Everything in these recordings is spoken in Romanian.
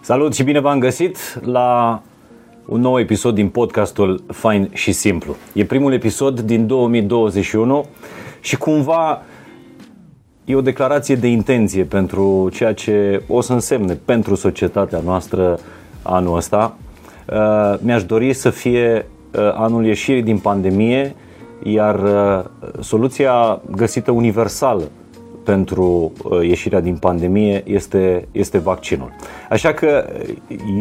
Salut și bine v-am găsit la un nou episod din podcastul Fain și Simplu. E primul episod din 2021 și cumva e o declarație de intenție pentru ceea ce o să însemne pentru societatea noastră anul ăsta. Uh, mi-aș dori să fie uh, anul ieșirii din pandemie, iar uh, soluția găsită universală pentru ieșirea din pandemie este, este vaccinul. Așa că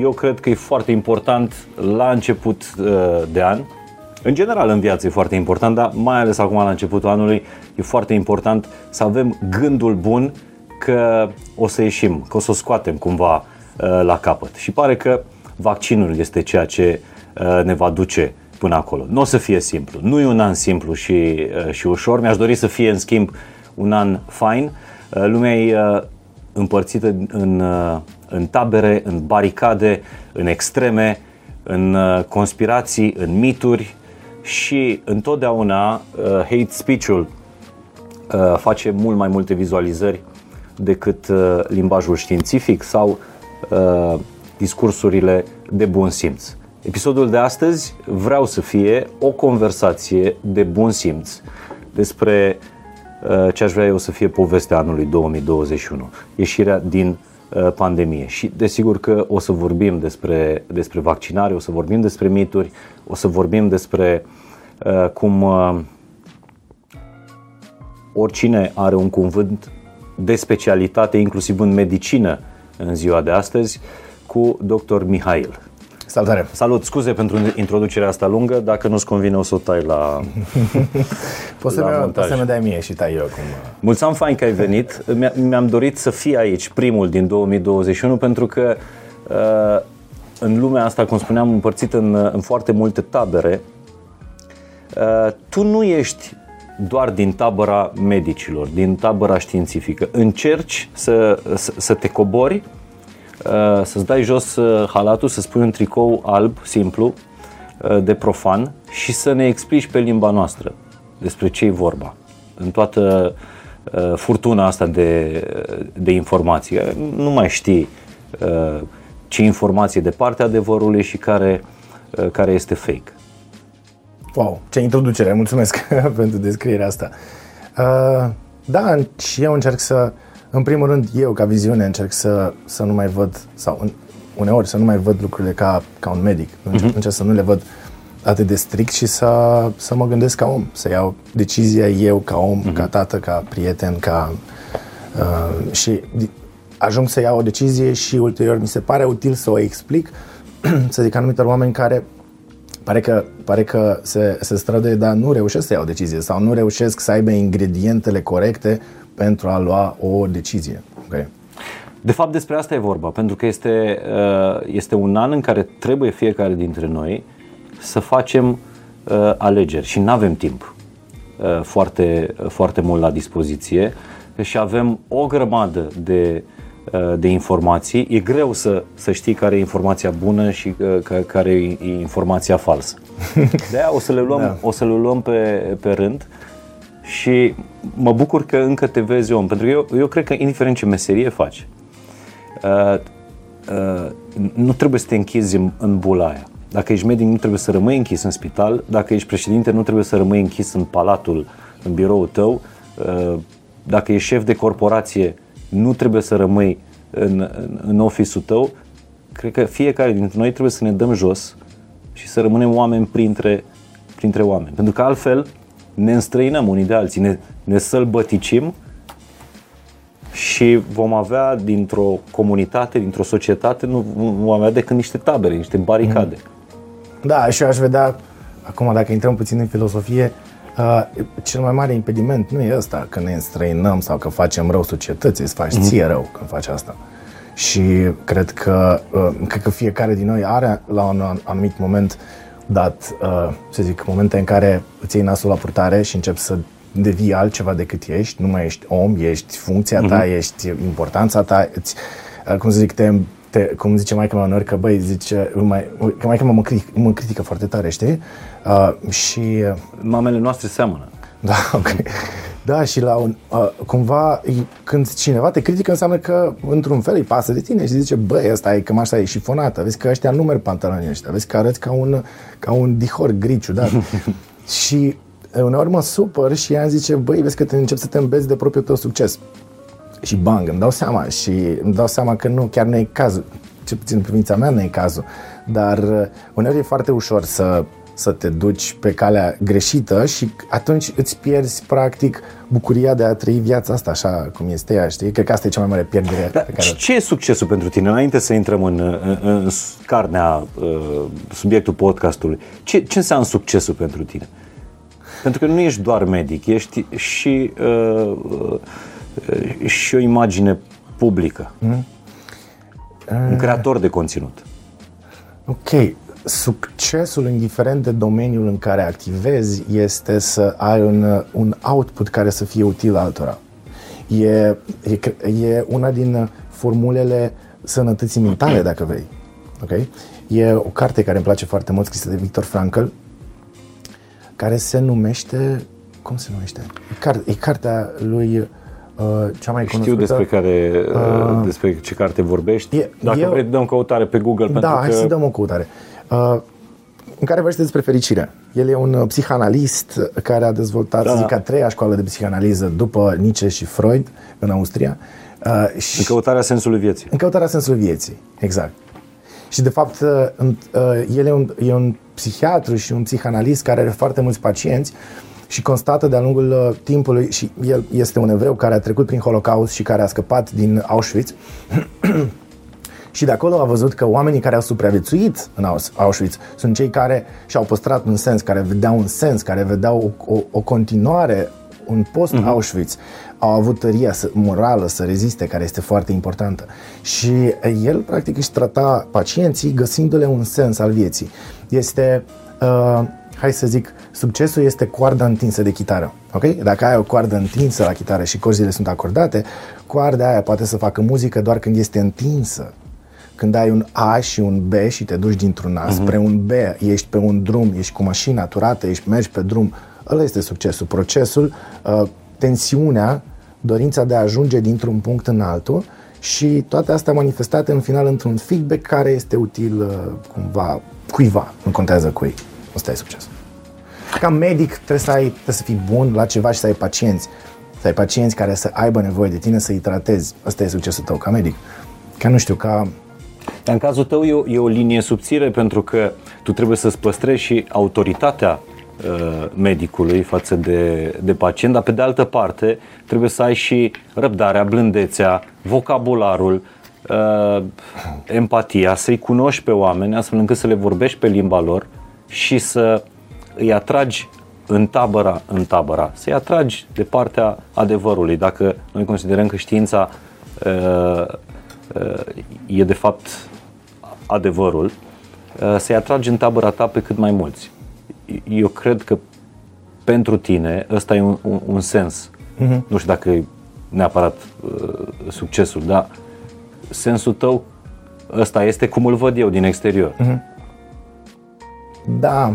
eu cred că e foarte important la început de an, în general în viață e foarte important, dar mai ales acum la începutul anului e foarte important să avem gândul bun că o să ieșim, că o să o scoatem cumva la capăt. Și pare că vaccinul este ceea ce uh, ne va duce până acolo. Nu o să fie simplu. Nu e un an simplu și, uh, și ușor. Mi-aș dori să fie, în schimb, un an fain. Uh, lumea e împărțită în, în tabere, în baricade, în extreme, în conspirații, în mituri și întotdeauna hate speech-ul face mult mai multe vizualizări decât limbajul științific sau discursurile de bun simț. Episodul de astăzi vreau să fie o conversație de bun simț despre uh, ce aș vrea eu să fie povestea anului 2021, ieșirea din uh, pandemie. Și desigur că o să vorbim despre, despre vaccinare, o să vorbim despre mituri, o să vorbim despre uh, cum oricine are un cuvânt de specialitate, inclusiv în medicină în ziua de astăzi, cu dr. Mihail. Salutare! Salut! Scuze pentru introducerea asta lungă, dacă nu-ți convine o să o tai la Poți să mi dai mie și tai eu acum. Mulțumim fain că ai venit. Mi-am dorit să fii aici primul din 2021 pentru că uh, în lumea asta, cum spuneam, împărțit în, în foarte multe tabere, uh, tu nu ești doar din tabăra medicilor, din tabăra științifică. Încerci să, să, să te cobori Uh, să-ți dai jos uh, halatul, să spui un tricou alb, simplu, uh, de profan și să ne explici pe limba noastră despre ce e vorba în toată furtuna asta de, de informații. Nu mai știi ce informație de partea adevărului și care, care este fake. Wow, ce introducere, mulțumesc pentru descrierea asta. Uh, da, și eu încerc să uh, în primul rând, eu, ca viziune, încerc să, să nu mai văd, sau în, uneori să nu mai văd lucrurile ca, ca un medic. Încerc, uh-huh. încerc să nu le văd atât de strict și să, să mă gândesc ca om, să iau decizia eu ca om, uh-huh. ca tată, ca prieten, ca... Uh, și ajung să iau o decizie și ulterior mi se pare util să o explic, să zic anumitor oameni care pare că, pare că se, se străduie, dar nu reușesc să iau o decizie sau nu reușesc să aibă ingredientele corecte pentru a lua o decizie. Okay? De fapt, despre asta e vorba, pentru că este, uh, este un an în care trebuie fiecare dintre noi să facem uh, alegeri și nu avem timp uh, foarte, foarte mult la dispoziție și avem o grămadă de, de informații. E greu să, să știi care e informația bună și care e informația falsă. De aia o să le luăm, da. o să le luăm pe, pe rând și mă bucur că încă te vezi om, pentru că eu, eu cred că indiferent ce meserie faci, uh, uh, nu trebuie să te închizi în, în bula aia. Dacă ești medic, nu trebuie să rămâi închis în spital. Dacă ești președinte, nu trebuie să rămâi închis în palatul, în biroul tău. Uh, dacă ești șef de corporație, nu trebuie să rămâi în, în, în office-ul tău. Cred că fiecare dintre noi trebuie să ne dăm jos și să rămânem oameni printre, printre oameni. Pentru că altfel ne înstrăinăm unii de alții, ne, ne sălbăticim și vom avea dintr-o comunitate, dintr-o societate, nu vom avea decât niște tabere, niște baricade. Da, și eu aș vedea, acum dacă intrăm puțin în filosofie, uh, cel mai mare impediment nu e ăsta, că ne înstrăinăm sau că facem rău societății, îți faci mm-hmm. ție rău când faci asta. Și cred că, uh, cred că fiecare din noi are la un anumit moment dat, uh, să zic, momente în care îți iei nasul la purtare și începi să devii altceva decât ești, nu mai ești om, ești funcția ta, uh-huh. ești importanța ta, îți, uh, cum să zic, te, te, cum zice mai mea că băi, zice, mai, că mai mă, mă, critic, mă critică foarte tare, știi? Uh, și... Mamele noastre seamănă. Da, ok. Da, și la un, uh, cumva, e- când cineva te critică, înseamnă că, într-un fel, îi pasă de tine și zice, băi, ăsta e cămașa e șifonată, vezi că ăștia nu merg pantaloni ăștia, vezi că arăți ca un, ca un dihor griciu, da? și uh, uneori mă supăr și ea îmi zice, băi, vezi că te încep să te îmbezi de propriul tău succes. Și bang, îmi dau seama și îmi dau seama că nu, chiar nu e cazul. Ce puțin în privința mea nu e cazul. Dar uh, uneori e foarte ușor să, să te duci pe calea greșită și atunci îți pierzi practic bucuria de a trăi viața asta așa cum este ea, știi? Cred că asta e cea mai mare pierdere Da, pe care și ce e succesul pentru tine? Înainte să intrăm în, în, în carnea, uh, subiectul podcastului, ce, ce înseamnă succesul pentru tine? Pentru că nu ești doar medic, ești și, uh, uh, și o imagine publică. Mm. Un creator de conținut. Ok, succesul, indiferent de domeniul în care activezi, este să ai un, un output care să fie util altora. E, e, e una din formulele sănătății mentale, dacă vrei. Okay? E o carte care îmi place foarte mult, scrisă de Victor Frankl, care se numește... Cum se numește? E, car, e cartea lui uh, cea mai Știu cunoscută. despre, care, uh, despre ce carte vorbești. E- Dacă eu- vrei, dăm căutare pe Google. pentru Da, hai că... să dăm o căutare. Uh, în care vorbește despre fericire. El e un uh, psihanalist care a dezvoltat, Da. să zic, a treia școală de psihanaliză după Nietzsche și Freud în Austria. Uh, și În căutarea sensului vieții. în căutarea sensului vieții, exact. Și de fapt, uh, în- uh, el e un, e un psihiatru și un psihanalist care are foarte mulți pacienți și constată de-a lungul uh, timpului, și el este un evreu care a trecut prin Holocaust și care a scăpat din Auschwitz, și de acolo a văzut că oamenii care au supraviețuit în Aus- Auschwitz sunt cei care și-au păstrat un sens, care vedeau un sens, care vedeau o, o, o continuare, un post-Auschwitz. Au avut tăria să, morală să reziste, care este foarte importantă. Și el, practic, își trata pacienții găsindu-le un sens al vieții. Este, uh, hai să zic, succesul este coarda întinsă de chitară. ok? Dacă ai o coardă întinsă la chitară și corzile sunt acordate, coarda aia poate să facă muzică doar când este întinsă când ai un A și un B și te duci dintr-un A spre un B, ești pe un drum, ești cu mașina turată, ești mergi pe drum, ăla este succesul. Procesul, uh, tensiunea, dorința de a ajunge dintr-un punct în altul și toate astea manifestate în final într-un feedback care este util uh, cumva cuiva, nu contează cui. Asta e succesul. Ca medic trebuie să, ai, trebuie să fii bun la ceva și să ai pacienți. Să ai pacienți care să aibă nevoie de tine, să-i tratezi. Asta e succesul tău ca medic. Ca nu știu, ca Dar în cazul tău e o, e o linie subțire pentru că tu trebuie să-ți păstrezi și autoritatea uh, medicului față de, de pacient, dar pe de altă parte trebuie să ai și răbdarea, blândețea, vocabularul, uh, empatia, să-i cunoști pe oameni astfel încât să le vorbești pe limba lor și să îi atragi în tabăra, în tabăra, să-i atragi de partea adevărului. Dacă noi considerăm că știința uh, uh, e de fapt adevărul, uh, să-i atragi în tabăra ta pe cât mai mulți. Eu cred că pentru tine ăsta e un, un, un sens. Uh-huh. Nu știu dacă e neapărat uh, succesul, dar sensul tău ăsta este cum îl văd eu din exterior. Uh-huh. Da.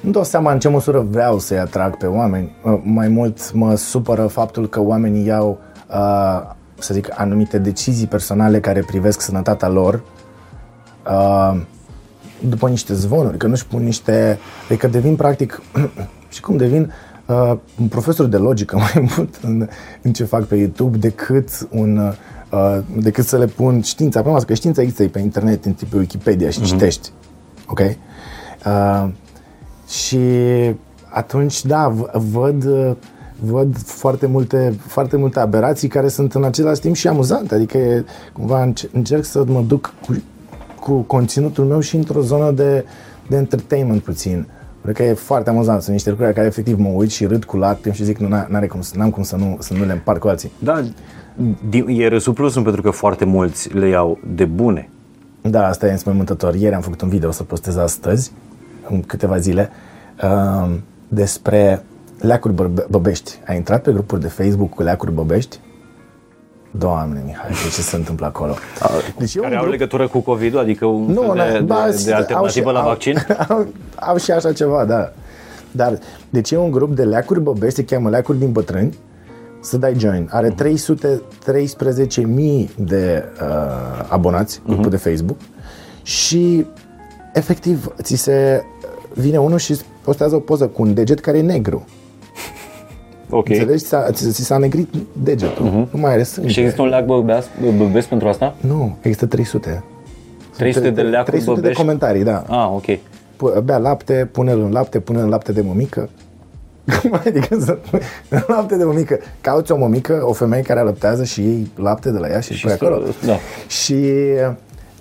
Nu dau seama în ce măsură vreau să-i atrag pe oameni. Uh, Mai mult mă supără faptul că oamenii iau, uh, să zic, anumite decizii personale care privesc sănătatea lor uh, după niște zvonuri, că nu-și pun niște... Adică devin practic... și cum devin uh, un profesor de logică mai mult în, în ce fac pe YouTube decât un... Uh, decât să le pun știința pe masă, că știința există e pe internet, în pe Wikipedia și citești. Ok? Uh, și atunci, da, v- văd, uh, văd foarte multe, foarte multe aberații care sunt în același timp și amuzante. Adică e, cumva înce- încerc să mă duc cu, cu conținutul meu și într-o zonă de, de entertainment puțin. Cred că e foarte amuzant. Sunt niște lucruri la care efectiv mă uit și râd cu lacrimi și zic nu, n-are cum, să- n-am cum să nu, să nu le împart cu alții. Da, di- e râsul plusul pentru că foarte mulți le iau de bune. Da, asta e înspăimântător. Ieri am făcut un video, o să postez astăzi, în câteva zile, uh, despre leacuri bărbe- băbești. Ai intrat pe grupuri de Facebook cu leacuri băbești? Doamne, Mihai, ce se întâmplă acolo? Deci e Care un au grup- legătură cu COVID-ul, adică un nu, fel de, na- ba, de, de alternativă au, la și- vaccin? Au, au, au și așa ceva, da. Dar, deci e un grup de leacuri băbești, se cheamă leacuri din bătrâni, să dai join. Are 313.000 de uh, abonați, grupul uh-huh. de Facebook și efectiv ți se vine unul și postează o poză cu un deget care e negru. Ok. Înțelegi? Ți-a, ți, ți s-a negrit degetul. Uh-huh. Nu mai are sânge. Și există un leac băbeast, băbesc pentru asta? Nu, există 300. 300 de leacuri 300 de băbești? comentarii, da. Ah, ok. Pu- Bea lapte, pune-l în lapte, pune în lapte de mămică. Cum adică să pui în lapte de mămică? Cauți o mămică, o femeie care alăptează și iei lapte de la ea și, și pui să- acolo. da. Și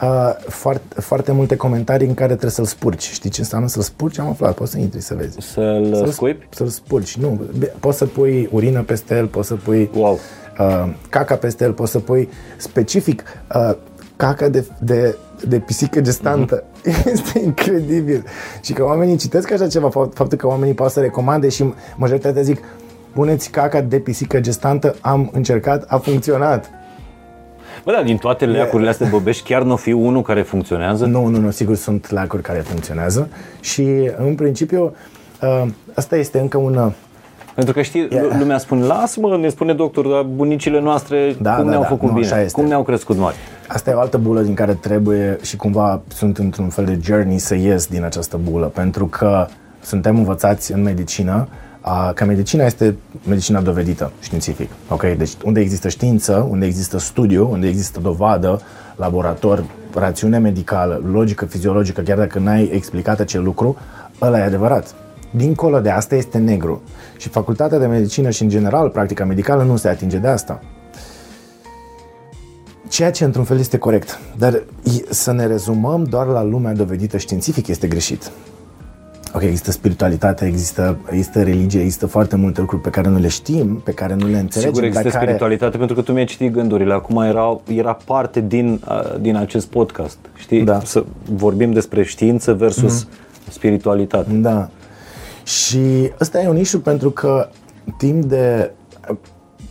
uh, foarte, foarte multe comentarii în care trebuie să-l spurci. Știi ce înseamnă să-l spurci? Am aflat, poți să intri să vezi. Să-l Să-l scuipi? Să-l spurci, nu. Be- Poți să pui urină peste el, poți să pui Wow. uh, caca peste el, poți să pui specific uh, caca de, de, de pisică gestantă. Este incredibil. Și că oamenii citesc așa ceva, fapt- faptul că oamenii pot să recomande și majoritatea zic puneți caca de pisică gestantă, am încercat, a funcționat. Bă, da, din toate leacurile astea băbești, chiar nu o fi unul care funcționează? Nu, nu, nu, sigur sunt lacuri care funcționează și în principiu uh, asta este încă un uh, Pentru că știi, Yeah. lumea spune, lasă-mă, ne spune doctorul, dar bunicile noastre Da, cum da, ne-au da, făcut nu, bine, așa este. cum ne-au crescut mari. Asta e o altă bulă din care trebuie și cumva sunt într-un fel de journey să ies din această bulă, pentru că suntem învățați în medicină a, că medicina este medicina dovedită științific. Ok? Deci unde există știință, unde există studiu, unde există dovadă, laborator, rațiune medicală, logică fiziologică, chiar dacă n-ai explicat acel lucru, ăla e adevărat. Dincolo de asta este negru. Și facultatea de medicină și în general practica medicală nu se atinge de asta. Ceea ce într-un fel este corect, dar i- să ne rezumăm doar la lumea dovedită științific este greșit. Ok, există spiritualitate, există, există religie, există foarte multe lucruri pe care nu le știm, pe care nu le înțelegem, Sigur există dar care... spiritualitate pentru că tu mi-ai citit gândurile. Acum era, era parte din, uh, din acest podcast. Știi? Da. Mhm. Să vorbim despre știință versus mm-hmm. spiritualitate. Da. Și ăsta e un issue pentru că timp de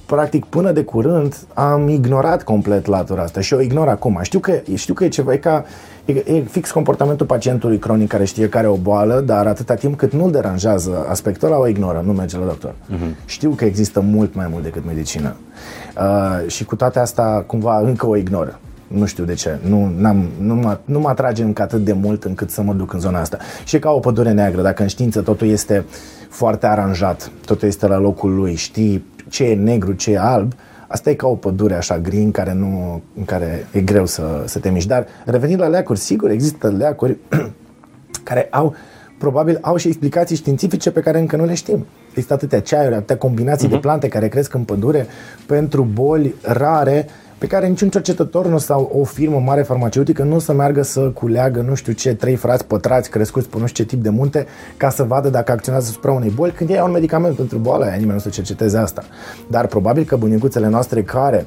practic până de curând am ignorat complet latura asta și o ignor acum. Știu că, știu că e ceva, e ca e, e fix comportamentul pacientului cronic care știe că are o boală, dar atâta timp cât nu-l deranjează aspectul ăla, o ignoră, nu merge la doctor. Uh-huh. Știu că există mult mai mult decât medicină. Uh, și cu toate asta, cumva, încă o ignoră. Nu știu de ce. Nu, n-am, nu, mă, nu mă atrage încă atât de mult încât să mă duc în zona asta. Și e ca o pădure neagră. Dacă în știință totul este foarte aranjat, totul este la locul lui, știi ce e negru, ce e alb, asta e ca o pădure așa gri în care, nu, în care e greu să, să te miști. Dar revenind la leacuri, sigur există leacuri care au probabil au și explicații științifice pe care încă nu le știm. Există atâtea ceaiuri, atâtea combinații uh-huh. de plante care cresc în pădure pentru boli rare pe care niciun cercetător nu sau o firmă mare farmaceutică nu o să meargă să culeagă nu știu ce, trei frați pătrați crescuți pe nu știu ce tip de munte ca să vadă dacă acționează asupra unei boli când ei au un medicament pentru boala aia, nimeni nu să cerceteze asta. Dar probabil că bunicuțele noastre care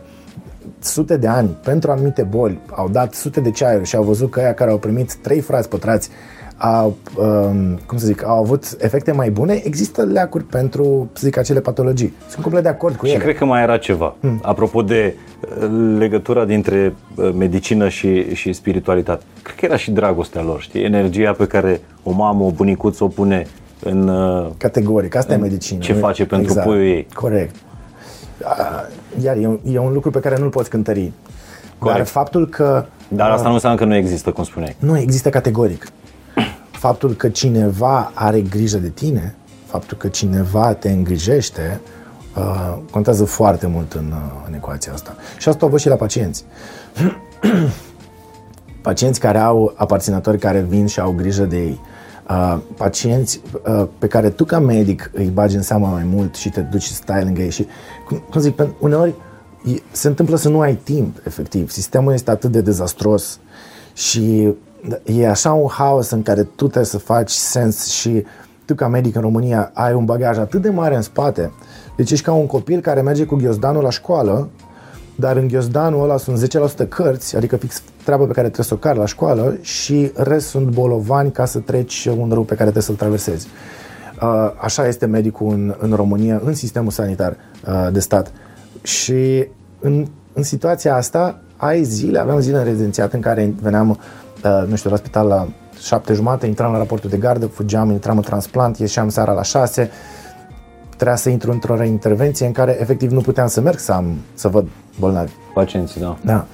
sute de ani pentru anumite boli au dat sute de ceaiuri și au văzut că aia care au primit trei frați pătrați au, um, cum să zic, au avut efecte mai bune, există leacuri pentru, să zic, acele patologii. Sunt complet de acord cu Și ele. cred că mai era ceva. Hmm. Apropo de uh, legătura dintre uh, medicină și, și spiritualitate. Cred că era și dragostea lor, știi? Energia pe care o mamă, o bunicuță o pune în... uh, Categoric, asta e medicină. ce nu- face pentru puiul ei. Corect. A, Iar e un, e un lucru pe care nu-l poți cântări. Dar Corect. faptul că Dar asta nu înseamnă că nu există, cum spuneai. nu există categoric. Faptul că cineva are grijă de tine, faptul că cineva te îngrijește, uh, contează foarte mult în, uh, în ecuația asta. Și asta o văd și la pacienți. pacienți care au aparținători care vin și au grijă de ei. Uh, pacienți uh, pe care tu ca medic îi bagi în seama mai mult și te duci și stai lângă ei și, cum, cum zic, pen- uneori e- se întâmplă să nu ai timp, efectiv. Sistemul este atât de dezastros și e așa un haos în care tu trebuie să faci sens și tu ca medic în România ai un bagaj atât de mare în spate. Deci ești ca un copil care merge cu ghiozdanul la școală dar în ghiozdanul ăla sunt 10% cărți, adică fix treaba pe care trebuie să o cari la școală și rest sunt bolovani ca să treci un râu pe care trebuie să-l traversezi. Uh, Așa este medicul în, în România, în sistemul sanitar uh, de stat. Și în, în situația asta ai zile, aveam zile în rezidențiat în care veneam, uh, nu știu, la spital la șapte jumate, intram la raportul de gardă, fugeam, intram în transplant, ieșeam seara la 6, trebuia să intru într-o reintervenție în care efectiv nu puteam să merg să, am, să văd bolnavi. Pacienții, da. Da.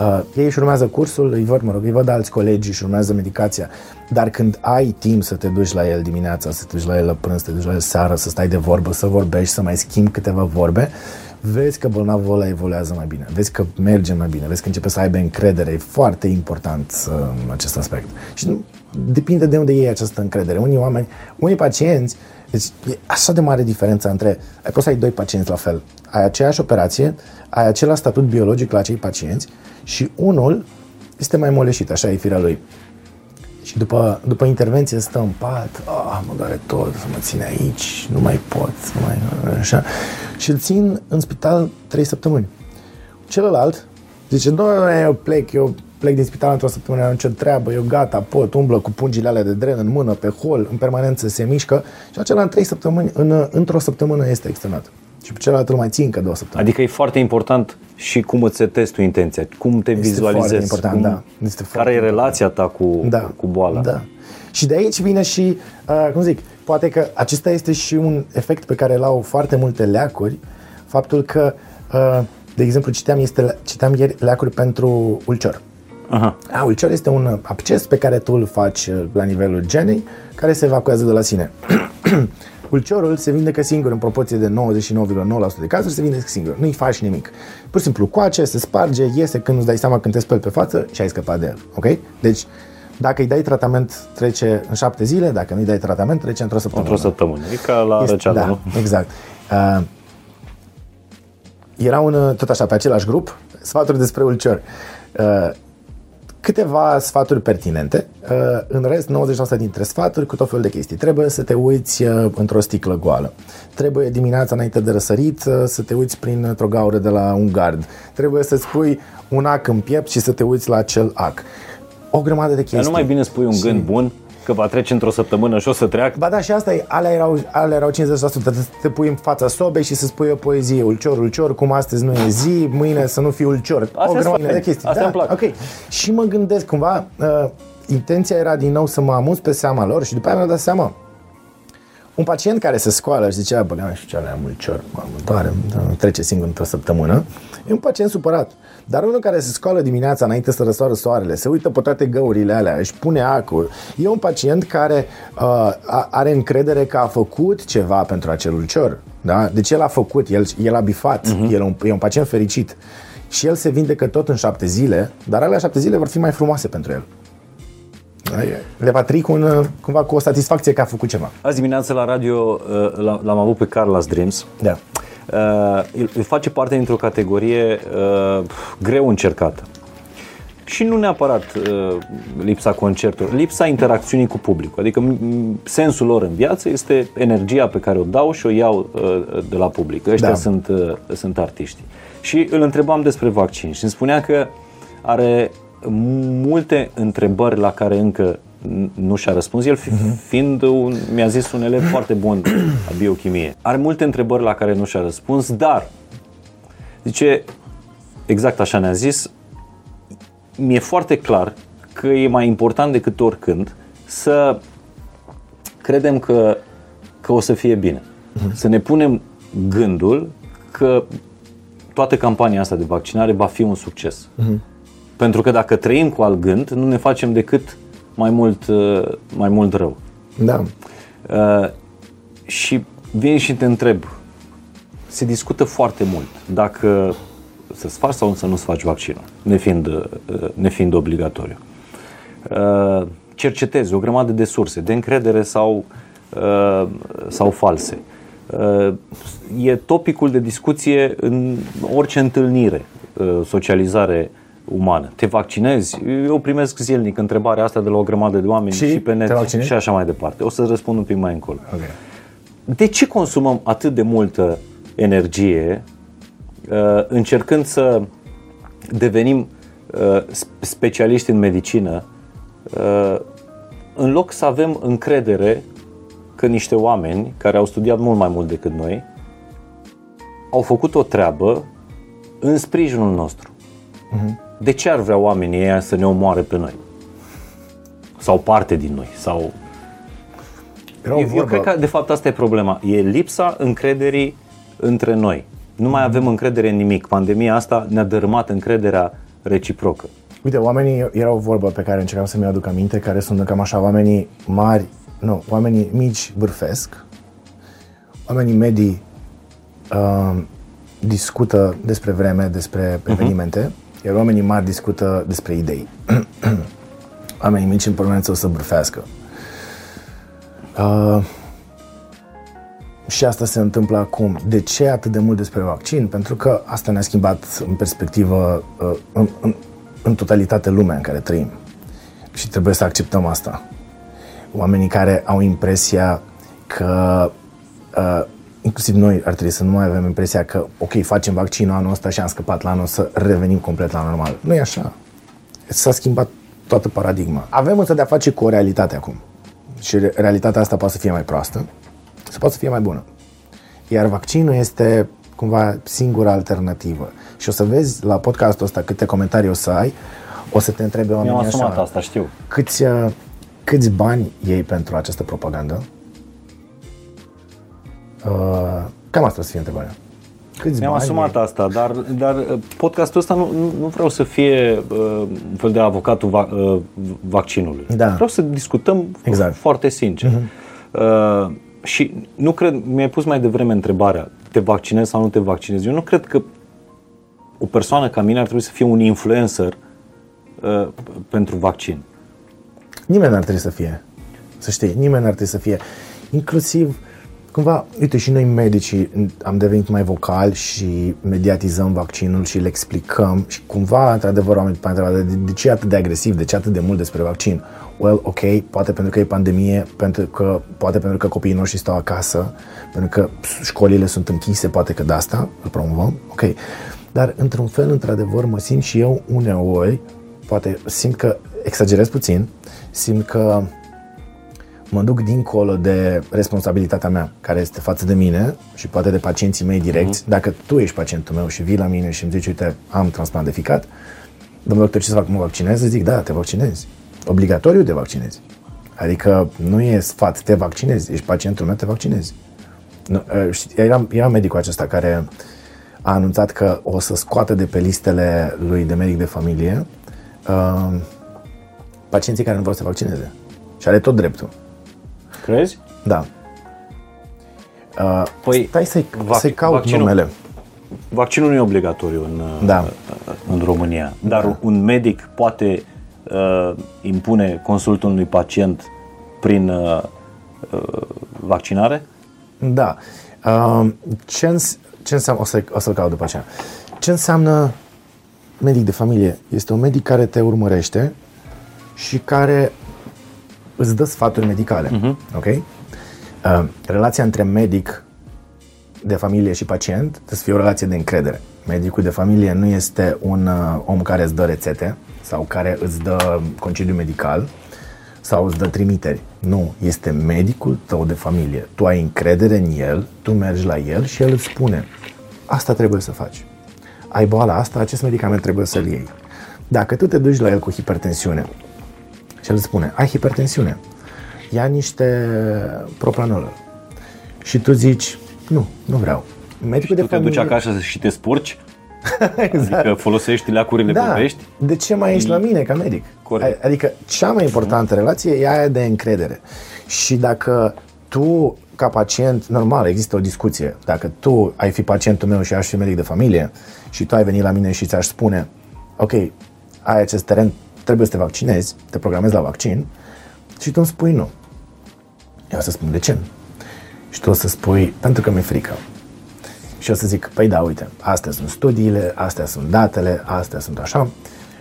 Uh, ei își urmează cursul, îi văd, mă rog, îi văd alți colegi, își urmează medicația, dar când ai timp să te duci la el dimineața, să te duci la el la prânz, să te duci la el seara, să stai de vorbă, să vorbești, să mai schimbi câteva vorbe, vezi că bolnavul ăla evoluează mai bine, vezi că merge mai bine, vezi că începe să aibă încredere. E foarte important uh, acest aspect. Și nu, depinde de unde iei această încredere. Unii oameni, unii pacienți, deci e așa de mare diferența între, ai poți să ai doi pacienți la fel, ai aceeași operație, ai același statut biologic la acei pacienți și unul este mai moleșit, așa e firea lui. Și după, după intervenție stă în pat, ah, mă doare tot, să mă ține aici, nu mai pot, nu mai, așa. Și îl țin în spital trei săptămâni. Celălalt zice, doamne, eu plec, eu plec din spital într-o săptămână, am nicio treabă, eu gata, pot, umblă cu pungile alea de dren în mână, pe hol, în permanență se mișcă și acela în trei săptămâni, în, într-o săptămână este externat. Și pe celălalt îl mai țin încă două săptămâni. Adică e foarte important și cum îți setezi tu intenția, cum te Este vizualizezi, foarte important, cum, da. Este care foarte e relația ta cu, da. cu boala. Da. Și de aici vine și, uh, cum zic, poate că acesta este și un efect pe care îl au foarte multe leacuri, faptul că, uh, de exemplu, citeam, este, citeam ieri leacuri pentru ulcer. Aha. A, ulcer este un absces pe care tu îl faci uh, la nivelul genei, care se evacuează de la sine. Ulcerul se vindecă singur în proporție de 99,9% de cazuri, se vindecă singur. Nu-i faci nimic. Pur și simplu coace, se sparge, iese când îți dai seama când te speli pe față și ai scăpat de el. Ok? Deci, dacă îi dai tratament, trece în șapte zile, dacă nu îi dai tratament, trece într-o săptămână. Într-o săptămână. E ca la Este- răceală, da, nu? exact. Uh, era un, uh, tot așa, pe același grup, sfaturi despre ulcer. Uh, câteva sfaturi pertinente. Uh, în rest, 90% dintre sfaturi cu tot felul de chestii. Trebuie să te uiți uh, într-o sticlă goală. Trebuie dimineața înainte de răsărit uh, să te uiți printr-o gaură de la un gard. Trebuie să-ți pui un ac în piept și să te uiți la acel ac. O grămadă de chestii. Dar nu mai bine spui un Și- gând bun, că va trece într-o săptămână și o să treacă? Ba da, și asta e, alea erau, alea erau 50%, să te pui în fața sobei și să spui o poezie, ulcior, ulcior, cum astăzi nu e zi, mâine să nu fii ulcior. Astea o sunt grămadă faine. de chestii. Astea da, îmi plac. Ok. Și mă gândesc cumva, uh, intenția era din nou să mă amuz pe seama lor și după aia mi-am dat seama. Un pacient care se scoală și zicea, bă, nu știu ce are, am ulcior, mă, mă doare, nu trece singur într-o săptămână, e un pacient supărat. Dar unul care se scoală dimineața înainte să răsoară soarele, se uită pe toate găurile alea, își pune acul, e un pacient care uh, a- are încredere că a făcut ceva pentru acel ulcior. Da? Deci el a făcut, el, el a bifat, uh-huh. el e un, e un pacient fericit. Și el se vindecă tot în șapte zile, dar alea șapte zile vor fi mai frumoase pentru el. Da? E- Le va trec un, uh, cumva cu o satisfacție că a făcut ceva. Azi dimineață la radio uh, l- l-am avut pe Carlos Dreams. Da. Uh, el- el face parte dintr-o categorie uh, greu încercată. Și nu neapărat uh, lipsa concertului, lipsa interacțiunii cu publicul. Adică m- m- sensul lor în viață este energia pe care o dau și o iau uh, de la public. Ăștia Da. sunt, uh, sunt artiști. Și îl întrebam despre vaccin și îmi spunea că are multe întrebări la care încă n- nu și-a răspuns. El fi, fiind un, mi-a zis un elev foarte bun la biochimie. Are multe întrebări la care nu și-a răspuns, dar zice, exact așa ne-a zis, mi-e foarte clar că e mai important decât oricând să credem că, că o să fie bine. Să ne punem gândul că toată campania asta de vaccinare va fi un succes. Pentru că dacă trăim cu alt gând, nu ne facem decât mai mult, uh, mai mult rău. Da. Uh, și vin și te întreb, se discută foarte mult dacă să-ți faci sau să nu-ți faci vaccinul, nefiind, uh, nefiind obligatoriu. Uh, cercetezi o grămadă de surse, de încredere sau, uh, sau false. Uh, e topicul de discuție în orice întâlnire, uh, socializare umană. Te vaccinezi? Eu primesc zilnic întrebarea asta de la o grămadă de oameni Și și, pe net te vaccinezi? și așa mai departe. O să răspund un pic mai încolo. Ok. De ce consumăm atât de multă energie uh, încercând să devenim uh, sp- specialiști în medicină uh, în loc să avem încredere că niște oameni care au studiat mult mai mult decât noi au făcut o treabă în sprijinul nostru. De ce ar vrea oamenii ăia să ne omoare pe noi? sau parte din noi. Sau... Era o Eu, eu vorbă, cred că de fapt asta e problema. E lipsa încrederii între noi. Nu mai avem încredere în nimic. Pandemia asta ne-a dărâmat încrederea reciprocă. Uite, oamenii, era o vorbă pe care încercam să mi aduc aminte, care sună cam așa, oamenii mari, nu, oamenii mici vârfesc, oamenii medii uh, discută despre vreme, despre evenimente, iar oamenii mari discută despre idei. oamenii mici în permanență o să vârfească. Uh, și asta se întâmplă acum. De ce atât de mult despre vaccin? Pentru că asta ne-a schimbat în perspectivă, uh, în, în, în totalitate lumea în care trăim. Și trebuie să acceptăm asta. Oamenii care au impresia că, uh, inclusiv noi ar trebui să nu mai avem impresia că, ok, facem vaccinul anul ăsta și am scăpat la anul să revenim complet la normal. Nu e așa. S-a schimbat toată paradigma. Avem însă de-a face cu o realitate acum. Și re- realitatea asta poate să fie mai proastă, să poate să fie mai bună. Iar vaccinul este cumva singura alternativă. Și o să vezi la podcastul ăsta câte comentarii o să ai, o să te întrebe Mi-am oamenii asumat așa, asta, știu. câți, uh, câți bani iei pentru această propagandă? Uh, cam asta o să fie întrebarea. Câți Mi-am bani asumat iei? asta, dar, dar uh, podcastul ăsta nu, nu, nu vreau să fie uh, un fel de avocatul va, uh, vaccinului. Da. Vreau să discutăm Exact. foarte sincer. Uh, și nu cred, mi-ai pus mai devreme întrebarea, te vaccinezi sau nu te vaccinezi? Eu nu cred că o persoană ca mine ar trebui să fie un influencer uh, pentru vaccin. Nimeni n-ar trebui să fie. Să știi, nimeni n-ar trebui să fie. Inclusiv, cumva, uite, și noi medicii am devenit mai vocali și mediatizăm vaccinul și le explicăm și cumva, într-adevăr, oamenii după aia întreabă, de, de ce e atât de agresiv, de ce atât de mult despre vaccin? Well, ok, poate pentru că e pandemie, pentru că, poate pentru că copiii noștri stau acasă, pentru că școlile sunt închise, poate că de asta îl promovăm, ok. Dar, într-un fel, într-adevăr, mă simt și eu uneori, poate simt că exagerez puțin, simt că mă duc dincolo de responsabilitatea mea, care este față de mine și poate de pacienții mei direcți. Dacă tu ești pacientul meu și vii la mine și îmi zici, uite, am transplant de ficat, domnul doctor, ce să fac, mă vaccinez? Zic, da, te vaccinezi. Obligatoriu te vaccinezi. Adică nu e sfat, te vaccinezi, ești pacientul meu, te vaccinezi. Nu, uh, știi, era, era medicul acesta care a anunțat că o să scoată de pe listele lui de medic de familie uh, pacienții care nu vor să se vaccineze. Și are tot dreptul. Crezi? Da. Uh, Păi, stai să-i, vac- să-i caut vaccinul- numele. Vaccinul nu e obligatoriu în, Da. în România, dar da. un medic poate uh, impune consultul unui pacient prin uh, uh, vaccinare? Da. Uh, ce, îns- ce înseamnă, o, să, o să-l caut după aceea. Ce înseamnă medic de familie? Este un medic care te urmărește și care îți dă sfaturi medicale. Uh-huh. Ok? Uh, relația între medic de familie și pacient trebuie să fie o relație de încredere. Medicul de familie nu este un uh, om care îți dă rețete sau care îți dă concediu medical sau îți dă trimiteri. Nu, este medicul tău de familie. Tu ai încredere în el, tu mergi la el și el îți spune asta trebuie să faci. Ai boala asta, acest medicament trebuie să-l iei. Dacă tu te duci la el cu hipertensiune și el îți spune, ai hipertensiune, ia niște propranolol. Și tu zici, nu, nu vreau. Medicul Tu te duci acasă și te spurci? exact. Adică folosești leacurile Da. pe vești? De ce mai ești la mine ca medic? Corect. Adică cea mai importantă relație e aia de încredere. Și dacă tu, ca pacient, normal, există o discuție. Dacă tu ai fi pacientul meu și aș fi medic de familie și tu ai venit la mine și ți-aș spune ok, ai acest teren, trebuie să te vaccinezi, te programezi la vaccin și tu îmi spui nu. Eu o să spun de ce? Și tu o să spui pentru că mi-e frică. Și o să zic, păi da, uite, astea sunt studiile, astea sunt datele, astea sunt așa.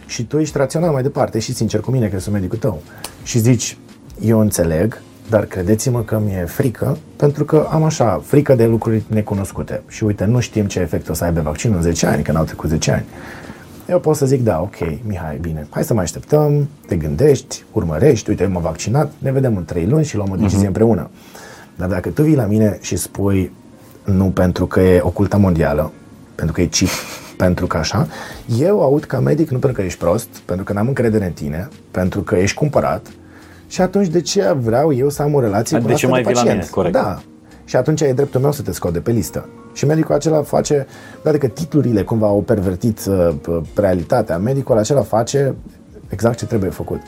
Și tu ești rațional mai departe și sincer cu mine, că sunt medicul tău. Și zici, eu înțeleg, dar credeți-mă că mi-e frică, pentru că am așa, frică de lucruri necunoscute. Și uite, nu știm ce efect o să aibă vaccinul în 10 ani, că n-au trecut 10 ani. Eu pot să zic, da, ok, Mihai, bine, hai să mai așteptăm, te gândești, urmărești, uite, eu m-am vaccinat, ne vedem în 3 luni și luăm o decizie uh-huh. împreună. Dar dacă tu vii la mine și spui, nu pentru că e oculta mondială, pentru că e chip, pentru că așa, eu aud ca medic, nu pentru că ești prost, pentru că n-am încredere în tine, pentru că ești cumpărat Și atunci de ce vreau eu să am o relație De cu un ce astfel mai de vii la pacient? mine, corect. Da. Și atunci e dreptul meu să te scot de pe listă. Și medicul acela face, toate că titlurile cumva au pervertit uh, p- realitatea, medicul acela face exact ce trebuie făcut.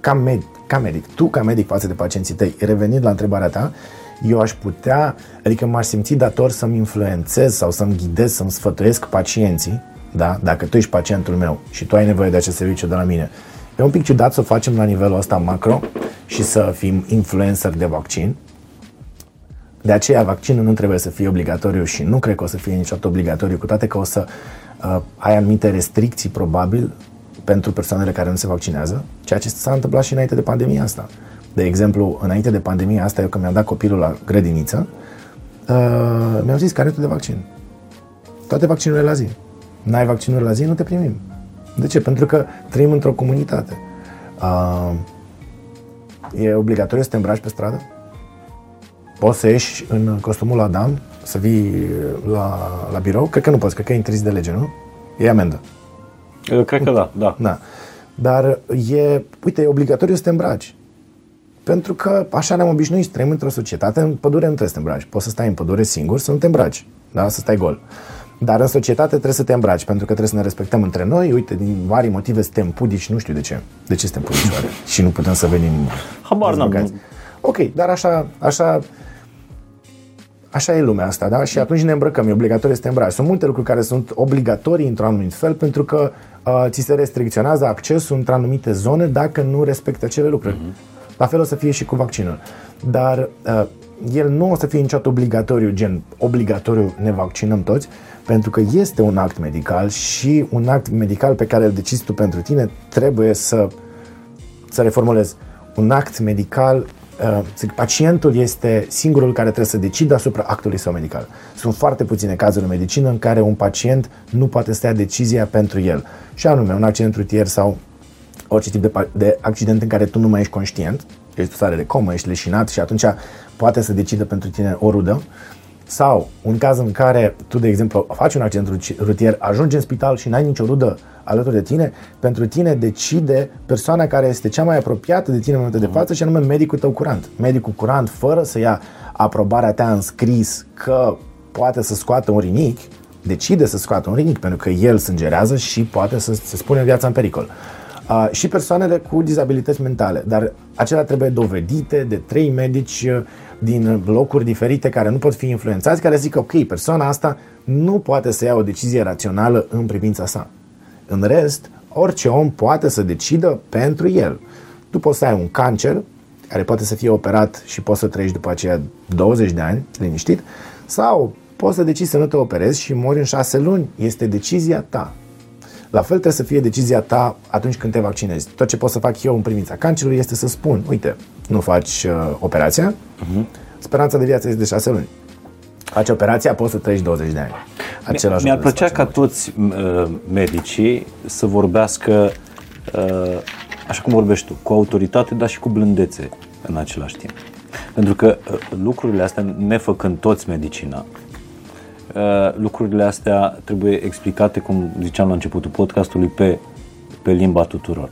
Ca, med- ca medic, tu ca medic față de pacienții tăi, revenind la întrebarea ta, eu aș putea, adică m-aș simți dator să-mi influențez sau să-mi ghidez, să-mi sfătuiesc pacienții, da? dacă tu ești pacientul meu și tu ai nevoie de acest serviciu de la mine. E un pic ciudat să o facem la nivelul ăsta macro și să fim influencer de vaccin, de aceea vaccinul nu trebuie să fie obligatoriu și nu cred că o să fie niciodată obligatoriu, cu toate că o să uh, ai anumite restricții probabil pentru persoanele care nu se vaccinează, ceea ce s-a întâmplat și înainte de pandemia asta. De exemplu, înainte de pandemia asta, eu când mi-am dat copilul la grădiniță, uh, mi-au zis carnetul de vaccin. Toate vaccinurile la zi. N-ai vaccinuri la zi, nu te primim. De ce? Pentru că trăim într-o comunitate. Uh, e obligatoriu să te îmbraci pe stradă? Poți să ieși în costumul la Adam, să vii la, la birou? Cred că nu poți, cred că e interzis de lege, nu? E amendă. Uh, Cred că da, da. Da. Dar e, uite, e obligatoriu să te îmbraci. Pentru că așa ne-am obișnuit, trăim într-o societate, în pădure nu trebuie să te îmbraci. Poți să stai în pădure singur, să nu te îmbraci, da? să stai gol. Dar în societate trebuie să te îmbraci, pentru că trebuie să ne respectăm între noi. Uite, din vari motive suntem pudici, nu știu de ce. De ce suntem pudici oare? Și nu putem să venim Habar n-am. dezbăgați. Ok, dar așa, așa, așa e lumea asta, da? Și atunci ne îmbrăcăm, e obligatoriu să te îmbraci. Sunt multe lucruri care sunt obligatorii într-un anumit fel pentru că uh, ți se restricționează accesul într anumite zone dacă nu respecti acele lucruri. La fel o să fie și cu vaccinul. Dar uh, el nu o să fie niciodată obligatoriu, gen obligatoriu ne vaccinăm toți, pentru că este un act medical și un act medical pe care îl decizi tu pentru tine trebuie să să reformulez, un act medical, uh, zic, pacientul este singurul care trebuie să decidă asupra actului său medical. Sunt foarte puține cazuri în medicină în care un pacient nu poate să ia decizia pentru el. Și anume, un accident rutier sau orice tip de, pa- de accident în care tu nu mai ești conștient, ești în stare de comă, ești leșinat și atunci poate să decidă pentru tine o rudă. Sau un caz în care tu, de exemplu, faci un accident ruci- rutier, ajungi în spital și n-ai nicio rudă alături de tine, pentru tine decide persoana care este cea mai apropiată de tine în momentul de față și anume medicul tău curant. Medicul curant, fără să ia aprobarea ta în scris că poate să scoată un rinic, decide să scoată un rinic pentru că el sângerează și poate să se spune viața în pericol. Uh, și persoanele cu dizabilități mentale, dar acelea trebuie dovedite de trei medici uh, din locuri diferite care nu pot fi influențați, care zic ok, persoana asta nu poate să ia o decizie rațională în privința sa. În rest, orice om poate să decidă pentru el. Tu poți să ai un cancer care poate să fie operat și poți să trăiești după aceea 20 de ani, liniștit, sau poți să decizi să nu te operezi și mori în 6 luni. Este decizia ta. La fel trebuie să fie decizia ta atunci când te vaccinezi. Tot ce pot să fac eu în privința cancerului este să spun, uite, nu faci uh, operația, uh-huh. speranța de viață este de 6 luni. Faci operația, poți să trăiești 20 de ani. Același Mi-ar lucru să plăcea facem ca toți uh, medicii să vorbească uh, așa cum vorbești tu, cu autoritate, dar și cu blândețe în același timp. Pentru că uh, lucrurile astea, nefăcând toți medicina, uh, lucrurile astea trebuie explicate, cum ziceam la începutul podcastului, pe, pe limba tuturor.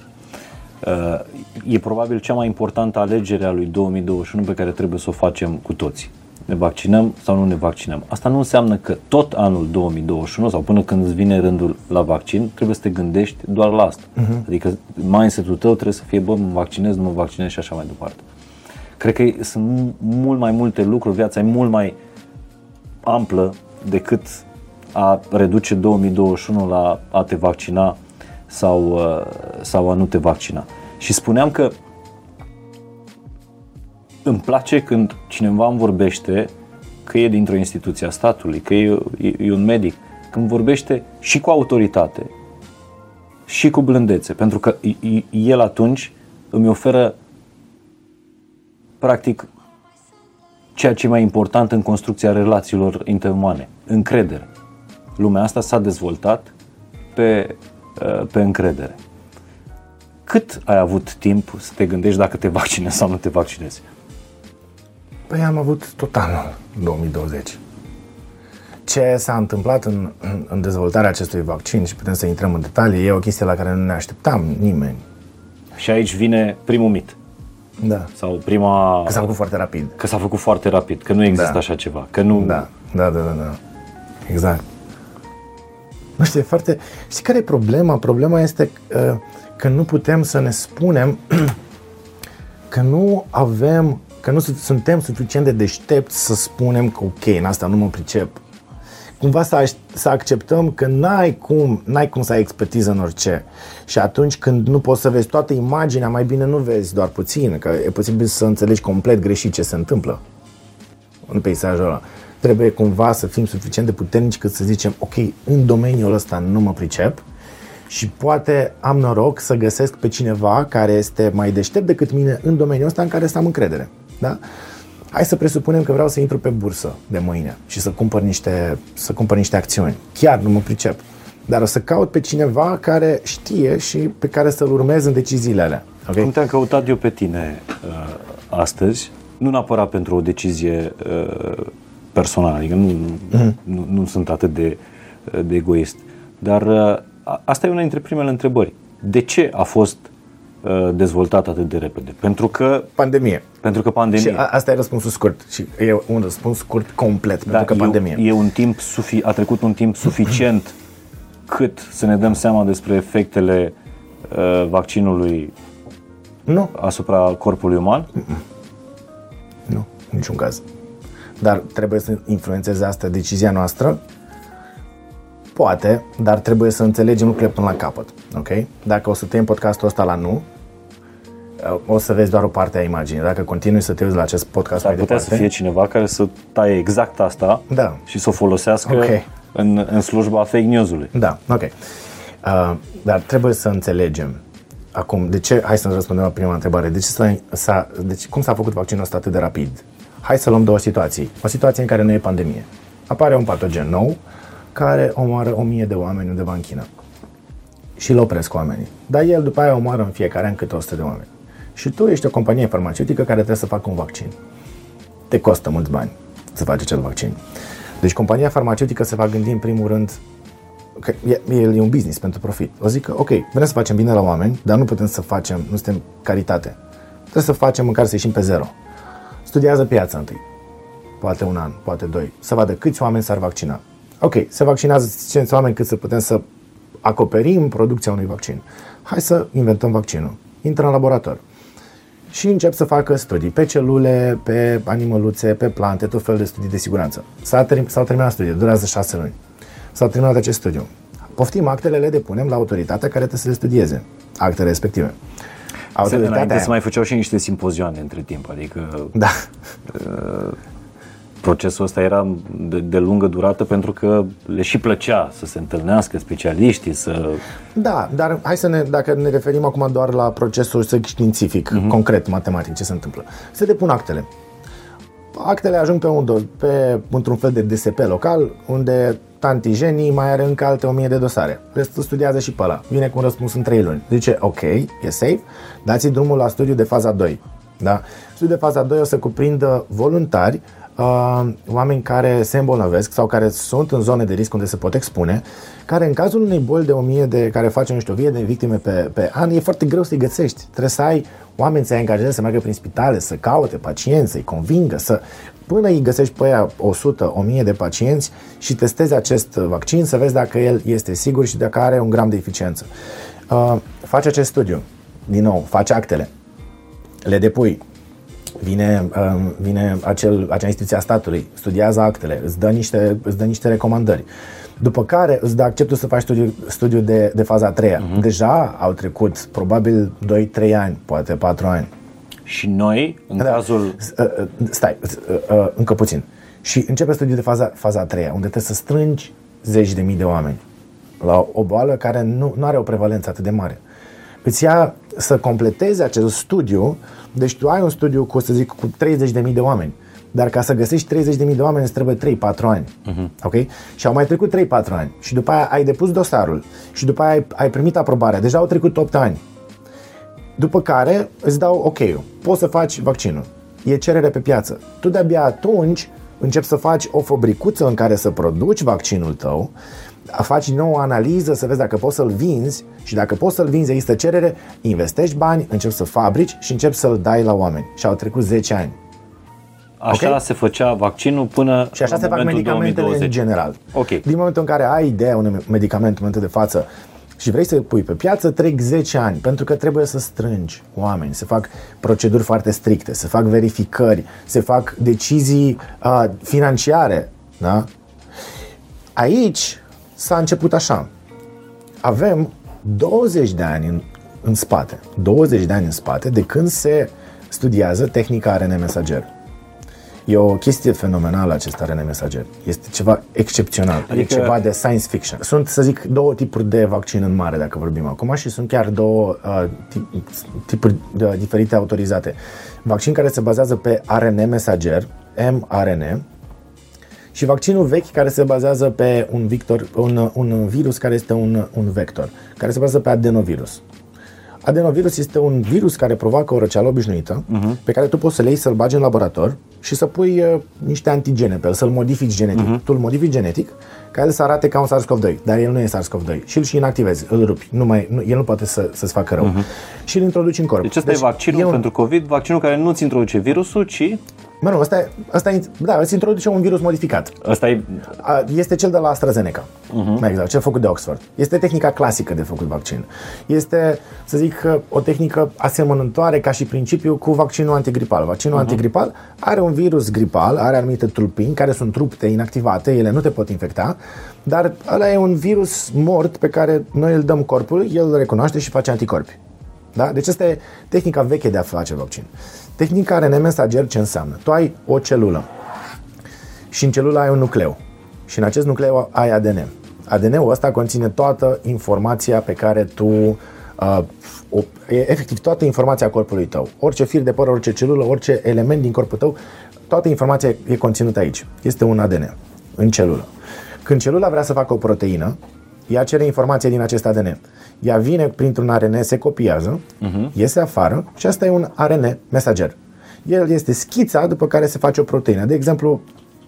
Uh, e probabil cea mai importantă alegere a lui 2021 pe care trebuie să o facem cu toții. Ne vaccinăm sau nu ne vaccinăm. Asta nu înseamnă că tot anul 2021 sau până când îți vine rândul la vaccin, trebuie să te gândești doar la asta. Uh-huh. Adică mindset-ul tău trebuie să fie, bă, mă vaccinez, nu mă vaccinez și așa mai departe. Cred că sunt mult mai multe lucruri, viața e mult mai amplă decât a reduce 2021 la a te vaccina sau, uh, sau a nu te vaccina. Și spuneam că îmi place când cineva îmi vorbește că e dintr-o instituție a statului, că e, e, e un medic, când vorbește și cu autoritate și cu blândețe, pentru că el atunci îmi oferă practic ceea ce e mai important în construcția relațiilor interumane, încredere. Lumea asta s-a dezvoltat pe, pe încredere. Cât ai avut timp să te gândești dacă te vaccinezi sau nu te vaccinezi? Păi am avut tot anul 2020. Ce s-a întâmplat în, în dezvoltarea acestui vaccin și putem să intrăm în detalii, e o chestie la care nu ne așteptam nimeni. Și aici vine primul mit. Da. Sau prima... Că s-a făcut foarte rapid. că s-a făcut foarte rapid, că nu există Da. așa ceva. Că nu... Da, da, da, da, da. Exact. Nu știu, e foarte... Știi care e problema? Problema este uh, că nu putem să ne spunem că nu avem, că nu su- suntem suficient de deștepți să spunem că ok, în asta nu mă pricep. Cumva să, aș- să acceptăm că n-ai cum, n-ai cum să ai expertiză în orice. Și atunci când nu poți să vezi toată imaginea, mai bine nu vezi doar puțin, că e posibil să înțelegi complet greșit ce se întâmplă în peisajul ăla. Trebuie cumva să fim suficient de puternici cât să zicem, ok, în domeniul ăsta nu mă pricep și poate am noroc să găsesc pe cineva care este mai deștept decât mine în domeniul ăsta în care să am încredere. Da? Hai să presupunem că vreau să intru pe bursă de mâine și să cumpăr niște, să cumpăr niște acțiuni. Chiar nu mă pricep. Dar o să caut pe cineva care știe și pe care să-l urmez în deciziile alea. Okay? Cum te-am căutat eu pe tine uh, astăzi, nu neapărat pentru o decizie uh, personală, adică nu, Mhm. nu, nu sunt atât de, de egoist, dar uh, a- asta e una dintre primele întrebări. De ce a fost uh, dezvoltat atât de repede? Pentru că, Pandemie. pentru că Și pandemie. a, asta e răspunsul scurt. Și e un răspuns scurt complet, pentru Da, că pandemie. E, e un timp sufi, a trecut un timp suficient cât să ne dăm seama despre efectele uh, vaccinului Nu, asupra corpului uman? nu, în niciun caz. Dar trebuie să influențeze asta decizia noastră? Poate, dar trebuie să înțelegem lucrurile până la capăt. Ok? Dacă o să tăiem podcastul ăsta la nu, o să vezi doar o parte a imaginii. Dacă continui să te uiți la acest podcast Ar mai putea departe, să fie cineva care să taie exact asta Da. și să o folosească Ok. în, în slujba fake news-ului. Da, ok. Uh, dar trebuie să înțelegem acum, de ce, hai să răspundem la prima întrebare, de ce s-a, s-a, deci, cum s-a făcut vaccinul ăsta atât de rapid? Hai să luăm două situații. O situație în care nu e pandemie. Apare un patogen nou care omoară o mie de oameni undeva în China și îl opresc oamenii. Dar el după aia omoară în fiecare an câte 100 de oameni. Și tu ești o companie farmaceutică care trebuie să facă un vaccin. Te costă mulți bani să faci acel vaccin. Deci compania farmaceutică se va gândi în primul rând că e, el e un business pentru profit. O zic că, ok, vrem să facem bine la oameni, dar nu putem să facem, nu suntem caritate. Trebuie să facem măcar să ieșim pe zero. Studiază piața întâi. Poate un an, poate doi. Să vadă câți oameni s-ar vaccina. Ok, se vaccinează suficienți oameni cât să putem să acoperim producția unui vaccin. Hai să inventăm vaccinul. Intră în laborator. Și încep să facă studii pe celule, pe animăluțe, pe plante, tot felul de studii de siguranță. S-a term- s-au terminat studiile, durează șase luni. S-a terminat acest studiu. Poftim actele, le depunem la autoritatea care trebuie să le studieze. Actele respective. Înainte Autoritatea se mai făceau și niște simpozioane între timp, adică Da, procesul ăsta era de, de lungă durată pentru că le și plăcea să se întâlnească specialiștii, să... da, dar hai să ne, dacă ne referim acum doar la procesul să- științific, uh-huh. concret, matematic, ce se întâmplă. Se depun actele. Actele ajung pe, un, do- pe într-un fel de DSP local, unde tanti Jenny mai are încă alte 1000 de dosare. Restul studiază și pe ăla. Vine cu un răspuns în 3 luni. Zice, ok, e safe, dați drumul la studiu de faza 2. Da? Studiul de faza 2 o să cuprindă voluntari, uh, oameni care se îmbolnăvesc sau care sunt în zone de risc unde se pot expune, care în cazul unei boli de 1000 de, care face, nu știu, 1000 de victime pe, pe an, e foarte greu să-i găsești. Trebuie să ai oameni să-i angajezi să meargă prin spitale, să caute pacienți, să-i convingă, să până îi găsești pe aia 100, 1000 de pacienți și testezi acest vaccin să vezi dacă el este sigur și dacă are un gram de eficiență. Uh, faci acest studiu, din nou, faci actele, le depui, vine, um, vine acel, acea instituție a statului, studiază actele, îți dă niște, îți dă niște recomandări. După care îți dă acceptul să faci studiu, studiu de, de faza a treia. Uh-huh. Deja au trecut probabil 2-3 ani, poate 4 ani. Și noi, în Da. cazul... S- uh, uh, Stai, uh, uh, încă puțin. Și începe studiul de faza, faza a treia, unde trebuie să strângi zeci de mii de oameni la o boală care nu, nu are o prevalență atât de mare. Îți ia să completezi acel studiu, deci tu ai un studiu cu, să zic, cu 30 de mii de oameni, dar ca să găsești 30 de mii de oameni îți trebuie 3-4 ani. Uh-huh. Ok? Și au mai trecut 3-4 ani. Și după aia ai depus dosarul. Și după aia ai, ai primit aprobarea. Deja au trecut 8 ani. După care îți dau ok poți să faci vaccinul. E cerere pe piață. Tu de-abia atunci începi să faci o fabricuță în care să produci vaccinul tău, faci nouă analiză să vezi dacă poți să-l vinzi și dacă poți să-l vinzi, există cerere, investești bani, începi să fabrici și începi să-l dai la oameni. Și au trecut 10 ani. Așa okay? se făcea vaccinul până Și așa se fac medicamentele 2020. în general. Ok. Din momentul în care ai ideea unui medicament în momentul de față și vrei să pui pe piață, trec 10 ani, pentru că trebuie să strângi oameni, se fac proceduri foarte stricte, se fac verificări, se fac decizii uh, financiare. Da? Aici s-a început așa. Avem 20 de ani în, în spate, 20 de ani în spate de când se studiază tehnica RNA mesager. E o chestie fenomenală acest RNA mesager. Este ceva excepțional. Adică... E ceva de science fiction. Sunt, să zic, două tipuri de vaccin în mare, dacă vorbim acum, și sunt chiar două uh, tipuri de, diferite autorizate. Vaccin care se bazează pe RNA mesager, mRNA, și vaccinul vechi care se bazează pe un, victor, un, un virus care este un, un vector, care se bazează pe adenovirus. Adenovirus este un virus care provoacă o răceală obișnuită, uh-huh. pe care tu poți să le iei, să-l bagi în laborator și să pui uh, niște antigene pe el, să-l modifici genetic. Uh-huh. Tu îl modifici genetic ca el să arate ca un SARS-CoV-2, dar el nu e SARS-CoV-2. Și îl și inactivezi, îl rupi. Nu mai, nu, el nu poate să, să-ți facă rău. Uh-huh. Și îl introduci în corp. Deci ăsta deci, e vaccinul un... pentru COVID, vaccinul care nu-ți introduce virusul, ci Mă nu, asta, asta e, da, îți introduce un virus modificat. Asta e... Este cel de la AstraZeneca, uh-huh. mai exact, cel făcut de Oxford. Este tehnica clasică de făcut vaccin. Este, să zic, o tehnică asemănătoare ca și principiu cu vaccinul antigripal. Vaccinul uh-huh. antigripal are un virus gripal, are anumite trupini care sunt trupte inactivate, ele nu te pot infecta, dar ăla e un virus mort pe care noi îl dăm corpului, el îl recunoaște și face anticorpi. Da? Deci asta e tehnica veche de a face vaccin. Tehnica RNA mesager ce înseamnă? Tu ai o celulă și în celulă ai un nucleu și în acest nucleu ai ADN. ADN-ul ăsta conține toată informația pe care tu uh, o, efectiv toată informația corpului tău. Orice fir de păr, orice celulă, orice element din corpul tău, toată informația e conținută aici. Este un ADN în celulă. Când celula vrea să facă o proteină, ea cere informație din acest ADN. Ea vine printr-un ARN, se copiază, uh-huh. iese afară și asta e un ARN mesager. El este schița după care se face o proteină. De exemplu,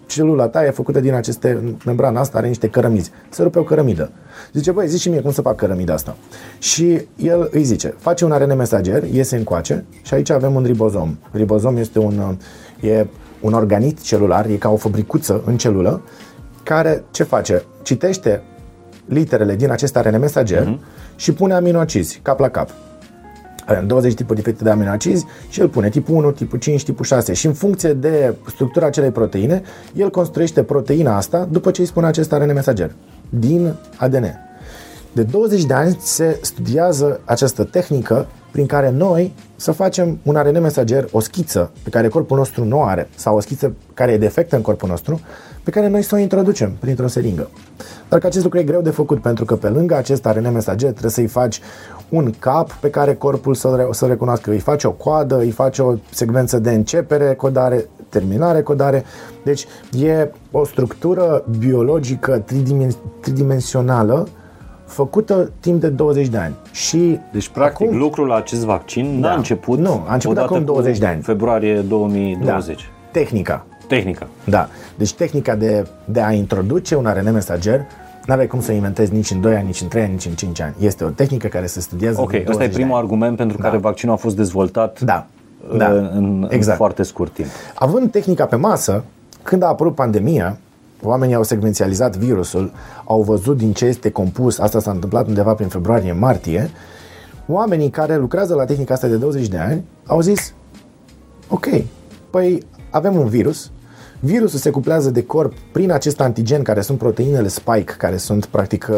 celula ta e făcută din aceste, membrana asta are niște cărămizi. Se rupe o cărămidă. Zice, băi, zici și mie cum să fac cărămida asta. Și el îi zice, face un ARN mesager, iese încoace și aici avem un ribozom. Ribozom este un, e un organit celular, e ca o fabricuță în celulă, care ce face? Citește literele din acest ARN mesager uh-huh. și pune aminoacizi, cap la cap. Avem 20 tipuri diferite de aminoacizi și el pune tipul 1, tipul 5, tipul 6 și în funcție de structura acelei proteine, el construiește proteina asta după ce îi spune acest ARN mesager din ADN. De 20 de ani se studiază această tehnică prin care noi să facem un ARN mesager, o schiță pe care corpul nostru nu are sau o schiță care e defectă în corpul nostru, pe care noi să o introducem printr-o seringă. Dar că acest lucru e greu de făcut pentru că pe lângă acest ARN mesager trebuie să-i faci un cap pe care corpul să-l, să recunoască. Îi faci o coadă, îi faci o secvență de începere, codare, terminare, codare. Deci e o structură biologică tridimensională făcută timp de 20 de ani. Și deci, practic, acum, lucrul la acest vaccin da, n-a început Nu, a început acum 20 de ani. februarie 2020. Da, tehnica. Tehnica. Da. Deci tehnica de, de a introduce un ARN mesager nu aveai cum să inventezi nici în 2 ani, nici în 3 ani, nici în 5 ani. Este o tehnică care se studiază Ok, ăsta e primul argument pentru da. care vaccinul a fost dezvoltat da. Uh, da. În, exact. în foarte scurt timp. Având tehnica pe masă, când a apărut pandemia, oamenii au secvențializat virusul, au văzut din ce este compus, asta s-a întâmplat undeva prin februarie-martie, oamenii care lucrează la tehnica asta de 20 de ani au zis, ok, păi avem un virus, Virusul se cuplează de corp prin acest antigen care sunt proteinele spike, care sunt practic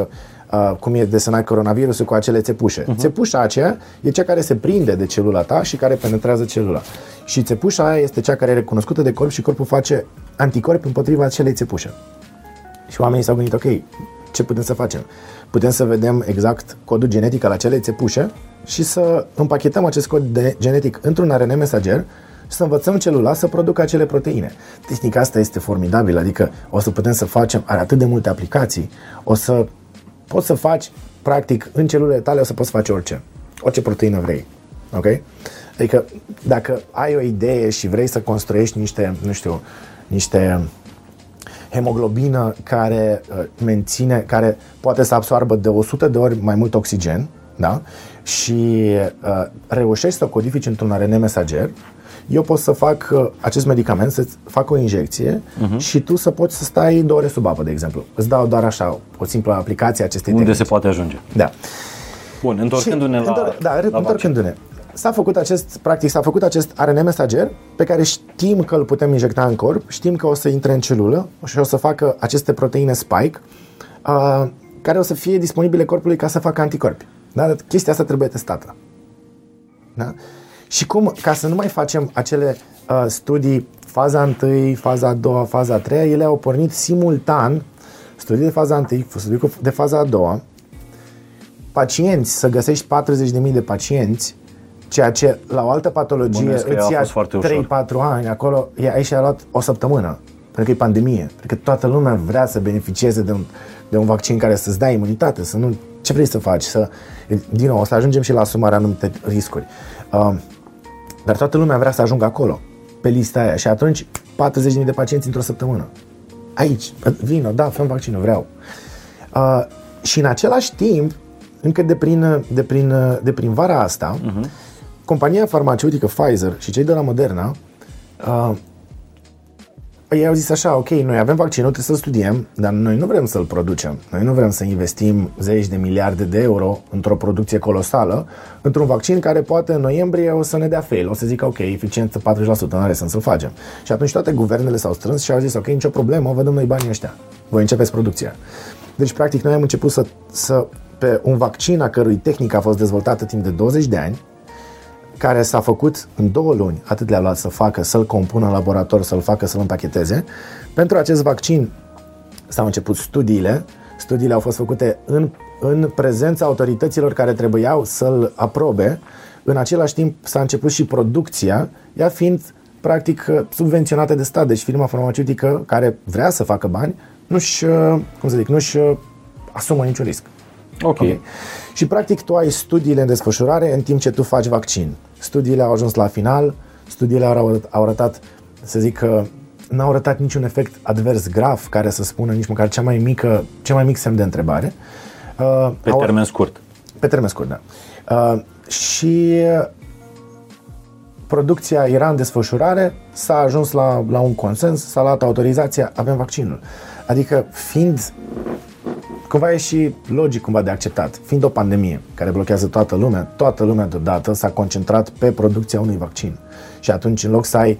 uh, cum e desenat coronavirusul cu acele țepușe. Uh-huh. Țepușa aceea e cea care se prinde de celula ta și care penetrează celula. Și țepușa aia este cea care e recunoscută de corp și corpul face anticorpi împotriva acelei țepușe. Și oamenii s-au gândit, ok, ce putem să facem? Putem să vedem exact codul genetic al acelei țepușe și să împachetăm acest cod de genetic într-un ARN mesager și să învățăm celula să producă acele proteine. Tehnica asta este formidabilă, adică o să putem să facem, are atât de multe aplicații, o să poți să faci, practic, în celulele tale o să poți face orice, orice proteină vrei. Ok? Adică, dacă ai o idee și vrei să construiești niște, nu știu, niște hemoglobină care uh, menține, care poate să absoarbă de 100 de ori mai mult oxigen, da? și uh, reușești să o codifici într-un RNA mesager, eu pot să fac uh, acest medicament, să fac o injecție uh-huh. și tu să poți să stai două ore sub apă, de exemplu. Îți dau doar așa o simplă aplicație a acestei Unde tehnici. se poate ajunge. Da. Bun, întorcându-ne Și- la, întor- da, la vaccin. întorcându-ne. S-a făcut acest, practic, s-a făcut acest RNA mesager pe care știm că îl putem injecta în corp, știm că o să intre în celulă și o să facă aceste proteine spike uh, care o să fie disponibile corpului ca să facă anticorpi. Da? Chestia asta trebuie testată. Da? Și cum, ca să nu mai facem acele uh, studii, faza 1, faza a doua, faza a treia, ele au pornit simultan, studii de faza 1, studii cu- de faza a doua, pacienți, să găsești 40.000 de pacienți, ceea ce la o altă patologie Bănuiesc că îți a ia fost foarte ușor. 3-4 ani, acolo e, aici a luat o săptămână, pentru că e pandemie, pentru că toată lumea vrea să beneficieze de un, de un vaccin care să-ți dea imunitate, să nu, ce vrei să faci, să, din nou, o să ajungem și la asumarea anumite riscuri. Uh, dar toată lumea vrea să ajungă acolo, pe lista aia și atunci 40.000 de pacienți într-o săptămână. Aici, vino, da, fă vaccinul, vreau. Uh, și în același timp, încă de prin, de prin, de prin vara asta, uh-huh. compania farmaceutică Pfizer și cei de la Moderna uh, ei au zis așa, ok, noi avem vaccinul, trebuie să-l studiem, dar noi nu vrem să-l producem. Noi nu vrem să investim zeci de miliarde de euro într-o producție colosală, într-un vaccin care poate în noiembrie o să ne dea fail, o să zică, ok, eficiență 40%, nu are sens să-l facem. Și atunci toate guvernele s-au strâns și au zis, ok, nicio problemă, vă dăm noi banii ăștia. Voi începeți producția. Deci, practic, noi am început să, să pe un vaccin a cărui tehnică a fost dezvoltată timp de 20 de ani, care s-a făcut în două luni, atât le-a luat să facă, să-l compună în laborator, să-l facă, să-l împacheteze. Pentru acest vaccin s-au început studiile. Studiile au fost făcute în, în prezența autorităților care trebuiau să-l aprobe. În același timp s-a început și producția, ea fiind practic subvenționată de stat. Deci firma farmaceutică care vrea să facă bani nu-și, cum să zic, nu-și asumă niciun risc. Ok. Ok. Și practic tu ai studiile în desfășurare în timp ce tu faci vaccin. Studiile au ajuns la final, studiile au, arăt- au arătat, să zic că n-au arătat niciun efect advers grav care să spună nici măcar cea mai mică, cea mai mic semn de întrebare. Uh, Pe au- termen scurt. pe termen scurt, da. Uh, și producția era în desfășurare, s-a ajuns la, la un consens, s-a luat autorizația, avem vaccinul. Adică fiind, cumva e și logic cumva de acceptat, fiind o pandemie care blochează toată lumea, toată lumea deodată s-a concentrat pe producția unui vaccin. Și atunci în loc să ai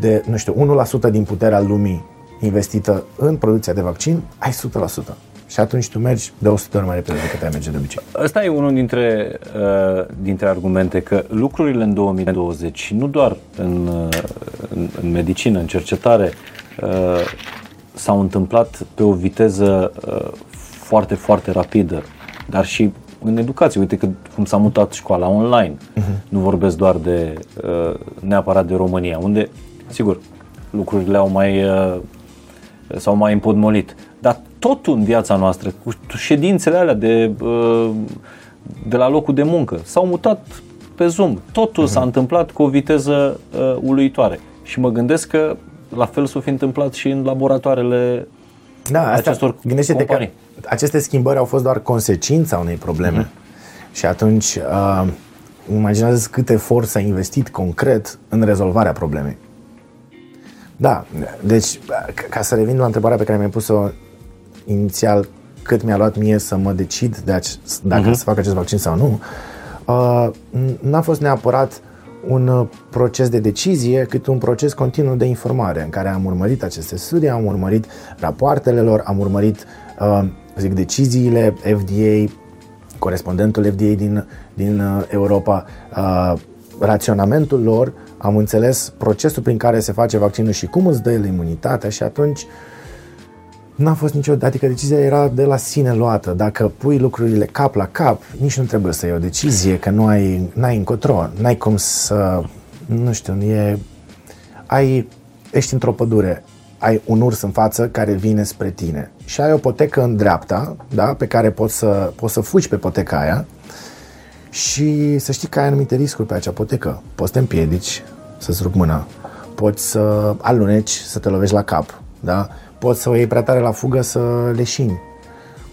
de, nu știu, 1% din puterea lumii investită în producția de vaccin, ai 100%. Și atunci tu mergi de 100 de ori mai repede decât ai merge de obicei. Ăsta e unul dintre, uh, dintre argumente că lucrurile în 2020 și nu doar în, uh, în, în medicină, în cercetare, uh, s-au întâmplat pe o viteză uh, foarte, foarte rapidă, dar și în educație. Uite că, cum s-a mutat școala online. Uh-huh. Nu vorbesc doar de uh, neapărat de România, unde, sigur, lucrurile au mai uh, s-au mai împodmolit. Dar totul în viața noastră, cu ședințele alea de, uh, de la locul de muncă, s-au mutat pe Zoom. Totul uh-huh. s-a întâmplat cu o viteză uh, uluitoare. Și mă gândesc că la fel s-o fi întâmplat și în laboratoarele Da, asta, acestor gândește-te că companii. Aceste schimbări au fost doar consecința unei probleme uh-huh. și atunci uh, imaginează cât efort s-a investit concret în rezolvarea problemei. Da, deci ca- ca să revin la întrebarea pe care mi-ai pus-o inițial, cât mi-a luat mie să mă decid de ace- dacă uh-huh. să fac acest vaccin sau nu, uh, n- n-a fost neapărat un uh, proces de decizie, cât un proces continuu de informare, în care am urmărit aceste studii, am urmărit rapoartele lor, am urmărit, uh, zic, deciziile FDA, corespondentul FDA din, din uh, Europa, uh, raționamentul lor, am înțeles procesul prin care se face vaccinul și cum îți dă el imunitatea și atunci N-a fost niciodată, adică decizia era de la sine luată. Dacă pui lucrurile cap la cap, nici nu trebuie să iei o decizie, că nu ai, n-ai încotro, n-ai cum să, nu știu, e, ai, ești într-o pădure, ai un urs în față care vine spre tine și ai o potecă în dreapta, da, pe care poți să, poți să fugi pe poteca aia și să știi că ai anumite riscuri pe acea potecă. Poți să te împiedici, să-ți rup mâna, poți să aluneci, să te lovești la cap, da? poți să o iei prea tare la fugă să leșini.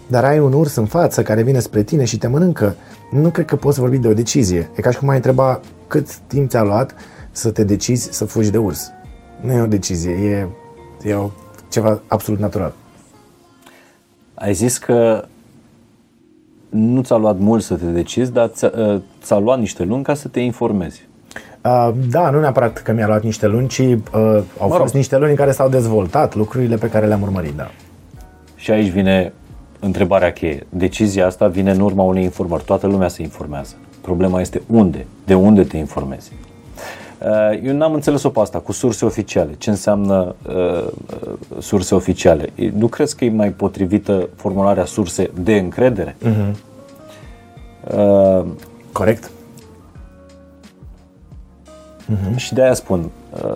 Dar ai un urs în față care vine spre tine și te mănâncă. Nu cred că poți vorbi de o decizie. E ca și cum ai întreba cât timp ți-a luat să te decizi să fugi de urs. Nu e o decizie, e, e o, ceva absolut natural. Ai zis că nu ți-a luat mult să te decizi, dar ți-a, ă, ți-a luat niște luni ca să te informezi. Uh, da, nu neapărat că mi-a luat niște luni, ci uh, au mă fost niște luni în care s-au dezvoltat lucrurile pe care le-am urmărit, da. Și aici vine întrebarea cheie. Decizia asta vine în urma unei informări. Toată lumea se informează. Problema este unde, de unde te informezi. Uh, eu n-am înțeles-o pe asta cu surse oficiale. Ce înseamnă uh, surse oficiale? Nu crezi că e mai potrivită formularea surse de încredere? Uh-huh. Uh, Corect. Uh-huh. Și de aia spun, uh,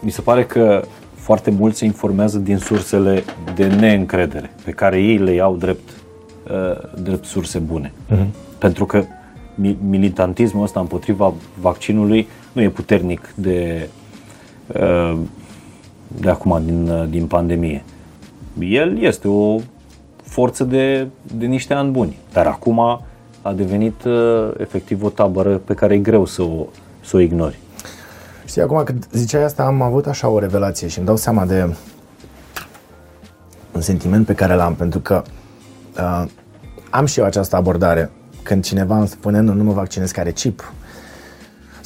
mi se pare că foarte mulți se informează din sursele de neîncredere, pe care ei le iau drept, uh, drept surse bune. Uh-huh. Pentru că militantismul ăsta împotriva vaccinului nu e puternic de, uh, de acum, din, din pandemie. El este o forță de, de niște ani buni, dar acum a devenit efectiv o tabără pe care e greu să o, să o ignori. Știi, acum când ziceai asta, am avut așa o revelație și îmi dau seama de un sentiment pe care l-am, pentru că uh, am și eu această abordare. Când cineva îmi spune, nu, nu mă vaccinez care chip,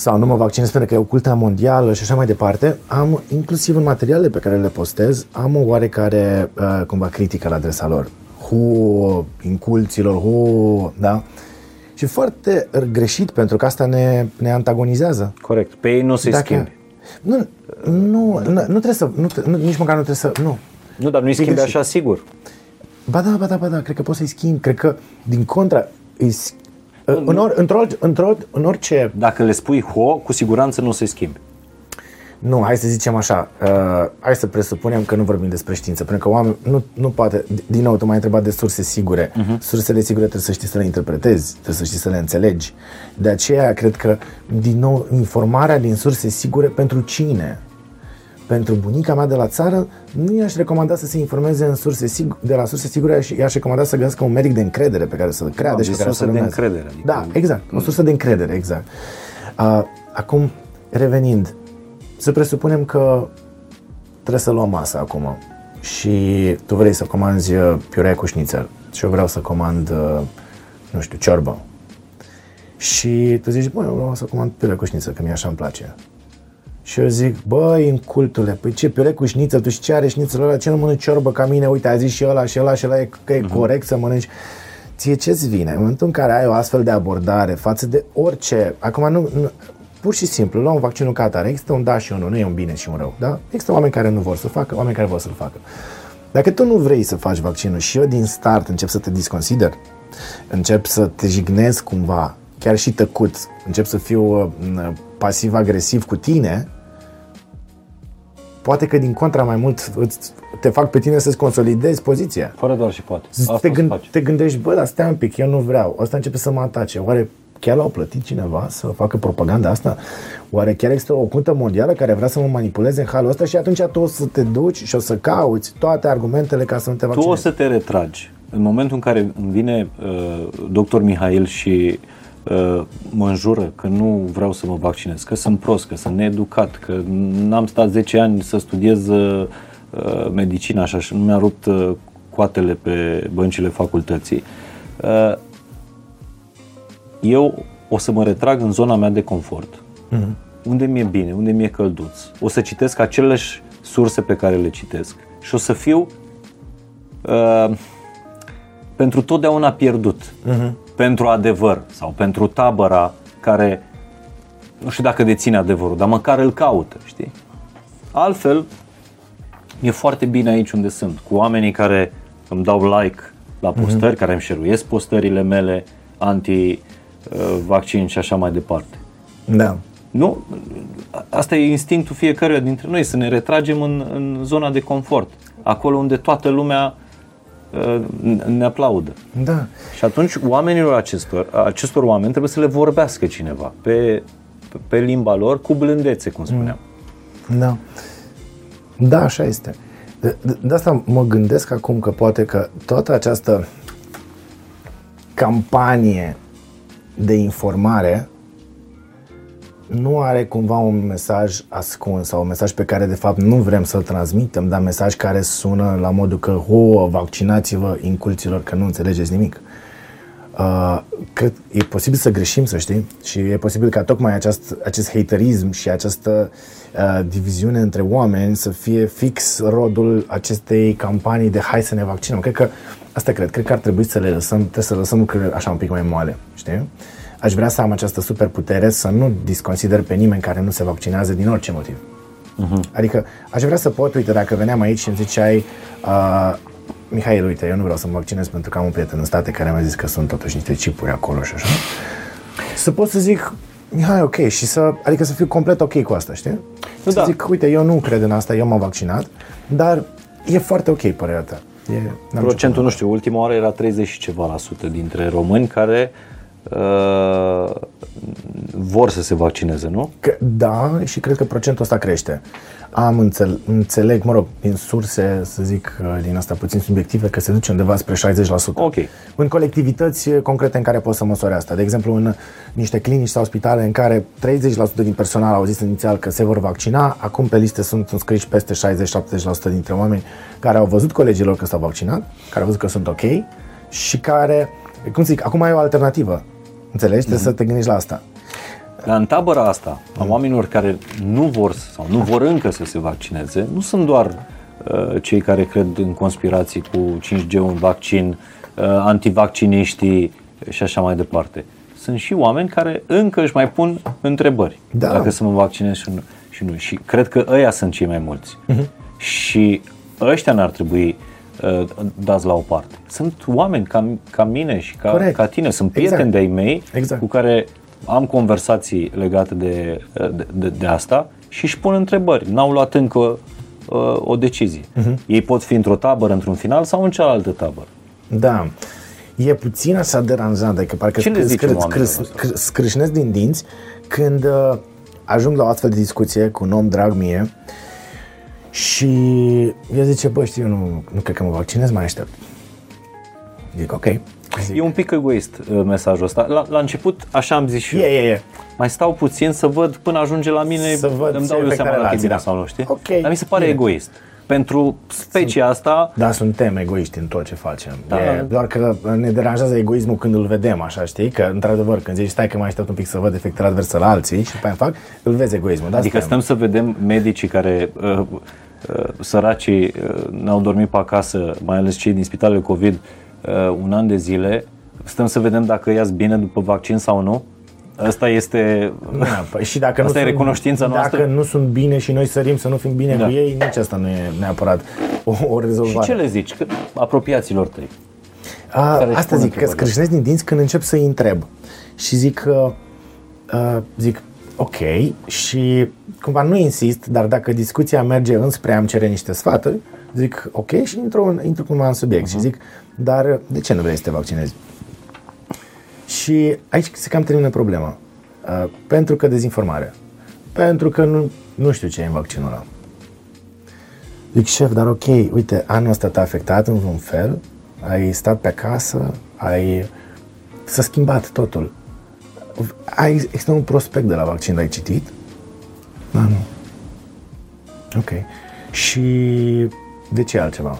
sau nu mă vaccinez pentru că e o cultă mondială și așa mai departe, am, inclusiv în materialele pe care le postez, am o oarecare, uh, cumva, critică la adresa lor. Hu, inculților, hu, da? Și foarte greșit, pentru că asta ne, ne antagonizează. Corect. Pe ei nu se Dacă, schimbi. Nu, nu, nu, nu trebuie să, nu, nu, nici măcar nu trebuie să, nu. Nu, dar nu-i schimbi așa sigur. Ba da, ba da, ba da, cred că poți să-i schimbi. Cred că, din contra, îi, în, or, într-o, într-o, în orice... Dacă le spui ho, cu siguranță nu se schimbi. Nu, hai să zicem așa, uh, hai să presupunem că nu vorbim despre știință, pentru că oameni, nu, nu poate, din nou, tu m-ai întrebat de surse sigure. Uh-huh. Sursele sigure trebuie să știi să le interpretezi, trebuie să știi să le înțelegi. De aceea, cred că, din nou, informarea din surse sigure pentru cine? Pentru bunica mea de la țară, nu i-aș recomanda să se informeze în surse sig- de la surse sigure și i-aș recomanda să găsească un medic de încredere pe care să-l creadă da, și pe care să-l de încredere. Adică... Da, exact, o sursă de încredere, exact. Uh, acum, revenind, să presupunem că trebuie să luăm masa acum și tu vrei să comanzi uh, piurea cu șnițel și eu vreau să comand, uh, nu știu, ciorbă. Și tu zici, băi, eu vreau să comand piurea cu șnițel, că mie așa îmi place. Și eu zic, băi, în cultule, păi ce piure cu șnițel, tu și ce are șnițelul ăla, ce nu mănânci ciorbă ca mine, uite, a zis și ăla și ăla și ăla, e, că e uh-huh. corect să mănânci. Ție ce-ți vine? În momentul în care ai o astfel de abordare față de orice, acum nu, nu pur și simplu, luăm vaccinul ca atare. Există un da și un nu, nu e un bine și un rău. Da? Există oameni care nu vor să facă, oameni care vor să-l facă. Dacă tu nu vrei să faci vaccinul și eu din start încep să te disconsider, încep să te jignez cumva, chiar și tăcut, încep să fiu uh, pasiv-agresiv cu tine, poate că din contra mai mult te fac pe tine să-ți consolidezi poziția. Fără doar și poate. Asta te, gând, te gândești, bă, dar stai un pic, eu nu vreau. Asta începe să mă atace. Oare chiar l-au plătit cineva să facă propaganda asta? Oare chiar există o cuntă mondială care vrea să mă manipuleze în halul ăsta și atunci tu o să te duci și o să cauți toate argumentele ca să nu te vaccinezi? Tu o să te retragi. În momentul în care îmi vine uh, doctor Mihail și uh, mă înjură că nu vreau să mă vaccinez, că sunt prost, că sunt needucat, că n-am stat 10 ani să studiez uh, medicina așa și nu mi-a rupt uh, coatele pe băncile facultății. Uh, eu o să mă retrag în zona mea de confort, uh-huh. unde mi-e bine, unde mi-e călduț. O să citesc aceleași surse pe care le citesc și o să fiu uh, pentru totdeauna pierdut, uh-huh. pentru adevăr sau pentru tabăra care nu știu dacă deține adevărul, dar măcar îl caută, știi? Altfel, e foarte bine aici unde sunt, cu oamenii care îmi dau like la postări, uh-huh. care îmi șeruiesc postările mele anti Uh, vaccin și așa mai departe. Da. Nu? Asta e instinctul fiecăruia dintre noi, să ne retragem în, în zona de confort, acolo unde toată lumea uh, ne aplaudă. Da. Și atunci oamenilor acestor, acestor oameni trebuie să le vorbească cineva pe, pe, pe limba lor cu blândețe, cum spuneam. Da. Da, așa este. De, de, de asta mă gândesc acum că poate că toată această campanie de informare nu are cumva un mesaj ascuns sau un mesaj pe care de fapt nu vrem să-l transmitem, dar mesaj care sună la modul că, ho, vaccinați-vă inculților că nu înțelegeți nimic. Uh, cred, e posibil să greșim, să știi, și e posibil ca tocmai acest, acest haterism și această uh, diviziune între oameni să fie fix rodul acestei campanii de hai să ne vaccinăm. Cred că, asta cred, cred că ar trebui să le lăsăm, trebuie să lăsăm lucrurile așa un pic mai moale, știi? Aș vrea să am această superputere să nu disconsider pe nimeni care nu se vaccinează din orice motiv. Uh-huh. Adică aș vrea să pot, uite, dacă veneam aici și îmi ziceai uh, Mihail, uite, eu nu vreau să mă vaccinez pentru că am un prieten în state care mi-a zis că sunt totuși niște chipuri acolo și așa. Să pot să zic, Mihai, ok, și să, adică să fiu complet ok cu asta, știi? Să da. zic, uite, eu nu cred în asta, eu m-am vaccinat, dar e foarte ok părerea ta. E, Procentul, nu știu, ultima oară era 30 și ceva la sută dintre români care uh, vor să se vaccineze, nu? Că, da, și cred că procentul ăsta crește. Am înțeleg, înțeleg, mă rog, din surse, să zic, uh, din asta puțin subiective, că se duce undeva spre 60%. Ok. În colectivități concrete în care poți să măsori asta. De exemplu, în niște clinici sau spitale în care 30% din personal au zis inițial că se vor vaccina, acum pe liste sunt înscriși peste 60-70% dintre oameni care au văzut colegilor că s-au vaccinat, care au văzut că sunt ok și care, cum zic, acum ai o alternativă. Înțelegi? Mm-hmm. Trebuie să te gândești la asta. Dar în tabăra asta, a oamenilor care nu vor sau nu vor încă să se vaccineze, nu sunt doar uh, cei care cred în conspirații cu 5G, un vaccin, uh, antivacciniștii și așa mai departe. Sunt și oameni care încă își mai pun întrebări da. dacă să mă vaccinez și nu. Și, nu. și cred că ăia sunt cei mai mulți. Uh-huh. Și ăștia n-ar trebui uh, dați la o parte. Sunt oameni ca, ca mine și ca, ca tine, sunt prieteni exact. de-ai mei exact. cu care am conversații legate de, de, de, de asta și își pun întrebări. N-au luat încă uh, o decizie. Uh-huh. Ei pot fi într-o tabără, într-un final sau în cealaltă tabără. Da. E puțin așa deranjant, adică parcă scrâșnesc din dinți când uh, ajung la o astfel de discuție cu un om drag mie și el zice, bă, știu, nu, nu cred că mă vaccinez, mai aștept. Zic, ok. Zic. E un pic egoist uh, mesajul ăsta. La, la început, așa am zis și eu. E, e, e. Mai stau puțin să văd până ajunge la mine, să văd îmi dau eu seama dacă e bine da. sau nu, știi? Okay. Dar mi se pare e. egoist. Pentru specia Sunt, asta... Da, suntem egoiști în tot ce facem. Da, e, da. Doar că ne deranjează egoismul când îl vedem, așa, știi? Că, într-adevăr, când zici, stai că mai aștept un pic să văd efectele adverse la alții și pe aia fac, îl vezi egoismul. Da, adică stăm să vedem medicii care... Uh, uh, săracii uh, n-au dormit pe acasă, mai ales cei din spitalele COVID, uh, un an de zile stăm să vedem dacă ias bine după vaccin sau nu? Asta este, da, păi și dacă asta nu e recunoștința sunt, noastră. Dacă nu sunt bine și noi sărim să nu fim bine da. cu ei, nici asta nu e neapărat o, o rezolvare. Și ce le zici că, apropiaților tăi? A, asta zic, că scrâșnesc din dinți când încep să-i întreb. Și zic că, uh, zic, ok, și cumva nu insist, dar dacă discuția merge înspre am cere niște sfaturi, zic ok și intru, intru cumva în subiect uh-huh. și zic, dar de ce nu vrei să te vaccinezi? Și aici se cam termină problema. Uh, pentru că dezinformare. Pentru că nu, nu știu ce e în vaccinul ăla. Zic, șef, dar ok, uite, anul ăsta te-a afectat în vreun fel, ai stat pe acasă, ai... S-a schimbat totul. Ai, există un prospect de la vaccin, l-ai citit? Da, nu. Ok. Și de ce altceva?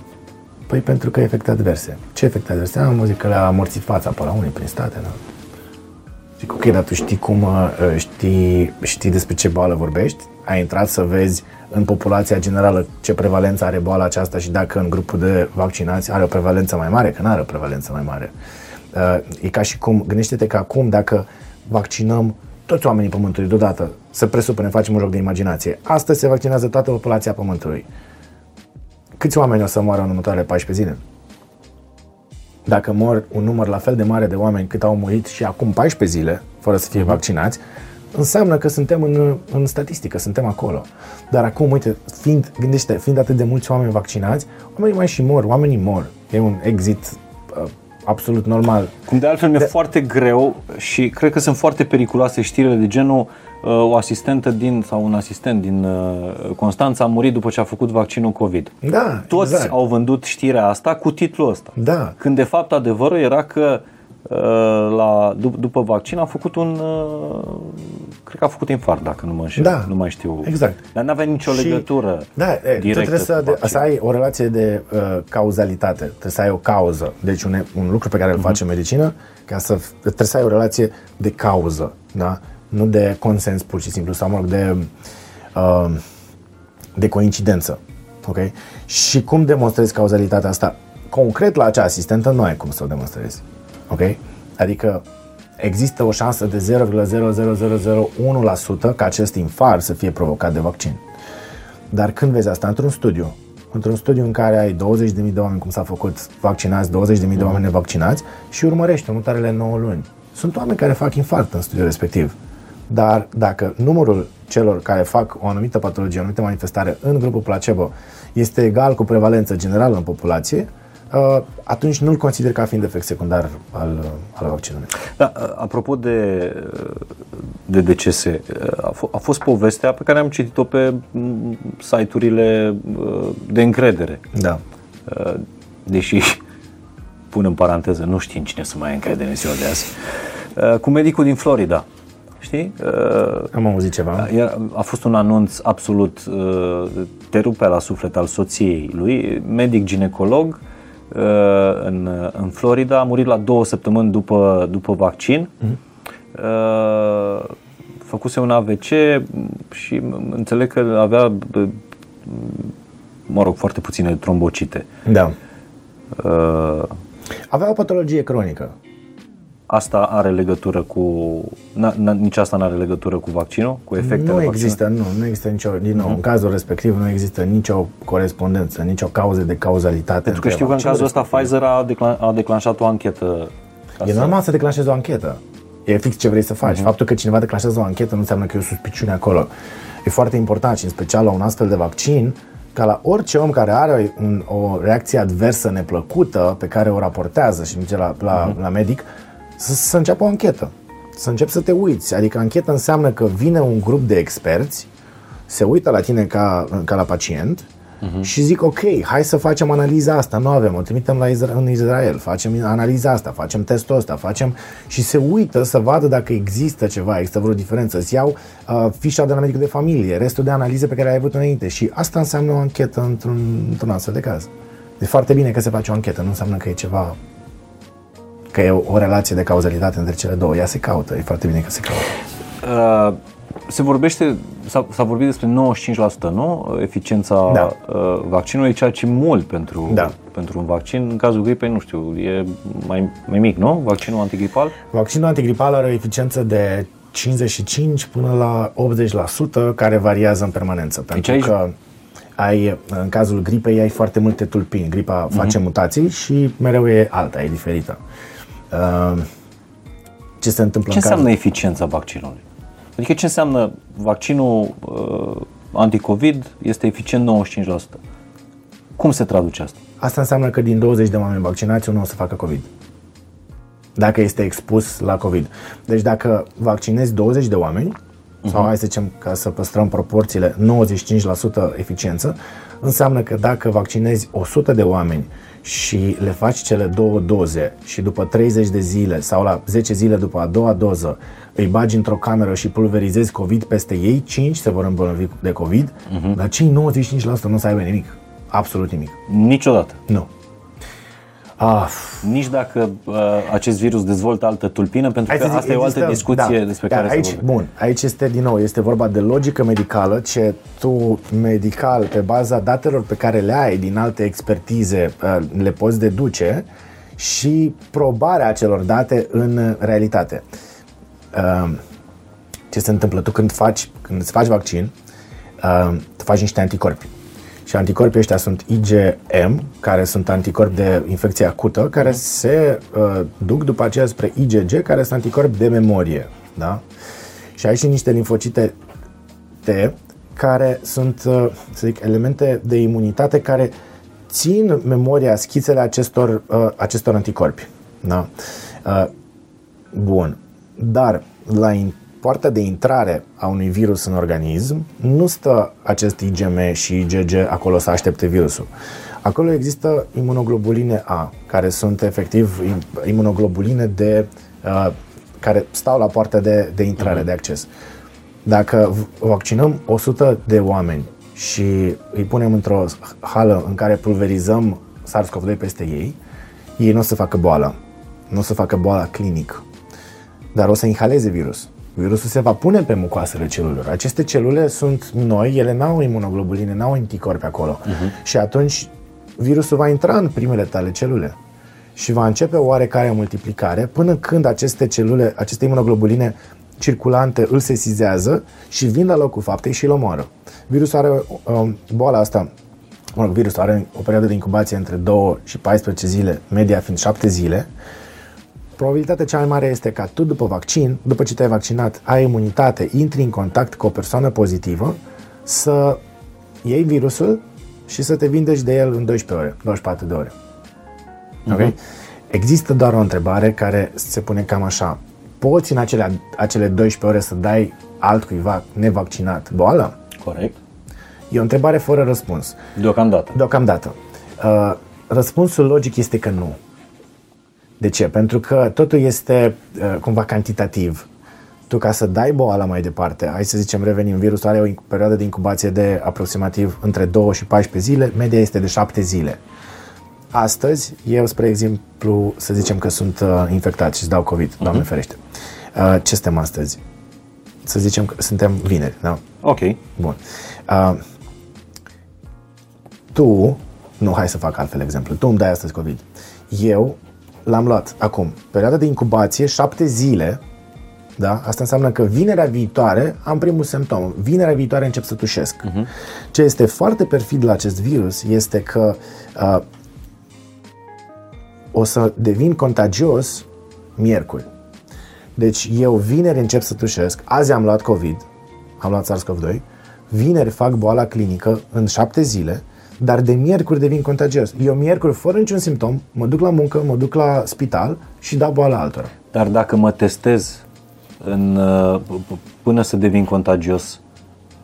Păi pentru că efecte adverse. Ce efecte adverse? Am zic că le-a amorțit fața pe la unii prin state, da? Zic, ok, dar tu știi cum, uh, știi, știi despre ce boală vorbești? Ai intrat să vezi în populația generală ce prevalență are boala aceasta și dacă în grupul de vaccinați are o prevalență mai mare, că nu are o prevalență mai mare. Uh, e ca și cum, gândește-te că acum dacă vaccinăm toți oamenii Pământului deodată, să presupunem, facem un joc de imaginație, astăzi se vaccinează toată populația Pământului câți oameni o să moară în următoarele 14 zile? Dacă mor un număr la fel de mare de oameni cât au murit și acum 14 zile, fără să fie mhm. vaccinați, înseamnă că suntem în, în statistică, suntem acolo. Dar acum, uite, fiind, gândește, fiind atât de mulți oameni vaccinați, oamenii mai și mor, oamenii mor. E un exit uh, absolut normal. Cum de altfel mi-e de... foarte greu și cred că sunt foarte periculoase știrile de genul uh, o asistentă din sau un asistent din uh, Constanța a murit după ce a făcut vaccinul COVID. Da, Toți exact. au vândut știrea asta cu titlul ăsta. Da. Când de fapt adevărul era că uh, la, dup- după vaccin a făcut un uh, cred că a făcut infarct dacă nu mă înșel, Da, nu mai știu. exact. Dar n-avea nicio Și- legătură Da, e, tu directă trebuie să, cu de, vaccinul. să ai o relație de uh, cauzalitate, trebuie să ai o cauză. Deci un, un lucru pe care îl Mhm. face în medicină, ca să, f- trebuie să ai o relație de cauză, da? nu de consens pur și simplu, sau mă rog, de, uh, de coincidență. Ok? Și cum demonstrezi cauzalitatea asta? Concret la acea asistentă nu ai cum să o demonstrezi. Ok? Adică există o șansă de 0,00001% ca acest infarct să fie provocat de vaccin. Dar când vezi asta într-un studiu, într-un studiu în care ai 20.000 de oameni, cum s-a făcut, vaccinați, 20.000 de oameni nevaccinați și urmărești următoarele 9 luni. Sunt oameni care fac infarct în studiul respectiv. Dar dacă numărul celor care fac o anumită patologie, o anumită manifestare în grupul placebo este egal cu prevalența generală în populație, uh, atunci nu-l consider ca fiind efect secundar al, uh, al vaccinului. Da, apropo de, de decese, a, f- a fost povestea pe care am citit-o pe m, site-urile uh, de încredere. Da. Uh, Deși, pun în paranteză, nu știm cine să mai încredere în ziua de azi. Uh, Cu medicul din Florida. Știi? Uh, Am auzit ceva. Era- A fost un anunț absolut uh, te rupea la suflet al soției lui, medic ginecolog uh, în, în Florida, a murit la două săptămâni după, după vaccin. Uh, făcuse un AVC și m- înțeleg că avea, b- mă rog, foarte puține trombocite. Da. Uh, Avea o patologie cronică. Asta are legătură cu, n- n- nici asta nu are legătură cu vaccinul, cu efectele Nu vaccinului? există, nu, nu există nicio, din nou, în cazul respectiv nu există nicio corespondență, nicio cauză de cauzalitate. Pentru că știu că în cazul ăsta Pfizer a, declan- a declanșat o anchetă. ca E să- normal să declanșezi o anchetă. E fix ce vrei să faci. Faptul că cineva declanșează o anchetă nu înseamnă că e o suspiciune acolo. E foarte important și în special la un astfel de vaccin, ca la orice om care are un, o reacție adversă neplăcută pe care o raportează și merge la, la, la medic, să, să înceapă o anchetă. Să începi să te uiți. Adică anchetă înseamnă că vine un grup de experți, se uită la tine ca, ca la pacient și zic, ok, hai să facem analiza asta, nu avem, o trimitem la Isra- în Israel, facem analiza asta, facem testul ăsta, facem și se uită să vadă dacă există ceva, există vreo diferență. Îți iau uh, fișa de la medicul de familie, restul de analize pe care ai avut înainte și asta înseamnă o anchetă într-un, într-un astfel de caz. E foarte bine că se face o anchetă, nu înseamnă că e ceva că e o, o relație de cauzalitate între cele două. Ea se caută, e foarte bine că se caută. Uh, se vorbește, s-a, s-a vorbit despre 95%, nu? Eficiența Da. uh, vaccinului, ceea ce e mult pentru, Da. pentru un vaccin. În cazul gripei, nu știu, e mai, mai mic, nu? Vaccinul antigripal? Vaccinul antigripal are o eficiență de 55 până la 80% care variază în permanență. Pentru aici- că ai, în cazul gripei ai foarte multe tulpini. Gripa face mutații și mereu e alta, e diferită. Uh, Ce se întâmplă Ce în înseamnă cazul... eficiența vaccinului? Adică ce înseamnă vaccinul uh, anticovid este eficient 95%? Cum se traduce asta? Asta înseamnă că din 20 de oameni vaccinați, unul o să facă COVID. Dacă este expus la COVID. Deci dacă vaccinezi 20 de oameni, sau hai să zicem, ca să păstrăm proporțiile, 95% eficiență, înseamnă că dacă vaccinezi 100 de oameni și le faci cele două doze și după 30 de zile sau la 10 zile după a doua doză îi bagi într-o cameră și pulverizezi COVID peste ei, 5 se vor îmbolnăvi de COVID, dar cei 95% nu o să aibă nimic. Absolut nimic. Niciodată. Nu. Ah, Nici dacă uh, acest virus dezvoltă altă tulpină, pentru că să zic, asta e o altă există- discuție da, despre da, care aici, se vorbește. Bun, aici este din nou, este vorba de logică medicală, ce tu medical, pe baza datelor pe care le ai din alte expertize, uh, le poți deduce și probarea acelor date în realitate. Uh, Ce se întâmplă? Tu când faci, când îți faci vaccin, uh, tu faci niște anticorpi. Și anticorpii ăștia sunt IgM, care sunt anticorpi de infecție acută, care se uh, duc după aceea spre IgG, care sunt anticorpi de memorie. Da? Și ai și niște limfocite T, care sunt, uh, să zic, elemente de imunitate care țin memoria, schițele acestor, uh, acestor anticorpi. Da? Uh, bun. Dar la in- poarta de intrare a unui virus în organism nu stă acest IgM și IgG acolo să aștepte virusul. Acolo există imunoglobuline A, care sunt efectiv im- imunoglobuline de, uh, care stau la poarta de, de intrare, de acces. Dacă v- vaccinăm 100 de oameni și îi punem într-o hală în care pulverizăm SARS-CoV-2 peste ei, ei nu o să facă boală. Nu o să facă boala clinic. Dar o să inhaleze virus. Virusul se va pune pe mucoasele celulelor. Aceste celule sunt noi, ele n-au imunoglobuline, n-au anticorpi acolo. Uh-huh. Și atunci virusul va intra în primele tale celule și va începe o oarecare multiplicare până când aceste celule, aceste imunoglobuline circulante îl sesizează și vin la locul faptei și îl omoară. Virusul are um, boala asta, mă rog, virusul are o perioadă de incubație între 2 și 14 zile, media fiind 7 zile. Probabilitatea cea mai mare este ca tu după vaccin, după ce te-ai vaccinat, ai imunitate, intri în contact cu o persoană pozitivă, să iei virusul și să te vindeci de el în 12 ore, 24 de ore. Ok? Există doar o întrebare care se pune cam așa. Poți în acele, acele 12 ore să dai altcuiva nevaccinat boală? Corect. E o întrebare fără răspuns. Deocamdată. Deocamdată. Uh, răspunsul logic este că nu. De ce? Pentru că totul este uh, cumva cantitativ. Tu ca să dai boala mai departe, hai să zicem revenim, virusul are o inc- perioadă de incubație de aproximativ între 2 și 14 zile, media este de 7 zile. Astăzi, eu, spre exemplu, să zicem că sunt uh, infectat și îți dau COVID, Doamne ferește. Uh, ce suntem astăzi? Să zicem că suntem vineri, da? Ok. Bun. Uh, tu, nu, hai să fac altfel exemplu, tu îmi dai astăzi COVID. Eu l-am luat acum, perioada de incubație, șapte zile, da? Asta înseamnă că vinerea viitoare am primul simptom. Vinerea viitoare încep să tușesc. Uh-huh. Ce este foarte perfid la acest virus este că uh, o să devin contagios miercuri. Deci eu vineri încep să tușesc, azi am luat COVID, am luat SARS-CoV-2, vineri fac boala clinică în șapte zile, dar de miercuri devin contagios. Eu miercuri, fără niciun simptom, mă duc la muncă, mă duc la spital și dau boala altora. Dar dacă mă testez în, uh, p- până să devin contagios,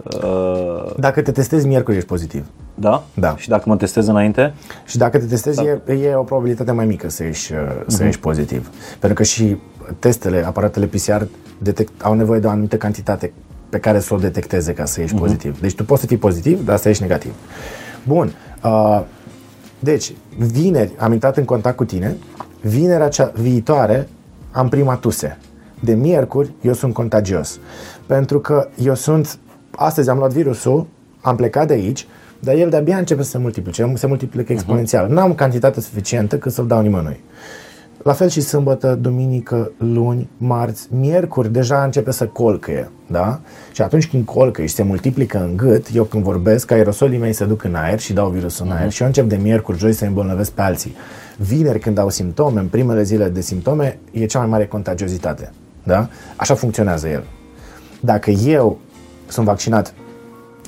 uh, Dacă te testezi miercuri, ești pozitiv. da? Da. Și dacă mă testez înainte? Și dacă te testezi, e, e o probabilitate mai mică să ieși, uh, să ieși pozitiv. Pentru că și testele, aparatele PCR detect, au nevoie de o anumită cantitate pe care să o detecteze ca să ieși pozitiv. Deci tu poți să fii pozitiv, dar să ieși negativ. Bun. Uh, deci, vineri am intrat în contact cu tine, vinerea cea viitoare am prima tuse. De miercuri eu sunt contagios. Pentru că eu sunt, astăzi am luat virusul, am plecat de aici, dar el de-abia începe să se multiplice, se multiplică exponențial. N-am cantitate suficientă cât să-l dau nimănui. La fel și sâmbătă, duminică, luni, marți, miercuri, deja începe să colcăie, da? Și atunci când colcăie și se multiplică în gât, eu când vorbesc, aerosolii mei se duc în aer și dau virusul în aer și eu încep de miercuri, joi să îmbolnăvesc pe alții. Vineri, când au simptome, în primele zile de simptome, e cea mai mare contagiozitate, da? Așa funcționează el. Dacă eu sunt vaccinat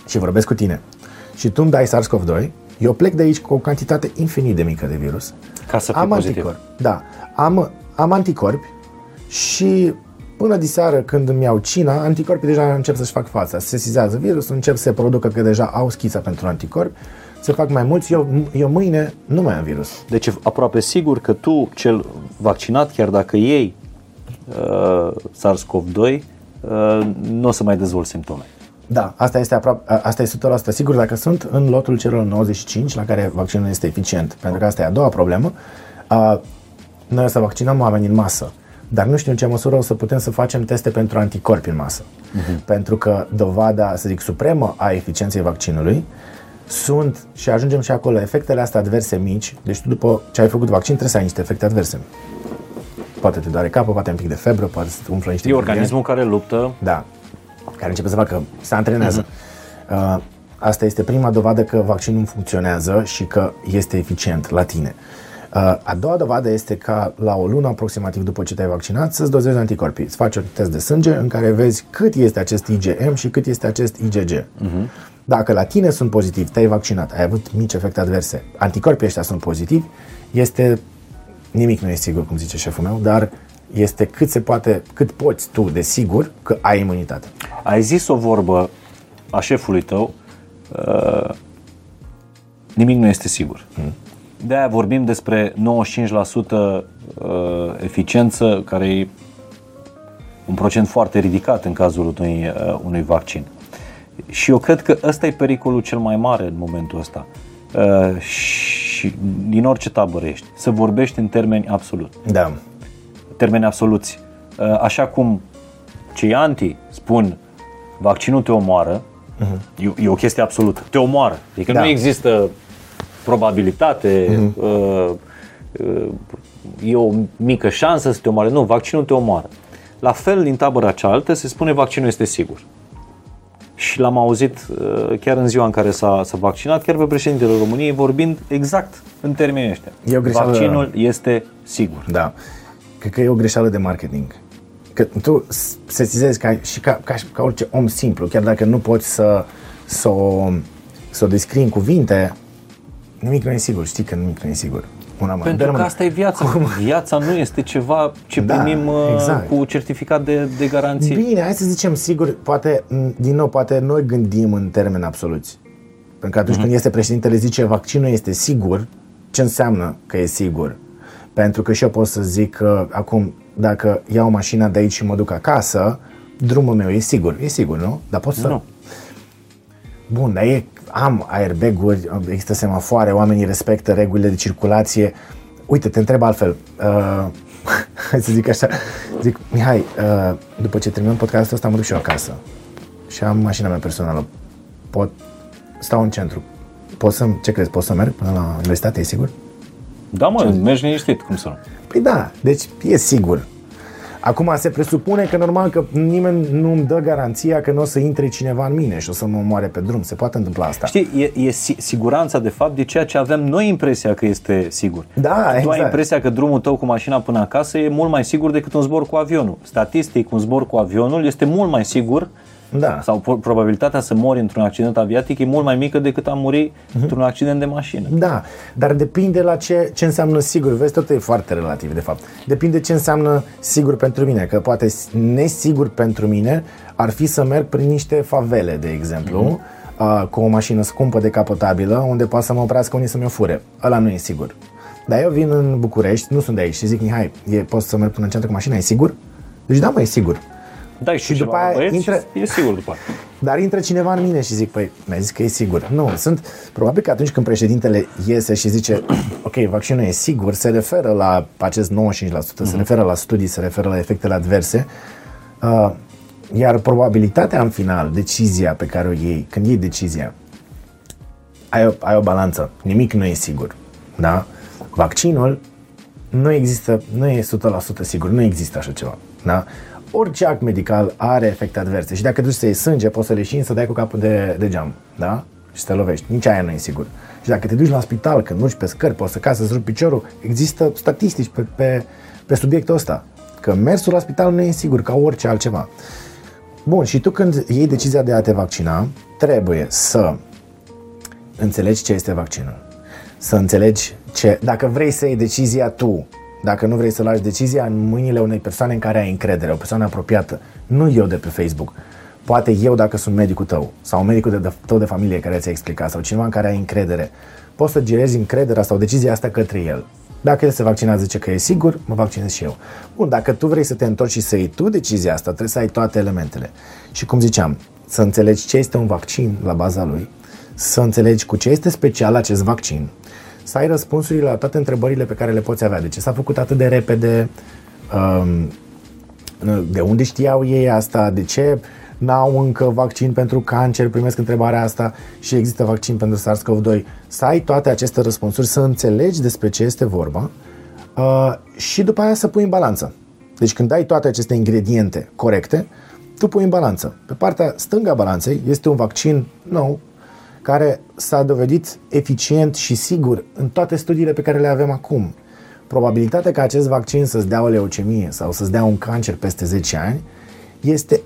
și vorbesc cu tine și tu îmi dai SARS-CoV-2, eu plec de aici cu o cantitate infinit de mică de virus, Ca să fii am pozitiv. anticorpi. Da, am, am anticorpi și până diseară când îmi iau cina, anticorpii deja încep să-și fac fața. Se sesizează virusul, încep să se producă că deja au schița pentru anticorpi, se fac mai mulți, eu, eu mâine nu mai am virus. Deci e aproape sigur că tu, cel vaccinat, chiar dacă iei uh, SARS-CoV-2, uh, nu o să mai dezvolți simptome. Da, asta este, aproape, a- asta este 100% sigur dacă sunt în lotul celor 95 la care vaccinul este eficient. Pentru că asta e a doua problemă. A, Noi o să vaccinăm oameni în masă, dar nu știu în ce măsură o să putem să facem teste pentru anticorpi în masă. Pentru că dovada, să zic, supremă a eficienței vaccinului sunt, și ajungem și acolo, efectele astea adverse mici, deci tu după ce ai făcut vaccin trebuie să ai niște efecte adverse. Poate te doare capul, poate un pic de febră, poate să te umflă niște E gângheni. organismul care luptă Da, care începe să facă, se antrenează. Uh, asta este prima dovadă că vaccinul funcționează și că este eficient la tine. Uh, a doua dovadă este ca la o lună aproximativ după ce te-ai vaccinat să-ți dozezi anticorpii. Îți faci un test de sânge în care vezi cât este acest IgM și cât este acest IgG. Dacă la tine sunt pozitivi, te-ai vaccinat, ai avut mici efecte adverse, anticorpii ăștia sunt pozitivi, este nimic nu e sigur, cum zice șeful meu, dar este cât se poate, cât poți tu de sigur că ai imunitate. Ai zis o vorbă a șefului tău, uh, nimic nu este sigur. Mm. De-aia vorbim despre 95% uh, eficiență, care e un procent foarte ridicat în cazul unui, uh, unui vaccin. Și eu cred că ăsta e pericolul cel mai mare în momentul ăsta. Uh, și din orice tabără ești, să vorbești în termeni absolut. Da. Termeni absoluți. Uh, așa cum cei anti spun vaccinul te omoară, uh-huh. e, e o chestie absolută. Te omoară. Adică da. nu există probabilitate, uh-huh. uh, uh, e o mică șansă să te omoare. Nu, vaccinul te omoară. La fel, din tabăra cealaltă, se spune vaccinul este sigur. Și l-am auzit uh, chiar în ziua în care s-a, s-a vaccinat, chiar pe președintele României, vorbind exact în termenii ăștia. E o greșeală... Vaccinul este sigur. Da. Cred că e o greșeală de marketing. Că tu sesizezi ca, și ca, ca, ca orice om simplu, chiar dacă nu poți să, să, o, să o descrii în cuvinte, nimic nu e sigur, știi că nimic nu e sigur. Una mai. Pentru că asta e viața. Viața nu este ceva ce da, primim uh, exact. cu certificat de, de garanție. Bine, hai să zicem sigur, poate, din nou, poate noi gândim în termeni absoluți. Pentru că atunci uh-huh. când este președintele zice vaccinul este sigur, ce înseamnă că e sigur? Pentru că și eu pot să zic că acum, dacă iau mașina de aici și mă duc acasă, drumul meu e sigur. E sigur, nu? Dar pot să... Nu. Bun, dar e am airbag-uri, există semafoare, oamenii respectă regulile de circulație. Uite, te întreb altfel. Uh, hai să zic așa. Zic, Mihai, uh, după ce terminăm podcastul ăsta, mă duc și eu acasă. Și am mașina mea personală. Pot, stau în centru. Pot să, ce crezi, pot să merg până la universitate, e sigur? Da, mă, ce mergi liniștit, cum să nu? Păi da, deci e sigur. Acum se presupune că normal că nimeni nu îmi dă garanția că nu o să intre cineva în mine și o să mă moare pe drum. Se poate întâmpla asta. Știi, e, e siguranța de fapt de ceea ce avem noi impresia că este sigur. Da, tu exact. ai impresia că drumul tău cu mașina până acasă e mult mai sigur decât un zbor cu avionul. Statistic, un zbor cu avionul este mult mai sigur da. Sau probabilitatea să mori într-un accident aviatic e mult mai mică decât a muri uh-huh. într-un accident de mașină. Da, dar depinde la ce, ce înseamnă sigur. Vezi, tot e foarte relativ, de fapt. Depinde ce înseamnă sigur pentru mine. Că poate nesigur pentru mine ar fi să merg prin niște favele, de exemplu, uh-huh. uh, cu o mașină scumpă, decapotabilă, unde poate să mă oprească unii să mi-o fure. Ăla nu e sigur. Dar eu vin în București, nu sunt de aici și zic, Mihai, e, poți să merg până în centru cu mașina, e sigur? Deci da, mai e sigur. Da, și, și după aia băieți, intră, e sigur după aia. Dar intră cineva în mine și zic, păi, mi-a zis că e sigur. Nu, sunt, probabil că atunci când președintele iese și zice, ok, vaccinul e sigur, se referă la acest 95%, uh-huh. se mhm. referă la studii, se referă la efectele adverse, uh, iar probabilitatea în final, decizia pe care o iei, când iei decizia, ai o, ai o balanță, nimic nu e sigur, da? Vaccinul nu există, nu e 100% sigur, nu există așa ceva, da? Orice act medical are efecte adverse și dacă duci să iei sânge, poți să leșini, să dai cu capul de, de geam, da? Și să te lovești. Nici aia nu e sigur. Și dacă te duci la spital, când mergi pe scări, poți să cazi să-ți rupi piciorul, există statistici pe, pe, pe subiectul ăsta. Că mersul la spital nu e sigur ca orice altceva. Bun, și tu când iei decizia de a te vaccina, trebuie să înțelegi ce este vaccinul. Să înțelegi ce, dacă vrei să iei decizia tu dacă nu vrei să lași decizia în mâinile unei persoane în care ai încredere, o persoană apropiată, nu eu de pe Facebook. Poate eu dacă sunt medicul tău sau medicul de, de, tău de familie care ți-a explicat sau cineva în care ai încredere, poți să girezi încrederea sau decizia asta către el. Dacă el se vaccinează, zice că e sigur, mă vaccinez și eu. Bun, dacă tu vrei să te întorci și să iei tu decizia asta, trebuie să ai toate elementele. Și cum ziceam, să înțelegi ce este un vaccin la baza lui, să înțelegi cu ce este special acest vaccin, să ai răspunsurile la toate întrebările pe care le poți avea. De ce s-a făcut atât de repede? Um, de unde știau ei asta? De ce n-au încă vaccin pentru cancer? Primesc întrebarea asta și există vaccin pentru SARS-CoV-2. Să ai toate aceste răspunsuri, să înțelegi despre ce este vorba uh, și după aia să pui în balanță. Deci când ai toate aceste ingrediente corecte, tu pui în balanță. Pe partea stângă a balanței este un vaccin nou care s-a dovedit eficient și sigur în toate studiile pe care le avem acum. Probabilitatea ca acest vaccin să-ți dea o leucemie sau să-ți dea un cancer peste 10 ani este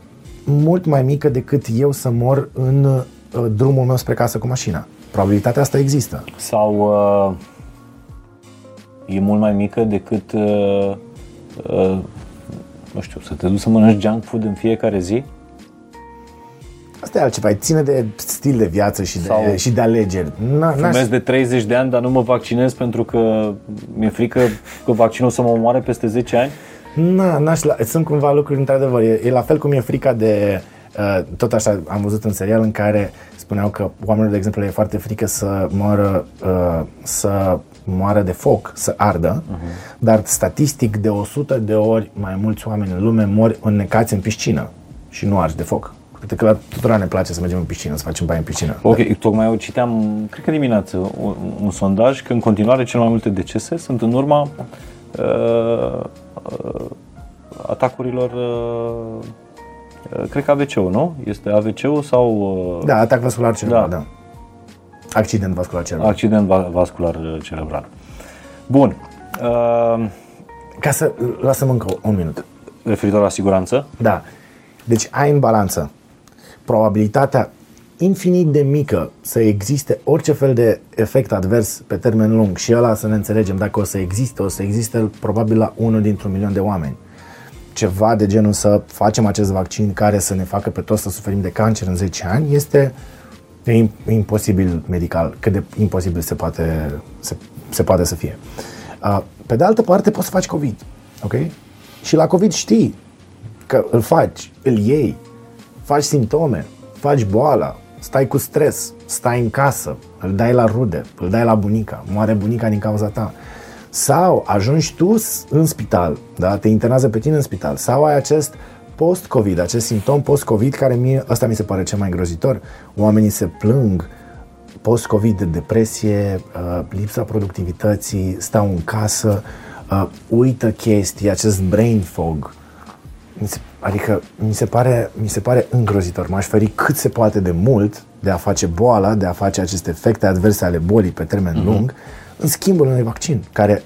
mult mai mică decât eu să mor în uh, drumul meu spre casă cu mașina. Probabilitatea asta există. Sau uh, e mult mai mică decât, uh, uh, nu știu, să te duci să mănânci junk food în fiecare zi? Asta e altceva, ține de stil de viață și de, Sau și de alegeri. Na, Fumez de 30 de ani, dar nu mă vaccinez pentru că mi-e frică că vaccinul o să mă omoare peste 10 ani? Na, n-aș, la- sunt cumva lucruri, într-adevăr, e, e la fel cum e frica de, uh, tot așa am văzut în serial în care spuneau că oamenilor, de exemplu, le e foarte frică să moară, uh, să moară de foc, să ardă, uh-huh. dar statistic de 100 de ori mai mulți oameni în lume mor înnecați în piscină și nu arși de foc. Cred că la tuturor ne place să mergem în piscină, să facem baie în piscină. Ok, tocmai eu citeam, cred că dimineață, un, un sondaj că în continuare cel mai multe decese sunt în urma uh, uh, atacurilor, uh, uh, cred că AVC-ul, nu? Este AVC-ul sau uh, Da, atac vascular cerebral, Da. da. Accident vascular cerebral. accident va- vascular uh, cerebral. Bun. Uh, Ca să, lasă-mă încă un minut. referitor la siguranță, Da. Deci ai în balanță probabilitatea infinit de mică să existe orice fel de efect advers pe termen lung și ăla să ne înțelegem dacă o să existe, o să existe probabil la unul dintr-un milion de oameni. Ceva de genul să facem acest vaccin care să ne facă pe toți să suferim de cancer în 10 ani este e im- imposibil medical, cât de imposibil se poate, se, se poate să fie. Uh, Pe de altă parte poți să faci COVID, ok? Și la COVID știi că îl faci, îl iei, faci simptome, faci boala, stai cu stres, stai în casă, îl dai la rude, îl dai la bunica, moare bunica din cauza ta. Sau ajungi tu s- în spital, da? te internează pe tine în spital, sau ai acest post-COVID, acest simptom post-COVID care mie, ăsta mi se pare cel mai îngrozitor. Oamenii se plâng post-COVID de depresie, uh, lipsa productivității, stau în casă, uh, uită chestii, acest brain fog. Mi se, adică mi se, pare, mi se pare îngrozitor. M-aș feri cât se poate de mult de a face boala, de a face aceste efecte adverse ale bolii pe termen mm-hmm. lung, în schimbul unui vaccin, care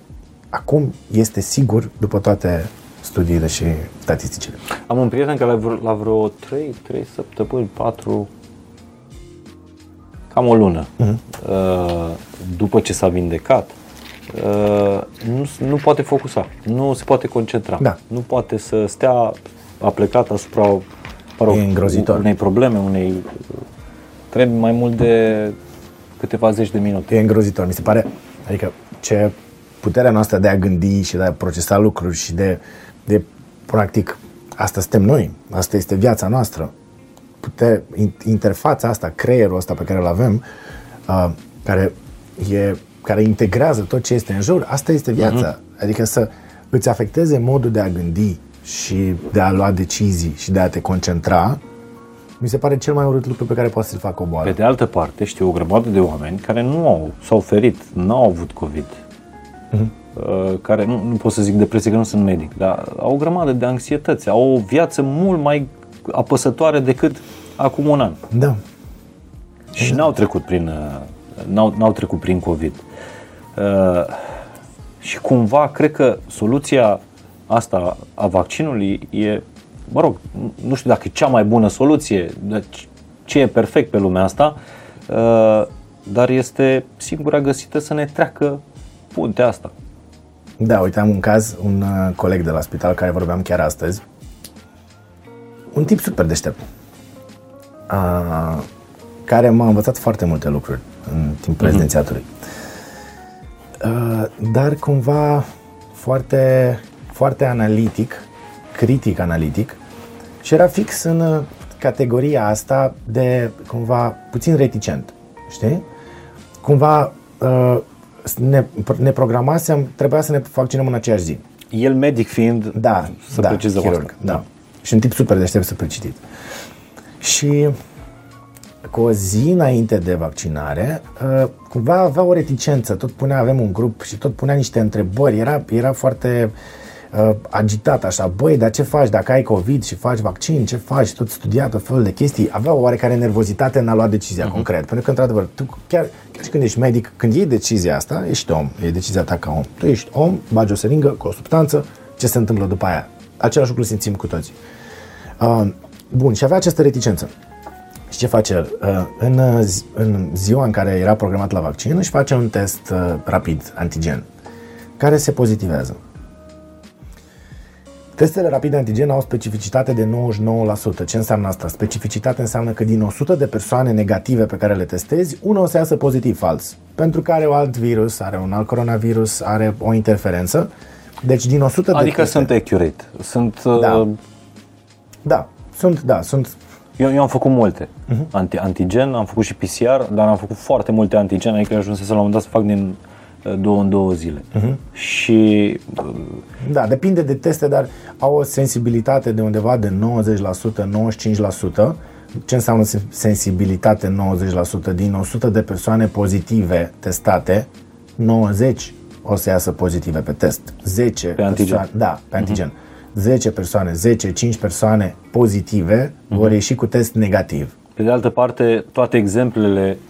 acum este sigur după toate studiile și statisticile. am un prieten care la vreo, la vreo 3, 3 săptămâni, 4, cam o lună, uh, după ce s-a vindecat, uh, nu, nu poate focusa, nu se poate concentra, Da. nu poate să stea aplecat asupra mă rog, E îngrozitor. unei probleme, unei trebuie mai mult de câteva zeci de minute. E îngrozitor, mi se pare. Adică ce puterea noastră de a gândi și de a procesa lucruri și de, de practic, asta suntem noi, asta este viața noastră. Pute, in- interfața asta, creierul ăsta pe care îl avem, uh, care, e, care integrează tot ce este în jur, asta este viața. Uh-huh. Adică să îți afecteze modul de a gândi și de a lua decizii și de a te concentra, mi se pare cel mai urât lucru pe care poate să-l facă o boală. Pe de altă parte, știu o grămadă de oameni care nu au, s-au ferit, nu au avut COVID. Uh, care, nu, nu pot să zic depresie, că nu sunt medic, dar au o grămadă de anxietăți, au o viață mult mai apăsătoare decât acum un an. Da. Și n-au trecut prin, uh, n-au, n-au trecut prin COVID. Uh, și cumva, cred că soluția asta a vaccinului e, mă rog, nu știu dacă e cea mai bună soluție, dar ce e perfect pe lumea asta, uh, dar este singura găsită să ne treacă puntea asta. Da, uite, am un caz, un uh, coleg de la spital care vorbeam chiar astăzi. Un tip super deștept. Uh, care m-a învățat foarte multe lucruri în timpul rezidențiatului. Uh, dar cumva foarte, foarte analitic, critic analitic și era fix în uh, categoria asta de cumva puțin reticent, știi? Cumva uh, ne, ne programasem, trebuia să ne vaccinăm în aceeași zi. El medic fiind, Da, să da, precizăm chirurg, asta. Da. Și un tip super deștept, super citit. Și cu o zi înainte de vaccinare, uh, cumva avea o reticență, tot punea, avem un grup și tot punea niște întrebări, era, era foarte uh, agitat așa, băi, dar ce faci dacă ai COVID și faci vaccin, ce faci, tot studiat, tot felul de chestii, avea o oarecare nervozitate în a lua decizia uh-huh. concret, pentru că, într-adevăr, tu chiar, chiar și când ești medic, când iei decizia asta, ești om, e decizia ta ca om, tu ești om, bagi o seringă cu o substanță, ce se întâmplă după aia? Același lucru simțim cu toții. Uh, bun, și avea această reticență. Și ce face el? Uh, În, uh, zi- în ziua în care era programat la vaccin, își face un test uh, rapid, antigen. care se pozitivează. Testele rapide antigen au specificitate de 99%. Ce înseamnă asta? Specificitate înseamnă că din 100 de persoane negative pe care le testezi, una o să iasă pozitiv fals. Pentru că are un alt virus, are un alt coronavirus, are o interferență. Deci din 100 adică de teste... sunt accurate. Sunt, Da. uh, Da, sunt, da, sunt eu, eu am făcut multe. Mhm. Anti, antigen, am făcut și PCR, dar am făcut foarte multe antigen, adică ajunsese la un moment dat să fac din uh, două în două zile. Mhm. Și uh, Da, depinde de teste, dar au o sensibilitate de undeva de 90%, 95%. Ce înseamnă se- sensibilitate 90%? Din 100 de persoane pozitive testate, 90 o să iasă pozitive pe test. 10 pe antigen. Persoane, da, pe antigen. 10 persoane, 10, 5 persoane pozitive vor ieși cu test negativ. Pe de altă parte, toate exemplele uh,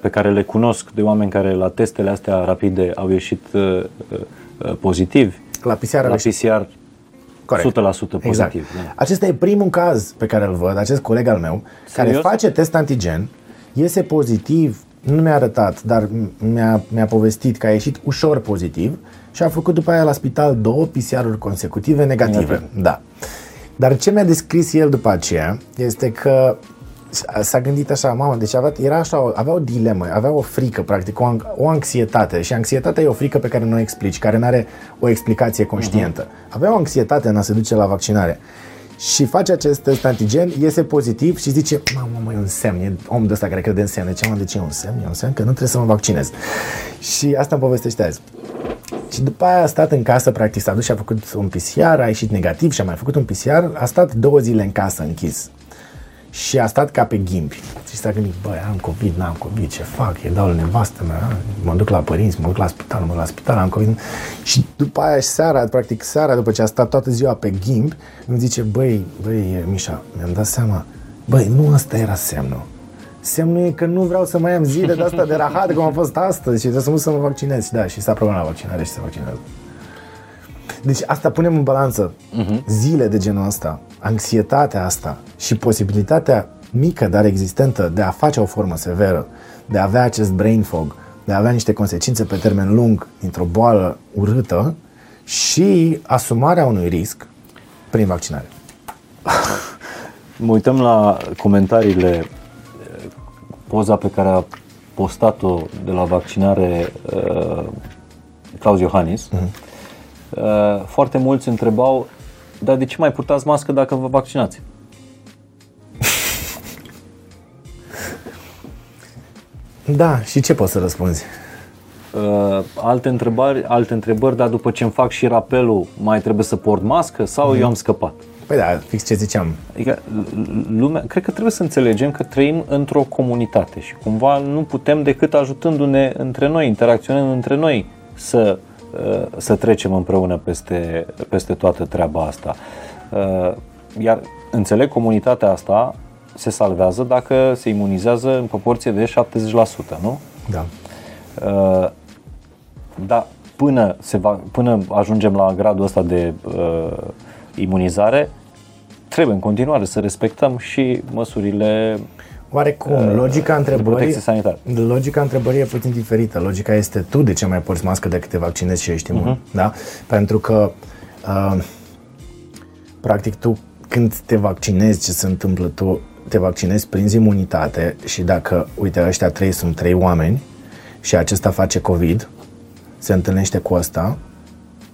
pe care le cunosc de oameni care la testele astea rapide au ieșit uh, uh, uh, pozitivi, La PCR la au ieșit- PCR Corect. 100% pozitiv. Exact. Da. Acesta e primul caz pe care îl văd, acest coleg al meu, care Serios? face test antigen, iese pozitiv, nu mi-a arătat, dar mi-a, mi-a povestit că a ieșit ușor pozitiv și a făcut după aia la spital două PCR-uri consecutive negative. Negativ. Da. Dar ce mi-a descris el după aceea este că s-a gândit așa, mamă, deci avea, era așa, avea o dilemă, avea o frică, practic, o, an- o anxietate. Și anxietatea e o frică pe care nu o explici, care nu are o explicație conștientă. Avea o anxietate în a se duce la vaccinare. Și face acest test antigen, iese pozitiv și zice, mamă, mă, e un semn, e omul de ăsta care crede în semne. Ce, mă, de ce e un semn? E un semn că nu trebuie să mă vaccinez. Și asta îmi povestește azi. Și după aia a stat în casă, practic s-a dus și a făcut un PCR, a ieșit negativ și a mai făcut un PCR, a stat două zile în casă închis. Și a stat ca pe ghimbi. Și s-a gândit, băi, am COVID, n-am COVID, ce fac? E dau la nevastă mea, mă duc la părinți, mă duc la spital, mă duc la spital, am COVID. Și după aia și seara, practic seara, după ce a stat toată ziua pe ghimbi, îmi zice, băi, băi, Mișa, mi-am dat seama, băi, nu ăsta era semnul. Semnul e că nu vreau să mai am zile de asta de rahat cum am fost astăzi și trebuie să mă duc să mă vaccinez. Și da, și s-a programat la vaccinare și se vaccinează. Deci asta punem în balanță. Zile de genul ăsta, anxietatea asta și posibilitatea mică, dar existentă, de a face o formă severă, de a avea acest brain fog, de a avea niște consecințe pe termen lung dintr-o boală urâtă și asumarea unui risc prin vaccinare. Mă uităm la comentariile, eh, poza pe care a postat-o de la vaccinare uh, Claus Iohannis. Uh, foarte mulți întrebau, dar de ce mai purtați mască dacă vă vaccinați? Da, și ce poți să răspunzi? Uh, alte întrebări, alte întrebări, dar după ce îmi fac și rapelul, mai trebuie să port mască sau eu am scăpat? Păi da, fix ce ziceam. Adică l- lumea, cred că trebuie să înțelegem că trăim într-o comunitate și cumva nu putem decât ajutându-ne între noi, interacționând între noi să, uh, să trecem împreună peste, peste toată treaba asta. Uh, Iar înțeleg comunitatea asta se salvează dacă se imunizează în proporție de 70%, nu? Da. Uh, dar până, se va, până ajungem la gradul ăsta de uh, imunizare, trebuie în continuare să respectăm și măsurile Oarecum, logica întrebării, protecție sanitară. logica întrebării e puțin diferită. Logica este tu de ce mai porți mască decât te vaccinezi și ești imun. Uh-huh. Da? Pentru că, uh, practic, tu când te vaccinezi, ce se întâmplă? Tu te vaccinezi, prinzi imunitate și dacă, uite, ăștia trei sunt trei oameni și acesta face COVID, se întâlnește cu ăsta,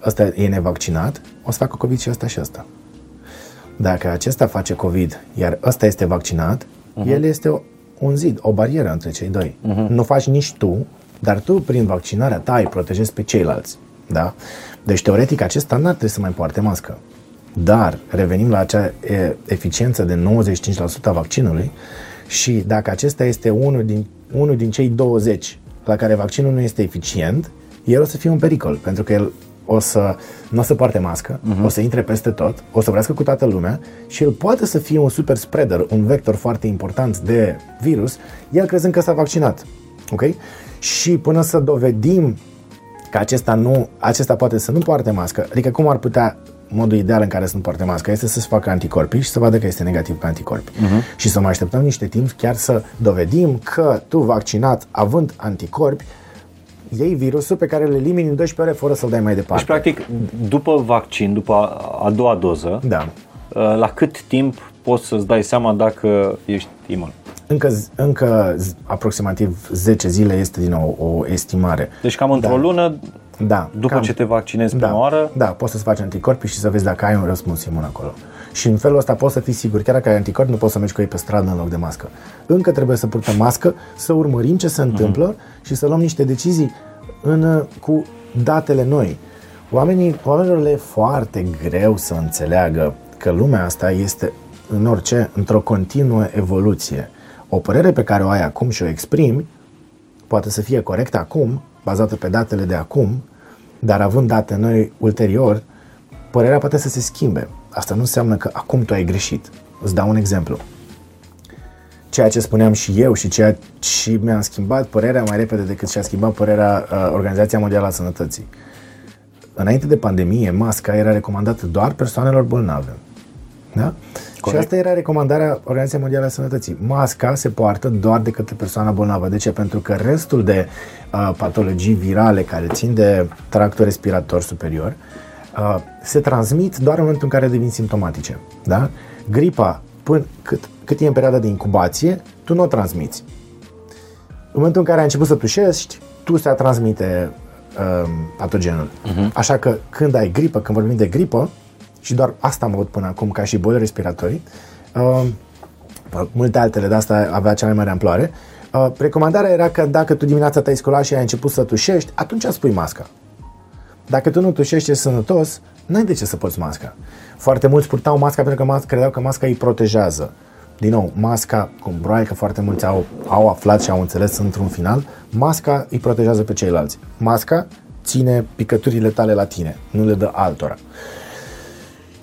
ăsta e nevaccinat, o să facă COVID și ăsta și ăsta. Dacă acesta face COVID, iar ăsta este vaccinat, uh-huh. el este o, un zid, o barieră între cei doi. Uh-huh. Nu faci nici tu, dar tu, prin vaccinarea ta, îi protejezi pe ceilalți. Da? Deci, teoretic, acesta n-ar trebui să mai poarte mască. Dar revenim la acea e, eficiență de 95% a vaccinului și dacă acesta este unul din, unul din cei 20 la care vaccinul nu este eficient, el o să fie un pericol, pentru că el o să nu o să poarte mască, uh-huh. o să intre peste tot, o să vrească cu toată lumea și el poate să fie un super spreader, un vector foarte important de virus, el crezând că s-a vaccinat. Ok? Și până să dovedim că acesta, nu, acesta poate să nu poarte mască, adică cum ar putea modul ideal în care să nu poarte mască este să-și facă anticorpi și să vadă că este negativ pe anticorpi. Uh-huh. Și să mai așteptăm niște timp chiar să dovedim că tu vaccinat având anticorpi iei virusul pe care îl elimini în 12 ore fără să-l dai mai departe. Deci, practic, după vaccin, după a, a doua doză, Da. uh, la cât timp poți să-ți dai seama dacă ești imun? Încă, încă z- aproximativ 10 zile este din nou o estimare. Deci cam într-o Da. lună, Da. după cam- ce te vaccinezi prima da, oară, Da, poți să-ți faci anticorpi și să vezi dacă ai un răspuns imun acolo. Și în felul ăsta poți să fii sigur, chiar dacă ai anticorpi, nu poți să mergi cu ei pe stradă în loc de mască. Încă trebuie să purtăm mască, să urmărim ce se întâmplă și să luăm niște decizii în, cu datele noi. Oamenii, oamenilor le e foarte greu să înțeleagă că lumea asta este în orice, într-o continuă evoluție. O părere pe care o ai acum și o exprimi poate să fie corect acum, bazată pe datele de acum, dar având date noi ulterior, părerea poate să se schimbe. Asta nu înseamnă că acum tu ai greșit. Îți dau un exemplu. Ceea ce spuneam și eu și ceea și mi-am schimbat părerea mai repede decât și-a schimbat părerea uh, Organizația Mondială a Sănătății. Înainte de pandemie, masca era recomandată doar persoanelor bolnave. Da? Și asta era recomandarea Organizației Mondiale a Sănătății. Masca se poartă doar de către persoana bolnavă. De ce? Pentru că restul de uh, patologii virale care țin de tractul respirator superior uh, se transmit doar în momentul în care devin simptomatice. Da? Gripa, până cât, cât e în perioada de incubație, tu nu o transmiți. În momentul în care ai început să tușești, tu se transmite uh, patogenul. Uh-huh. Așa că când ai gripă, când vorbim de gripă, și doar asta am avut până acum ca și boli respiratorii, uh, multe altele de asta avea cea mai mare amploare, uh, recomandarea era că dacă tu dimineața te-ai sculat și ai început să tușești, atunci spui masca. Dacă tu nu tușești, ești sănătos, n-ai de ce să porți masca. Foarte mulți purtau masca pentru că mas- credeau că masca îi protejează. Din nou, masca, cum probabil că foarte mulți au, au aflat și au înțeles într-un final, masca îi protejează pe ceilalți. Masca ține picăturile tale la tine, nu le dă altora.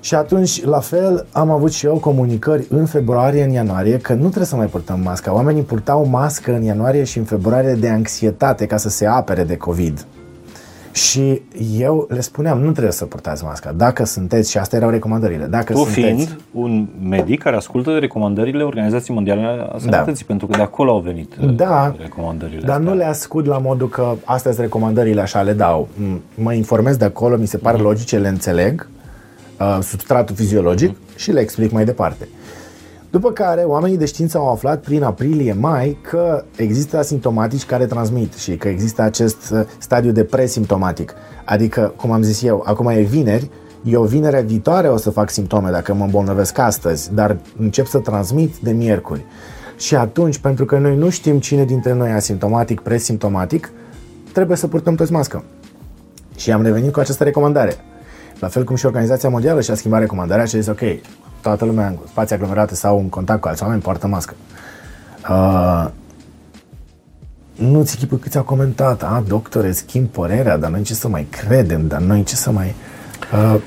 Și atunci, la fel, am avut și eu comunicări în februarie, în ianuarie, că nu trebuie să mai purtăm masca. Oamenii purtau mască în ianuarie și în februarie de anxietate ca să se apere de COVID. Și eu le spuneam, nu trebuie să purtați masca. Dacă sunteți, și astea erau recomandările, dacă tu sunteți... fiind un medic care ascultă de recomandările Organizației Mondiale a Sănătății, pentru că de acolo au venit uh, Da, recomandările dar astea. nu le ascult la modul că astea sunt recomandările, așa le dau. M- Mă informez de acolo, mi se pare logice, le înțeleg, uh, substratul fiziologic și le explic mai departe. După care, oamenii de știință au aflat prin aprilie-mai că există asimptomatici care transmit și că există acest uh, stadiu de presimptomatic. Adică, cum am zis eu, acum e vineri, eu vinerea viitoare o să fac simptome dacă mă îmbolnăvesc astăzi, dar încep să transmit de miercuri. Și atunci, pentru că noi nu știm cine dintre noi e asimptomatic, presimptomatic, trebuie să purtăm toți mască. Și am revenit cu această recomandare. La fel cum și Organizația Mondială și-a schimbat recomandarea și a zis, ok, toată lumea în spații aglomerate sau în contact cu alți oameni poartă mască. Uh, nu-ți echipă câți au comentat, a, doctore, schimb părerea, dar noi ce să mai credem, dar noi ce să mai... Uh,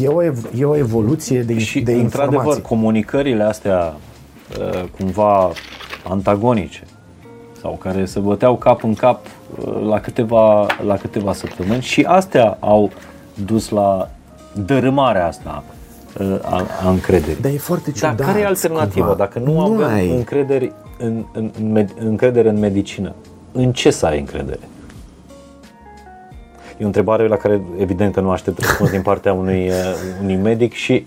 e, o, ev- e o evoluție de, Și, de într-adevăr, informații. comunicările astea uh, cumva antagonice sau care se băteau cap în cap uh, la câteva, la câteva săptămâni și astea au dus la dărâmarea asta uh, a, a încrederii. Dar e foarte Dar ciudat. care e alternativa? cumva. Dacă nu, avem ai. încredere în, în, în, med, încredere în medicină, în ce să ai încredere? E o întrebare la care evident că nu aștept răspuns din partea unui, uh, unui medic și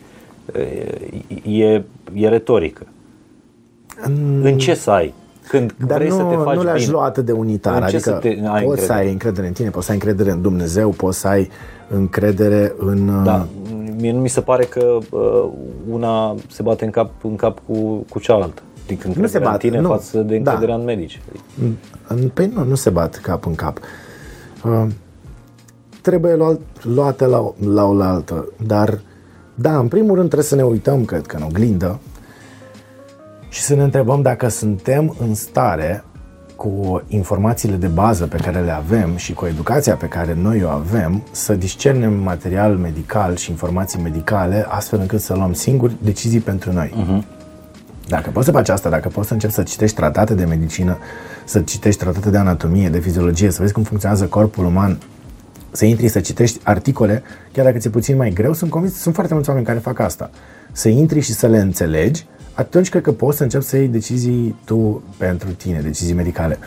uh, e, e retorică. În ce să ai? Când Dar vrei nu, să te faci nu le-aș bine. lua atât de unitar. În ce adică să te- ai poți încredere? să ai încredere în tine, poți să ai încredere în Dumnezeu, poți să ai încredere în... Da, mie nu mi se pare că uh, una se bate în cap, în cap cu, cu cealaltă. Adică încrederea bate, în tine nu. față de Da. încrederea în medici. În- Păi nu, nu se bat cap în cap. Uh, trebuie luat, luate la, la oaltă, dar da, în primul rând trebuie să ne uităm, cred că în oglindă și să ne întrebăm dacă suntem în stare cu informațiile de bază pe care le avem și cu educația pe care noi o avem, să discernem material medical și informații medicale astfel încât să luăm singuri decizii pentru noi. Dacă poți să faci asta, dacă poți să începi să citești tratate de medicină, să citești tratate de anatomie, de fiziologie, să vezi cum funcționează corpul uman, să intri să citești articole, chiar dacă ți-e puțin mai greu, sunt convins, sunt foarte mulți oameni care fac asta. Să intri și să le înțelegi, atunci cred că poți să începi să iei decizii tu pentru tine, decizii medicale.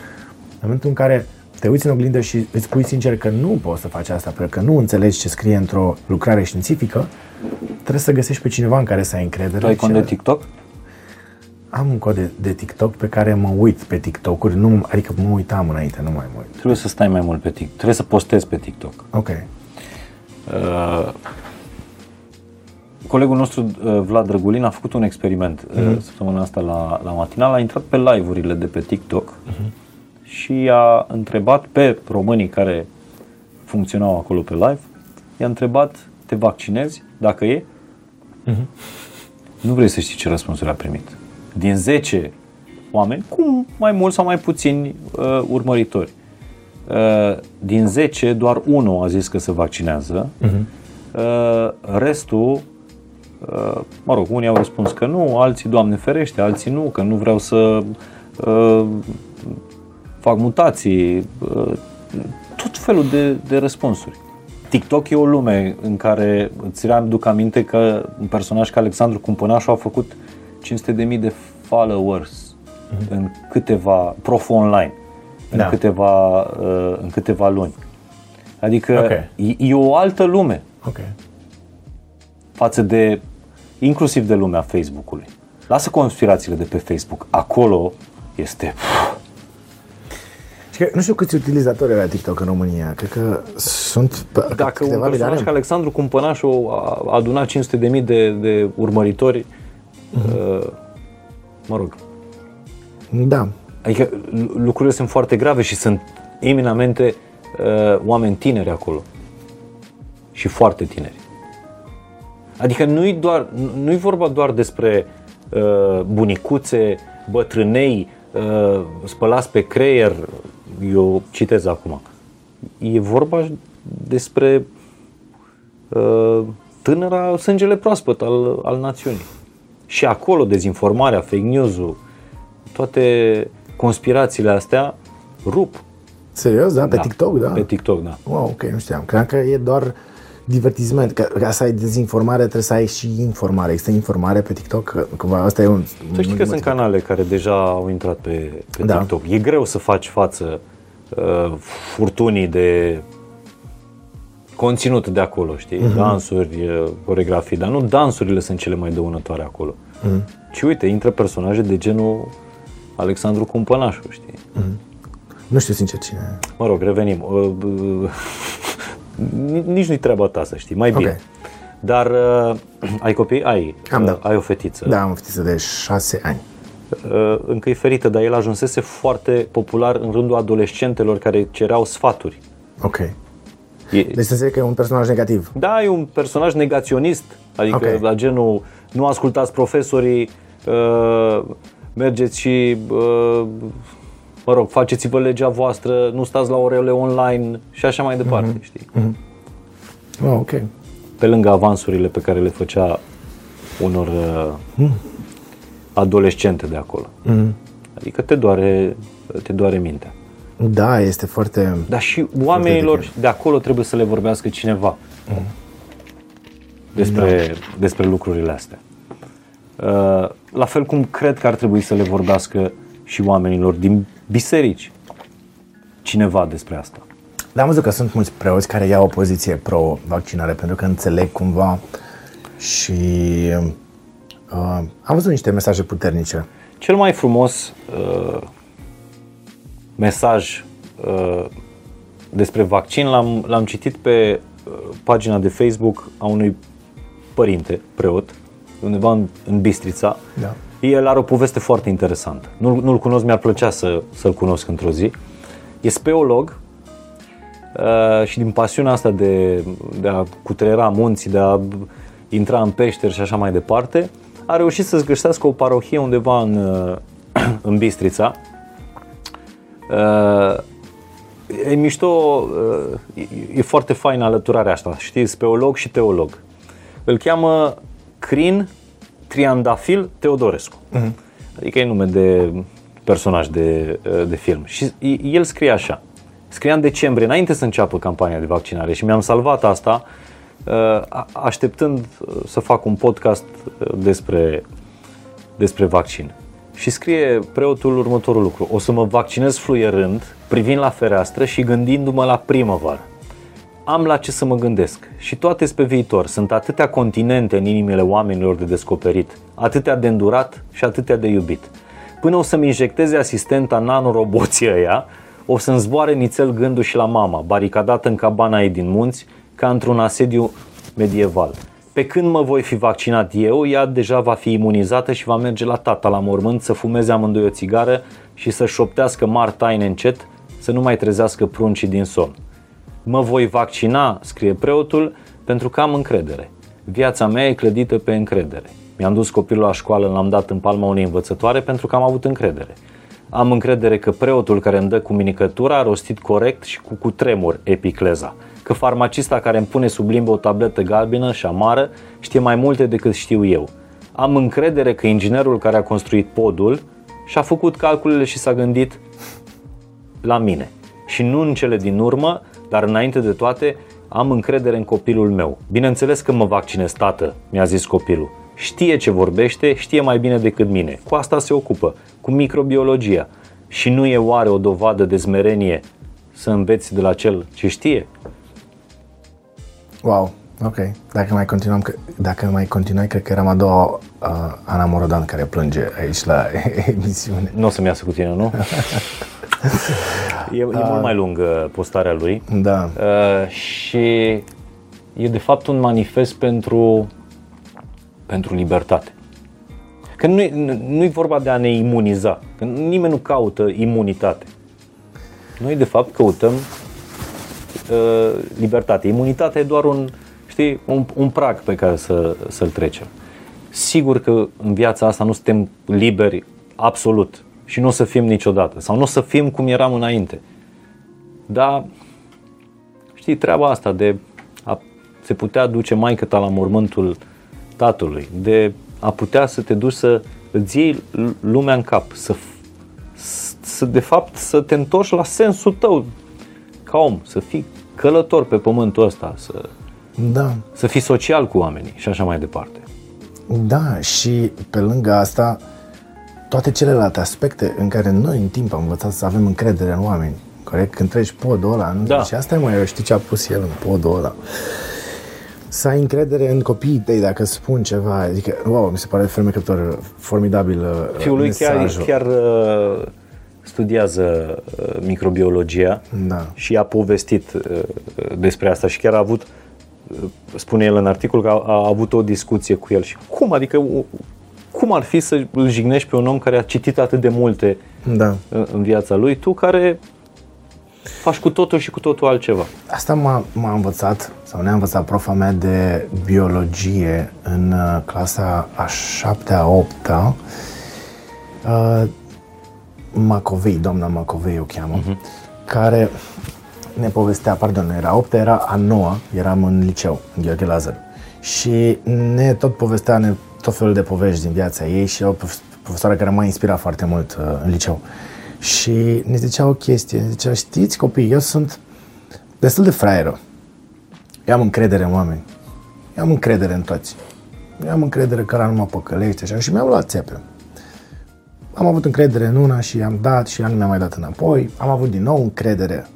În momentul în care te uiți în oglindă și îți spui sincer că nu poți să faci asta, pentru că nu înțelegi ce scrie într-o lucrare științifică, trebuie să găsești pe cineva în care să ai încredere. Tu ai cont Ce- de TikTok? Am un cod de, de TikTok pe care mă uit pe TikTok-uri, nu, adică mă uitam înainte, nu mai mă uit. Trebuie să stai mai mult pe TikTok. Trebuie să postezi pe TikTok. Ok. Uh, colegul nostru uh, Vlad Drăgulin a făcut un experiment uh, săptămâna asta la, la matinal, a intrat pe live-urile de pe TikTok și a întrebat pe românii care funcționau acolo pe live, i-a întrebat, te vaccinezi? Dacă e? Nu vrei să știi ce răspunsuri a primit. Din 10 oameni, cu mai mult sau mai puțini uh, urmăritori, uh, din 10, doar unul a zis că se vaccinează, uh, restul, uh, mă rog, unii au răspuns că nu, alții, Doamne ferește, alții nu, că nu vreau să uh, fac mutații, uh, tot felul de, de răspunsuri. TikTok e o lume în care îți readuc aminte că un personaj ca Alexandru Cumpănașu a făcut 500.000 de followers în câteva, prof online, în, Da. câteva, uh, în câteva luni. Adică Ok. e, e o altă lume Ok. față de, inclusiv de lumea Facebook-ului. Lasă conspirațiile de pe Facebook. Acolo este... Și că, nu știu câți utilizatori la TikTok în România, cred că sunt pe- Dacă un câteva personaj milioane. ca Alexandru Cumpănașu a a adunat 500.000 de, de urmăritori, uh, mă rog, Da, adică lu- lucrurile sunt foarte grave și sunt eminamente uh, oameni tineri acolo. Și foarte tineri. Adică nu-i, doar, nu- nu-i vorba doar despre uh, bunicuțe, bătrânei, uh, spălați pe creier, eu citez acum. E vorba despre uh, tânăra sângele proaspăt al, al națiunii. Și acolo dezinformarea, fake news-ul, toate conspirațiile astea rup. serios, da? Pe Da. TikTok, da? Pe TikTok, da. Wow, ok, nu știam. Credeam că e doar divertisment. Că ca să ai dezinformare trebuie să ai și informare. Există informare pe TikTok? Că, Cumva asta e un... Să știi că un- sunt canale care deja au intrat pe, pe Da. TikTok. E greu să faci față uh, furtunii de conținut de acolo, știi? Mhm. Dansuri, uh, coregrafii, dar nu dansurile sunt cele mai dăunătoare acolo. Mhm. Ci uite, intră personaje de genul Alexandru Cumpănașu, știi? Nu știu sincer cine. Mă rog, revenim. Uh, uh, Nici nu-i treaba ta să știi, mai bine. Ok. Dar uh, ai copii? Ai. Am, Uh, da. Ai o fetiță. Da, am o fetiță de șase ani. uh, încă e ferită, dar el ajunsese foarte popular în rândul adolescentelor care cereau sfaturi. Ok. E, Deci să înțeleg că e un personaj negativ. da, e un personaj negaționist, adică Ok. la genul nu ascultați profesorii, uh, mergeți și, uh, mă rog, faceți-vă legea voastră, nu stați la orele online și așa mai departe, știi? Oh, ok. Pe lângă avansurile pe care le făcea unor uh, adolescente de acolo. Adică te doare, te doare mintea. Da, este foarte... Dar și oamenilor de acolo trebuie să le vorbească cineva despre, despre lucrurile astea. Uh, La fel cum cred că ar trebui să le vorbească și oamenilor din biserici cineva despre asta. Dar am văzut că sunt mulți preoți care iau o poziție pro-vaccinare pentru că înțeleg cumva și uh, am văzut niște mesaje puternice. Cel mai frumos uh, mesaj uh, despre vaccin l-am, l-am citit pe uh, pagina de Facebook a unui părinte, preot, undeva în, în Bistrița. Da. El are o poveste foarte interesantă. Nu, nu-l cunosc, mi-ar plăcea să, să-l cunosc într-o zi. E speolog uh, și din pasiunea asta de, de a cutreiera munții, de a intra în peșteri și așa mai departe, a reușit să-ți găsească o parohie undeva în, uh, în Bistrița. Uh, e mișto, uh, e, e foarte fain alăturarea asta, știi, speolog și teolog. Îl cheamă Crin Triandafil Teodorescu. Adică e nume de personaj de, de film. Și el scrie așa. Scria în decembrie, înainte să înceapă campania de vaccinare și mi-am salvat asta uh, așteptând uh, să fac un podcast uh, despre, despre vaccin. Și scrie preotul următorul lucru. O să mă vaccinez fluierând, privind la fereastră și gândindu-mă la primăvară. Am la ce să mă gândesc și toate pe viitor. Sunt atâtea continente în inimile oamenilor de descoperit, atâtea de îndurat și atâtea de iubit. Până o să-mi injecteze asistenta nanoroboții ăia, o să-mi zboare nițel gândul și la mama, baricadată în cabana ei din munți, ca într-un asediu medieval. Pe când mă voi fi vaccinat eu, ea deja va fi imunizată și va merge la tata la mormânt să fumeze amândoi o țigară și să șoptească mari taine încet, să nu mai trezească pruncii din somn. Mă voi vaccina, scrie preotul, pentru că am încredere. Viața mea e clădită pe încredere. Mi-am dus copilul la școală, l-am dat în palma unei învățătoare pentru că am avut încredere. Am încredere că preotul care îmi dă comunicătura a rostit corect și cu cutremur epicleza. Că farmacista care îmi pune sub limbă o tabletă galbenă și amară știe mai multe decât știu eu. Am încredere că inginerul care a construit podul și-a făcut calculele și s-a gândit la mine. Și nu în cele din urmă, dar înainte de toate, am încredere în copilul meu. Bineînțeles că mă vaccinez, tată, mi-a zis copilul. Știe ce vorbește, știe mai bine decât mine. Cu asta se ocupă, cu microbiologia. Și nu e oare o dovadă de smerenie să înveți de la cel ce știe? Wow, ok. Dacă mai continuăm, dacă mai continuai, cred că eram a doua uh, Ana Morodan care plânge aici la emisiune. Nu o să-mi iasă cu tine, nu? e, e uh, mult mai lungă postarea lui. Da. Uh, și e de fapt un manifest pentru, pentru libertate. Că nu nu e vorba de a ne imuniza, că nimeni nu caută imunitate. Noi de fapt căutăm uh, libertate. Imunitatea e doar un, știi, un, un prag pe care să, să-l trecem. Sigur că în viața asta nu suntem liberi absolut și nu o să fim niciodată sau nu o să fim cum eram înainte. Dar știi, treaba asta de a se putea duce maică ta la mormântul tatălui, de a putea să te duci să îți iei lumea în cap, să, să de fapt să te întorci la sensul tău ca om, să fii călător pe pământul ăsta, să, da. să fii social cu oamenii și așa mai departe. Da, și pe lângă asta, toate celelalte aspecte în care noi în timp am învățat să avem încredere în oameni. Corect? Când treci podul ăla, nu? Da. Și asta e mai, eu știu ce a pus el în podul ăla. Să ai încredere în copiii tăi dacă spun ceva. Adică, wow, mi se pare fermecător, formidabil uh, Fiul lui chiar, chiar uh, studiază uh, microbiologia da. și a povestit uh, despre asta și chiar a avut uh, spune el în articol că a, a avut o discuție cu el și cum, adică cum ar fi să îl jignești pe un om care a citit atât de multe da. în, în viața lui, tu care faci cu totul și cu totul altceva. Asta m-a, m-a învățat, sau ne-a învățat profa mea de biologie în uh, clasa a șaptea, a opta. Uh, Macovei, doamna Macovei o cheamă, uh-huh. care ne povestea, pardon, era 8 era a 9 eram în liceu, în Gheorghe Lazar. Și ne tot povestea ne, tot felul de povești din viața ei și o profesoară care m-a inspirat foarte mult uh, în liceu. Și ne zicea o chestie, ne zicea, știți copii, eu sunt destul de fraieră. Eu am încredere în oameni. Eu am încredere în toți. Eu am încredere că ăla nu mă păcălește așa și mi-am luat țepe. Am avut încredere în una și am dat și ea nu mi-a mai dat înapoi. Am avut din nou încredere.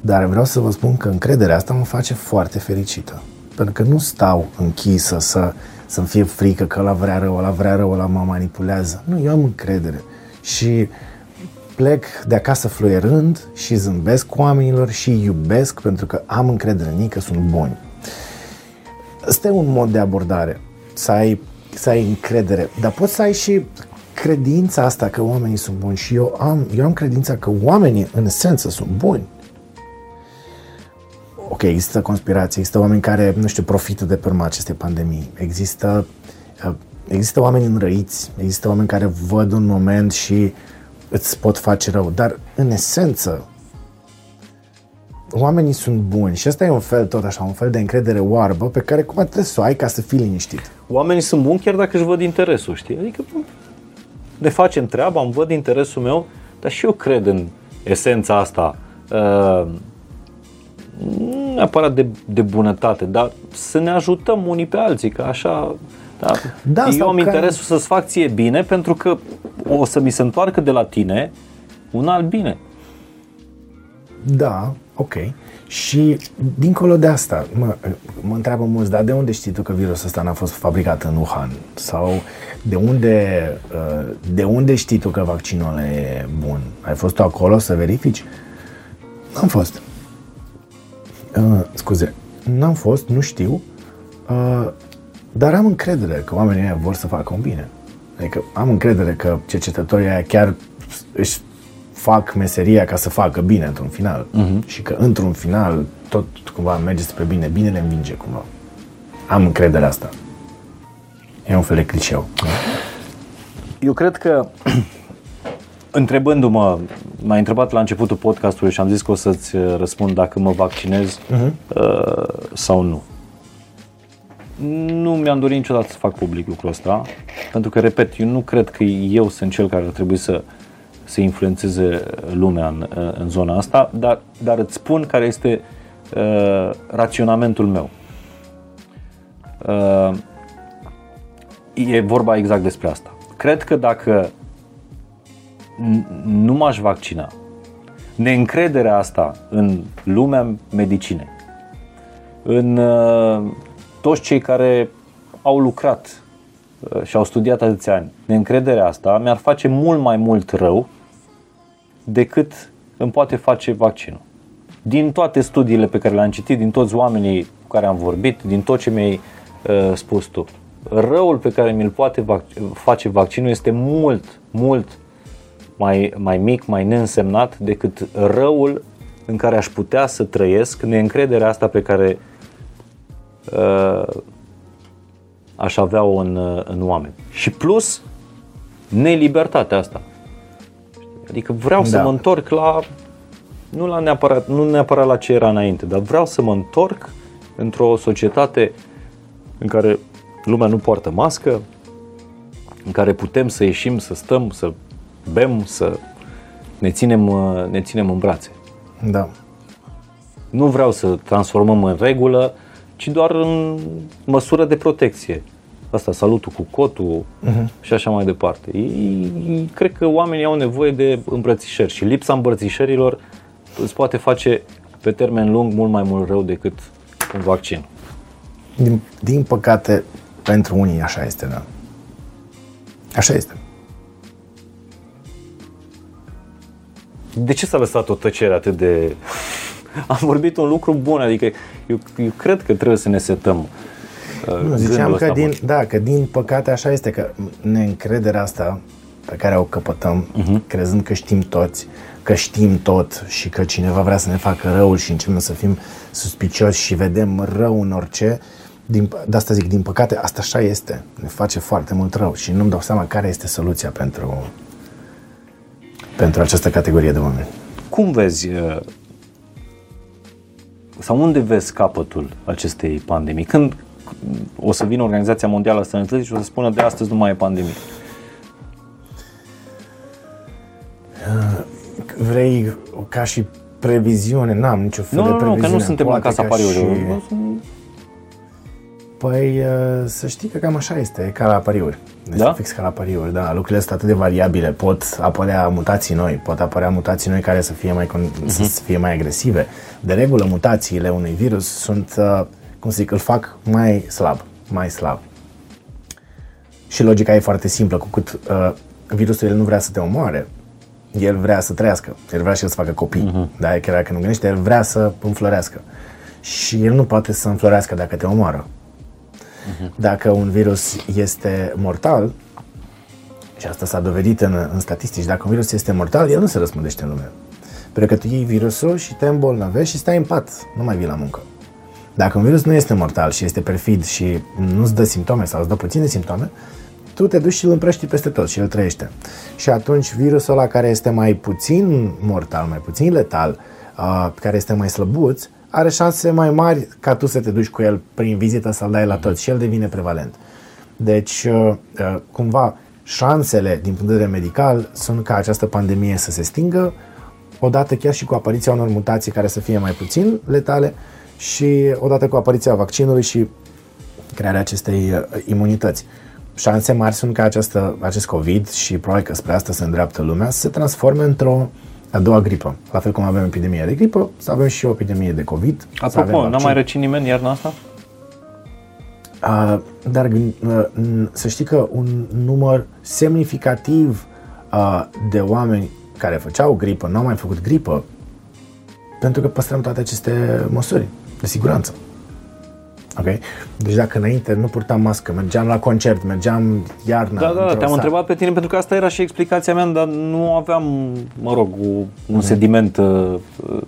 Dar vreau să vă spun că încrederea asta mă face foarte fericită. Pentru că nu stau închisă să, să-mi fie frică că la vrea rău, la vrea rău, la mă manipulează. Nu, eu am încredere. Și plec de acasă fluierând și zâmbesc cu oamenilor și iubesc pentru că am încredere în ei că sunt buni. Este un mod de abordare, să ai, să ai încredere, dar poți să ai și credința asta că oamenii sunt buni și eu am, eu am credința că oamenii în esență sunt buni. Ok, există conspirații, există oameni care, nu știu, profită de pe urma acestei pandemii. Există, uh, există oameni înrăiți, există oameni care văd un moment și îți pot face rău, dar în esență oamenii sunt buni și asta e un fel tot așa, un fel de încredere oarbă pe care cum trebuie să o ai ca să fii liniștit. Oamenii sunt buni chiar dacă își văd interesul, știi? Adică ne facem treaba, îmi văd interesul meu, dar și eu cred în esența asta uh, neapărat de, de bunătate, dar să ne ajutăm unii pe alții, că așa Da? Da, Eu sau am care- interesul să-ți fac ție bine pentru că o să mi se întoarcă de la tine un alt bine. Da, ok. Și dincolo de asta, mă, mă întreabă mulți, dar de unde știi tu că virusul ăsta n-a fost fabricat în Wuhan? Sau de unde, uh, de unde știi tu că vaccinul ăla e bun? Ai fost tu acolo să verifici? N-am fost. Uh, scuze, n-am fost, nu știu, uh, dar am încredere că oamenii ăia vor să facă un bine. Adică am încredere că cercetătorii aia chiar își fac meseria ca să facă bine într-un final. Uh-huh. Și că într-un final tot cumva merge spre bine, binele învinge cumva. Am încredere asta. E un fel de clișeu. Eu cred că, întrebându-mă, m-ai întrebat la începutul podcastului și am zis că o să-ți uh, răspund dacă mă vaccinez uh-huh. uh, sau nu. Nu mi-am dorit niciodată să fac public lucrul ăsta, pentru că, repet, eu nu cred că eu sunt cel care ar trebui să, să influențeze lumea în, în zona asta, dar, dar îți spun care este uh, raționamentul meu. Uh, e vorba exact despre asta. Cred că dacă n- nu m-aș vaccina, neîncrederea asta în lumea medicinei, în uh, toți cei care au lucrat uh, și au studiat atâția ani, neîncrederea asta mi-ar face mult mai mult rău decât îmi poate face vaccinul. Din toate studiile pe care le-am citit, din toți oamenii cu care am vorbit, din tot ce mi-ai uh, spus tu, răul pe care mi-l poate vac- face vaccinul este mult, mult mai, mai mic, mai neînsemnat decât răul în care aș putea să trăiesc, neîncrederea asta pe care uh, aș avea-o în, uh, în oameni. Și plus, nelibertatea asta. Adică vreau da. să Da. mă întorc la, nu, la neapărat, nu neapărat la ce era înainte, dar vreau să mă întorc într-o societate în care lumea nu poartă mască, în care putem să ieșim, să stăm, să bem, să ne ținem, uh, ne ținem în brațe. Da. Nu vreau să transformăm în regulă, ci doar în măsură de protecție. Asta, salutul cu cotul uh-huh. și așa mai departe. Ei, ei, cred că oamenii au nevoie de îmbrățișări și lipsa îmbrățișărilor îți poate face pe termen lung mult mai mult rău decât un vaccin. Din, din păcate, pentru unii așa este, da. Așa este. De ce s-a lăsat o tăcere atât de... Am vorbit un lucru bun, adică eu, eu cred că trebuie să ne setăm uh, Nu, ziceam gândul că ăsta din, bun. da, că din păcate așa este, că neîncrederea asta pe care o căpătăm, Mhm. uh-huh. crezând că știm toți, că știm tot și că cineva vrea să ne facă răul și începem să fim suspicioși și vedem rău în orice, din, de asta zic, din păcate, asta așa este. Ne face foarte mult rău și nu-mi dau seama care este soluția pentru, pentru această categorie de oameni. Cum vezi uh, sau unde vezi capătul acestei pandemii? Când o să vină Organizația Mondială a Sănătății și o să spună de astăzi nu mai e pandemie? Vrei ca și previziune? N-am nicio fel Nu, de nu, nu, previziune. că nu suntem la Poate Casa ca Pariurilor. și- Nu sunt- Păi uh, să știi că cam așa este, e ca la pariuri. Este Da? fix ca la pariuri, da. Lucrurile sunt atât de variabile, pot apărea mutații noi, pot apărea mutații noi care să fie mai, con- Mhm. să fie mai agresive. De regulă, mutațiile unui virus sunt, uh, cum să zic, îl fac mai slab, mai slab. Și logica e foarte simplă, cu cât uh, virusul el nu vrea să te omoare, el vrea să trăiască, el vrea și el să facă copii. Uh-huh. Da, chiar dacă nu gândește, el vrea să înflorească. Și el nu poate să înflorească dacă te omoară. Dacă un virus este mortal, și asta s-a dovedit în, în statistici, dacă un virus este mortal, el nu se răspândește în lume. Pentru că tu iei virusul și te îmbolnăvești și stai în pat, nu mai vii la muncă. Dacă un virus nu este mortal și este perfid și nu-ți dă simptome sau îți dă puține simptome, tu te duci și îl împrăști peste tot și el trăiește. Și atunci virusul ăla care este mai puțin mortal, mai puțin letal, uh, care este mai slăbuț, are șanse mai mari ca tu să te duci cu el prin vizită să-l dai la toți și el devine prevalent. Deci, uh, uh, cumva, șansele din punct de vedere medical sunt ca această pandemie să se stingă, odată chiar și cu apariția unor mutații care să fie mai puțin letale și odată cu apariția vaccinului și crearea acestei uh, imunități. Șanse mari sunt ca această, acest COVID și probabil că spre asta se îndreaptă lumea să se transforme într-o a doua gripă. La fel cum avem epidemie de gripă, să avem și o epidemie de COVID. să avem Apropo, n-a vaccin. mai răcit nimeni iarna asta? Uh, dar uh, n- să știi că un număr semnificativ uh, de oameni care făceau gripă, nu au mai făcut gripă, pentru că păstrăm toate aceste măsuri de siguranță. Ok? Deci dacă înainte nu purtam mască, mergeam la concert, mergeam iarna. Da, da, da, într-o te-am sală. întrebat pe tine pentru că asta era și explicația mea, dar nu aveam, mă rog, o- un sediment uh, uh,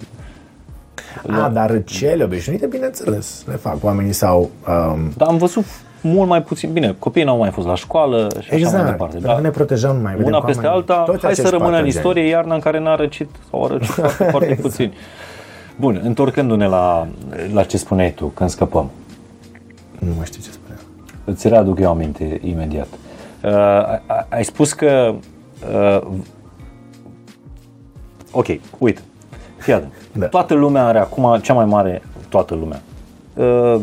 A, dar cele obișnuite, bineînțeles, le fac oamenii sau... Um, Dar am văzut mult mai puțin. Bine, copiii n-au mai fost la școală și așa mai exact, departe. pentru că Dar ne protejăm mai vedem una cu peste oamenii. alta, Toți hai să acești rămână în patogeni. istorie iarna în care n-a răcit sau a răcit foarte, foarte, foarte Exact. puțin. Bun, întorcându-ne la, la ce spuneai tu, când scăpăm. Nu mai știu ce spuneam. Îți readuc eu aminte imediat. Uh, ai- ai- ai spus că... Uh, ok, uite, fii atent. Da. Toată lumea are acum cea mai mare... Toată lumea. Uh,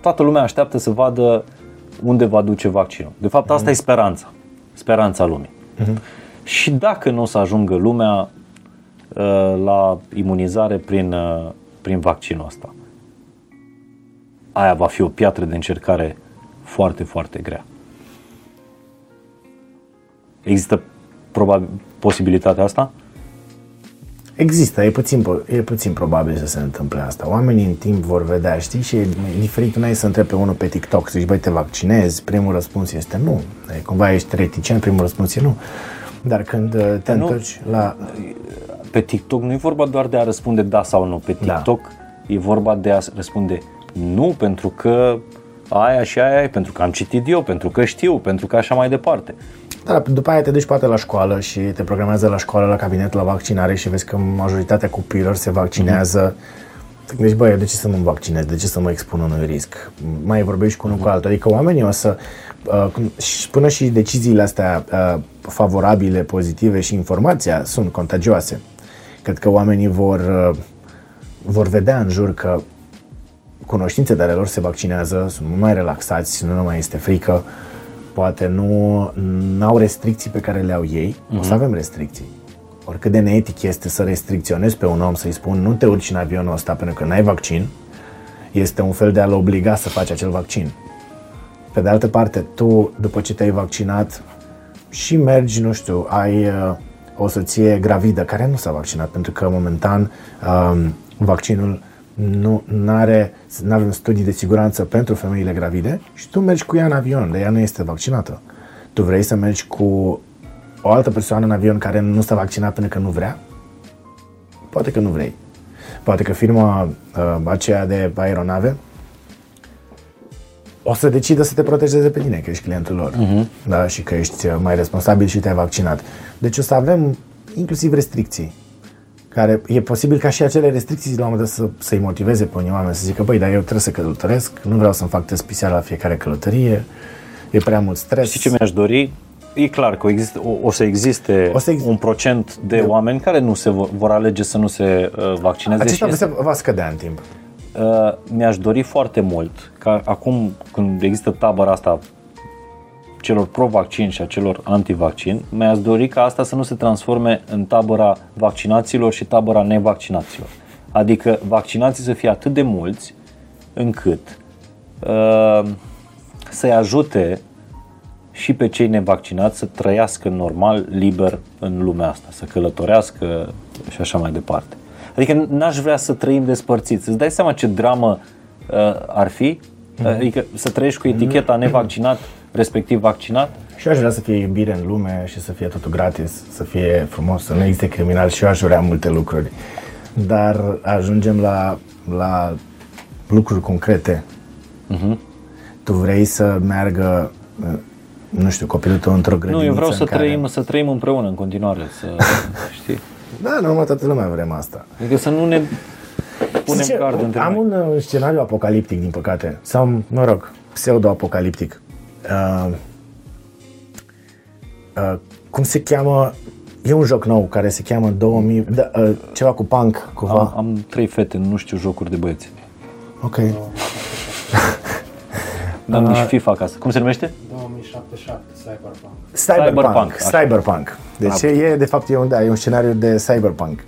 toată lumea așteaptă să vadă unde va duce vaccinul. De fapt, asta e speranța. Speranța lumii. Și dacă nu o să ajungă lumea uh, la imunizare prin, uh, prin vaccinul ăsta, aia va fi o piatră de încercare foarte, foarte grea. Există probabil posibilitatea asta? Există, e puțin, po- e puțin probabil să se întâmple asta. Oamenii în timp vor vedea, știi, și e diferit, nu ai să întrebi pe unul pe TikTok, să zici, băi, te vaccinezi, primul răspuns este nu. E, cumva ești reticent, primul răspuns e nu. Dar când uh, te nu- întorci la... Pe TikTok nu e vorba doar de a răspunde da sau nu. Pe Da. TikTok e vorba de a răspunde nu pentru că aia și aia e, pentru că am citit eu, pentru că știu, pentru că așa mai departe. Da, după aia te duci poate la școală și te programează la școală, la cabinet, la vaccinare și vezi că majoritatea copiilor se vaccinează. Te gândești, băi, de ce să mă vaccinez? De ce să mă expun unui risc? Mai vorbești cu unul cu altul. Adică oamenii o să, uh, cum- și până și deciziile astea uh, favorabile, pozitive și informația sunt contagioase. Cred că oamenii vor, uh, vor vedea în jur că cunoștințe de ale lor se vaccinează, sunt mult mai relaxați, nu mai este frică, poate nu au restricții pe care le au ei, uh-huh. o să avem restricții. Oricât de neetic este să restricționezi pe un om, să-i spun nu te urci în avionul ăsta pentru că n-ai vaccin, este un fel de a-l obliga să faci acel vaccin. Pe de altă parte, tu, după ce te-ai vaccinat, și mergi, nu știu, ai uh, o soție gravidă care nu s-a vaccinat, pentru că momentan um, vaccinul nu are, nu avem studii de siguranță pentru femeile gravide și tu mergi cu ea în avion, dar ea nu este vaccinată. Tu vrei să mergi cu o altă persoană în avion care nu s-a vaccinat pentru că nu vrea? Poate că nu vrei. Poate că firma uh, aceea de aeronave o să decidă să te protejeze pe tine, că ești clientul lor. Uh-huh. Da? Și că ești uh, mai responsabil și te-ai vaccinat. Deci o să avem inclusiv restricții. Care e posibil ca și acele restricții la un moment dat să, să-i motiveze pe unii oameni să zică, băi, dar eu trebuie să călătoresc, nu vreau să-mi fac test PCR la fiecare călătorie, e prea mult stres. Știi ce mi-aș dori? E clar că o, exist, o, o să existe O să existe- un procent de oameni care nu se vor, vor alege să nu se uh, vaccineze. Acesta și este- se va scădea în timp. Uh, mi-aș dori foarte mult ca acum când există tabăra asta celor pro-vaccin și a celor anti-vaccin, mi-aș dori ca asta să nu se transforme în tabăra vaccinaților și tabăra nevaccinaților. Adică vaccinații să fie atât de mulți încât uh, să-i ajute și pe cei nevaccinați să trăiască normal, liber în lumea asta, să călătorească și așa mai departe. Adică n-aș vrea să trăim despărțiți. Îți dai seama ce dramă uh, ar fi? Adică să trăiești cu eticheta nevaccinat, respectiv vaccinat? Și eu aș vrea să fie iubire în lume și să fie totul gratis, să fie frumos, să nu existe criminal și eu aș vrea multe lucruri. Dar ajungem la, la lucruri concrete. Uh-huh. Tu vrei să meargă, uh, nu știu, copilul tău într-o grădiniță Nu, eu vreau să în care... trăim, să trăim împreună în continuare, să știi? Da, normal, toată lumea vrem asta. Adică să nu ne punem Zice, gard între Am noi. un uh, scenariu apocaliptic, din păcate. Sau, mă rog, pseudo-apocaliptic. Uh, uh, cum se cheamă? E un joc nou care se cheamă 2000... Da, uh, ceva cu punk, cumva. Am, am trei fete, nu știu jocuri de băieți. Ok. Am nici FIFA acasă. Cum se numește? 2077 Cyberpunk. Cyberpunk. Cyberpunk, Cyberpunk. așa. Cyberpunk. Deci e, de fapt, e un, da, e un scenariu de cyberpunk.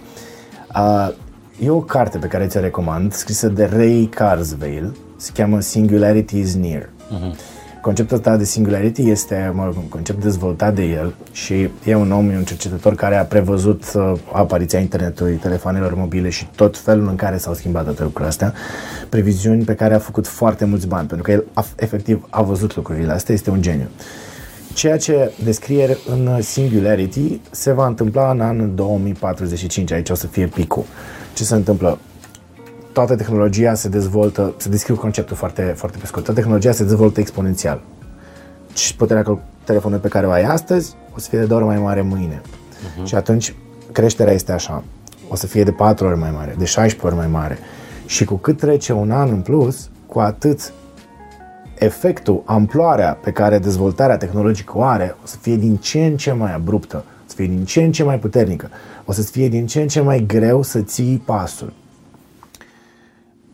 Uh, e o carte pe care ți-o recomand, scrisă de Ray Carsvale, se cheamă Singularity is Near. Conceptul ăsta de singularity este mă rog, un concept dezvoltat de el și e un om, e un cercetător care a prevăzut uh, apariția internetului, telefonelor mobile și tot felul în care s-au schimbat toate lucrurile astea. Previziuni pe care a făcut foarte mulți bani, pentru că el a, efectiv a văzut lucrurile astea, este un geniu. Ceea ce descrie în Singularity se va întâmpla în anul 2045, aici o să fie picul. Ce se întâmplă? Toată tehnologia se dezvoltă, se descriu conceptul foarte, foarte pe scurt, toată tehnologia se dezvoltă exponențial. Și puterea că telefonului pe care o ai astăzi o să fie de două ori mai mare mâine. Uh-huh. Și atunci creșterea este așa. O să fie de 4 ori mai mare, de 16 ori mai mare. Și cu cât trece un an în plus, cu atât efectul, amploarea pe care dezvoltarea tehnologică o are, o să fie din ce în ce mai abruptă, o să fie din ce în ce mai puternică, o să fie din ce în ce mai greu să ții pasul.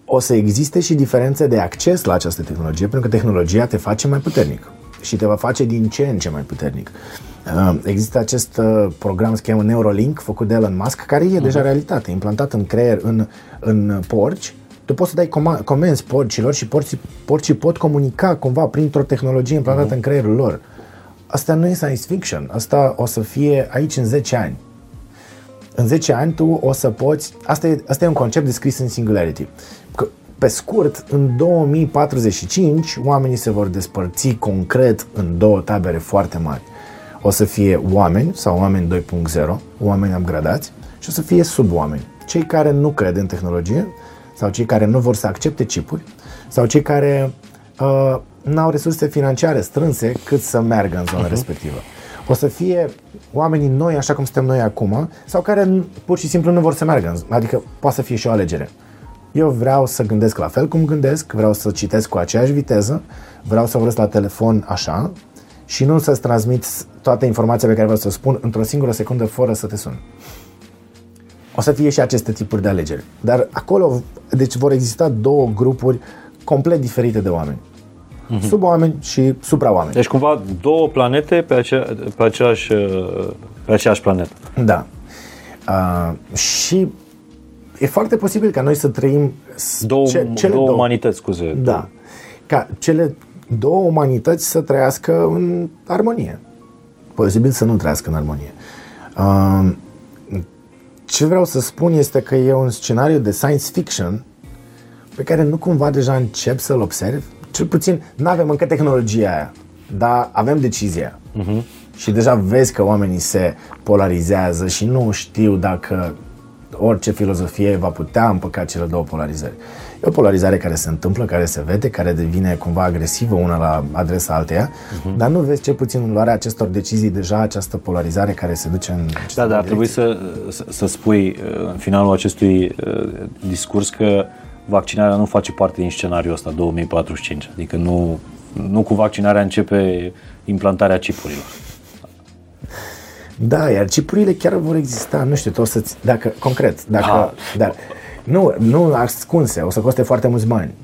O să existe și diferențe de acces la această tehnologie, pentru că tehnologia te face mai puternic și te va face din ce în ce mai puternic. Uh, Există acest uh, program, se cheamă Neuralink, făcut de Elon Musk, care e deja realitate, implantat în creier, în, în porci. Tu poți să dai coma- comenzi porcilor și porcii, porcii pot comunica cumva printr-o tehnologie implantată în creierul lor. Asta nu e science fiction, asta o să fie aici în 10 ani. În 10 ani tu o să poți, asta e, asta e un concept descris în Singularity, că pe scurt, în 2045, oamenii se vor despărți concret în două tabere foarte mari. O să fie oameni sau oameni 2.0, oameni upgradați și o să fie suboameni. Cei care nu cred în tehnologie sau cei care nu vor să accepte chipuri sau cei care uh, n-au resurse financiare strânse cât să meargă în zona uh-huh. respectivă. O să fie oamenii noi, așa cum suntem noi acum, sau care n- pur și simplu nu vor să meargă. în- Adică poate să fie și o alegere. Eu vreau să gândesc la fel cum gândesc, vreau să citesc cu aceeași viteză, vreau să vorbesc la telefon așa și nu să-ți transmit toată informația pe care vreau să o spun într-o singură secundă fără să te sun. O să fie și aceste tipuri de alegeri. Dar acolo, deci vor exista două grupuri complet diferite de oameni. Uh-huh. Suboameni și supraoameni. Deci cumva două planete pe, acea, pe, aceeași, uh, pe aceeași planetă. Da. Uh, și e foarte posibil ca noi să trăim s- Două, ce- ce, două, două umanități, scuze. Da. Ca cele două umanități să trăiască în armonie. Posibil să nu trăiască în armonie. Uh, ce vreau să spun este că e un scenariu de science fiction pe care nu cumva deja încep să-l observ. Cel puțin nu avem încă tehnologia aia, dar avem decizia. Uh-huh. Și deja vezi că oamenii se polarizează și nu știu dacă orice filozofie va putea împăca cele două polarizări. E o polarizare care se întâmplă, care se vede, care devine cumva agresivă una la adresa alteia, uh-huh. dar nu vezi cel puțin în luarea acestor decizii deja această polarizare care se duce în aceste Da, dar ar direcții. trebui să, să, să spui uh, în finalul acestui uh, discurs că vaccinarea nu face parte din scenariul ăsta 2045. Adică nu, nu cu vaccinarea începe implantarea chipurilor. Da, iar chipurile chiar vor exista, nu știu, tu o să dacă, concret, dacă, Da. dar, nu, nu ascunse, o să coste foarte mulți bani.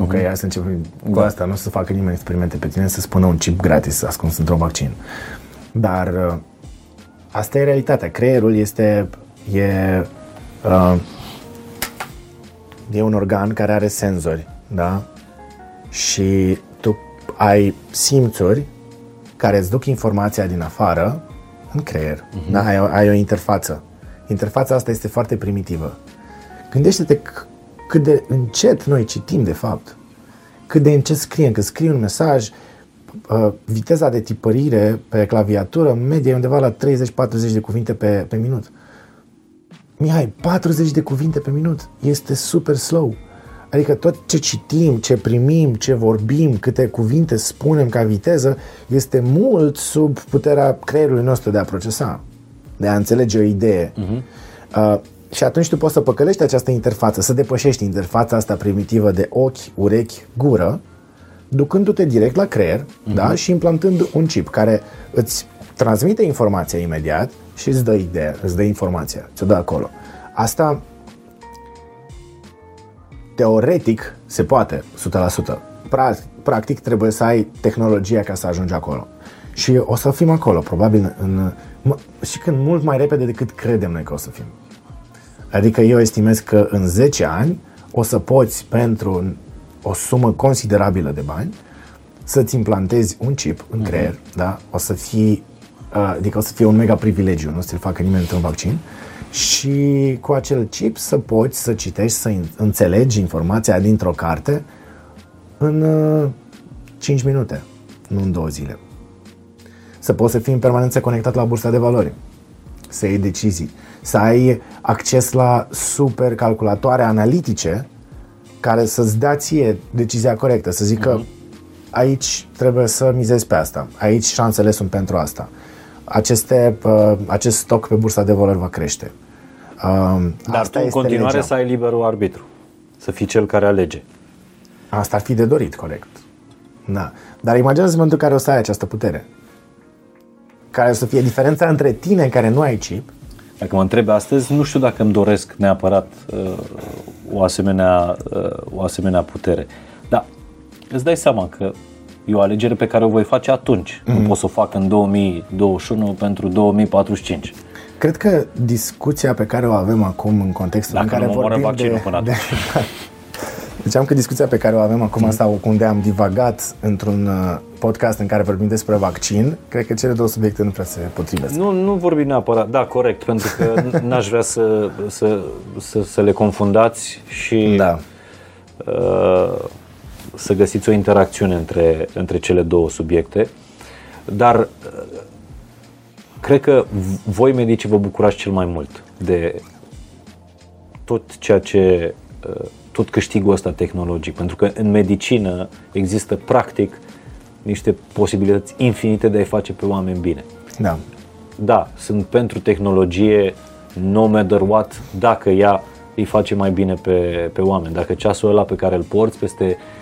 Ok, Mhm. hai să începem cu asta, nu o să facă nimeni experimente pe tine să spună un chip gratis ascuns într-un vaccin. Dar uh, asta e realitatea. Creierul este e, uh, e un organ care are senzori, da? Și tu ai simțuri care îți duc informația din afară în creier. Uh-huh. Da? Ai, o- ai o interfață. Interfața asta este foarte primitivă. Gândește-te c- cât de încet noi citim, de fapt. Cât de încet scriem. Când scrii un mesaj, uh, viteza de tipărire pe claviatură, în medie, e undeva la 30-40 de cuvinte pe, pe minut. Mihai, 40 de cuvinte pe minut. Este super slow. Adică tot ce citim, ce primim, ce vorbim, câte cuvinte spunem ca viteză, este mult sub puterea creierului nostru de a procesa, de a înțelege o idee. Uh-huh. Uh, și atunci tu poți să păcălești această interfață, să depășești interfața asta primitivă de ochi, urechi, gură, ducându-te direct la creier uh-huh. da? și implantând un chip care îți transmite informația imediat și îți dă ideea, îți dă informația, ți-o dă acolo. Asta teoretic se poate, 100%. Pra- practic trebuie să ai tehnologia ca să ajungi acolo. Și o să fim acolo, probabil în, mă, și când mult mai repede decât credem noi că o să fim. Adică eu estimez că în 10 ani o să poți pentru o sumă considerabilă de bani să-ți implantezi un chip în creier, uh-huh. da? O să fii, uh, adică o să fie un mega privilegiu, nu ți-l facă nimeni într-un vaccin și cu acel chip să poți să citești, să înțelegi informația dintr-o carte în uh, 5 minute, nu în două zile. Să poți să fii în permanență conectat la bursa de valori, să iei decizii, să ai acces la super calculatoare analitice care să-ți dea ție decizia corectă, să zică uh-huh. aici trebuie să mizezi pe asta, aici șansele sunt pentru asta. Aceste, uh, acest stoc pe bursa de valori va crește. Uh, Dar asta tu în continuare legea. să ai liberul arbitru, să fii cel care alege. Asta ar fi de dorit, corect. Da. Dar imaginează momentul în care o să ai această putere. Care o să fie diferența între tine care nu ai chip dacă mă întreb astăzi, nu știu dacă îmi doresc neapărat uh, o, asemenea, uh, o asemenea putere. Dar îți dai seama că e o alegere pe care o voi face atunci. Mm-hmm. Nu mhm. pot să o fac în 2021 pentru 2045. Cred că discuția pe care o avem acum în contextul Dacă în care vorbim de, până de, Ziceam că discuția pe care o avem acum sau unde am divagat într-un uh, podcast în care vorbim despre vaccin, cred că cele două subiecte nu prea se potrivesc. Nu, nu vorbim neapărat, da, corect, pentru că n-aș vrea să, să, să, să le confundați și da. uh, să găsiți o interacțiune între, între cele două subiecte. Dar uh, cred că voi medicii vă bucurați cel mai mult de tot ceea ce uh, tot câștigul ăsta tehnologic, pentru că în medicină există practic niște posibilități infinite de a-i face pe oameni bine. Da. Da, sunt pentru tehnologie no matter what, dacă ea îi face mai bine pe, pe oameni. Dacă ceasul ăla pe care îl porți peste uh,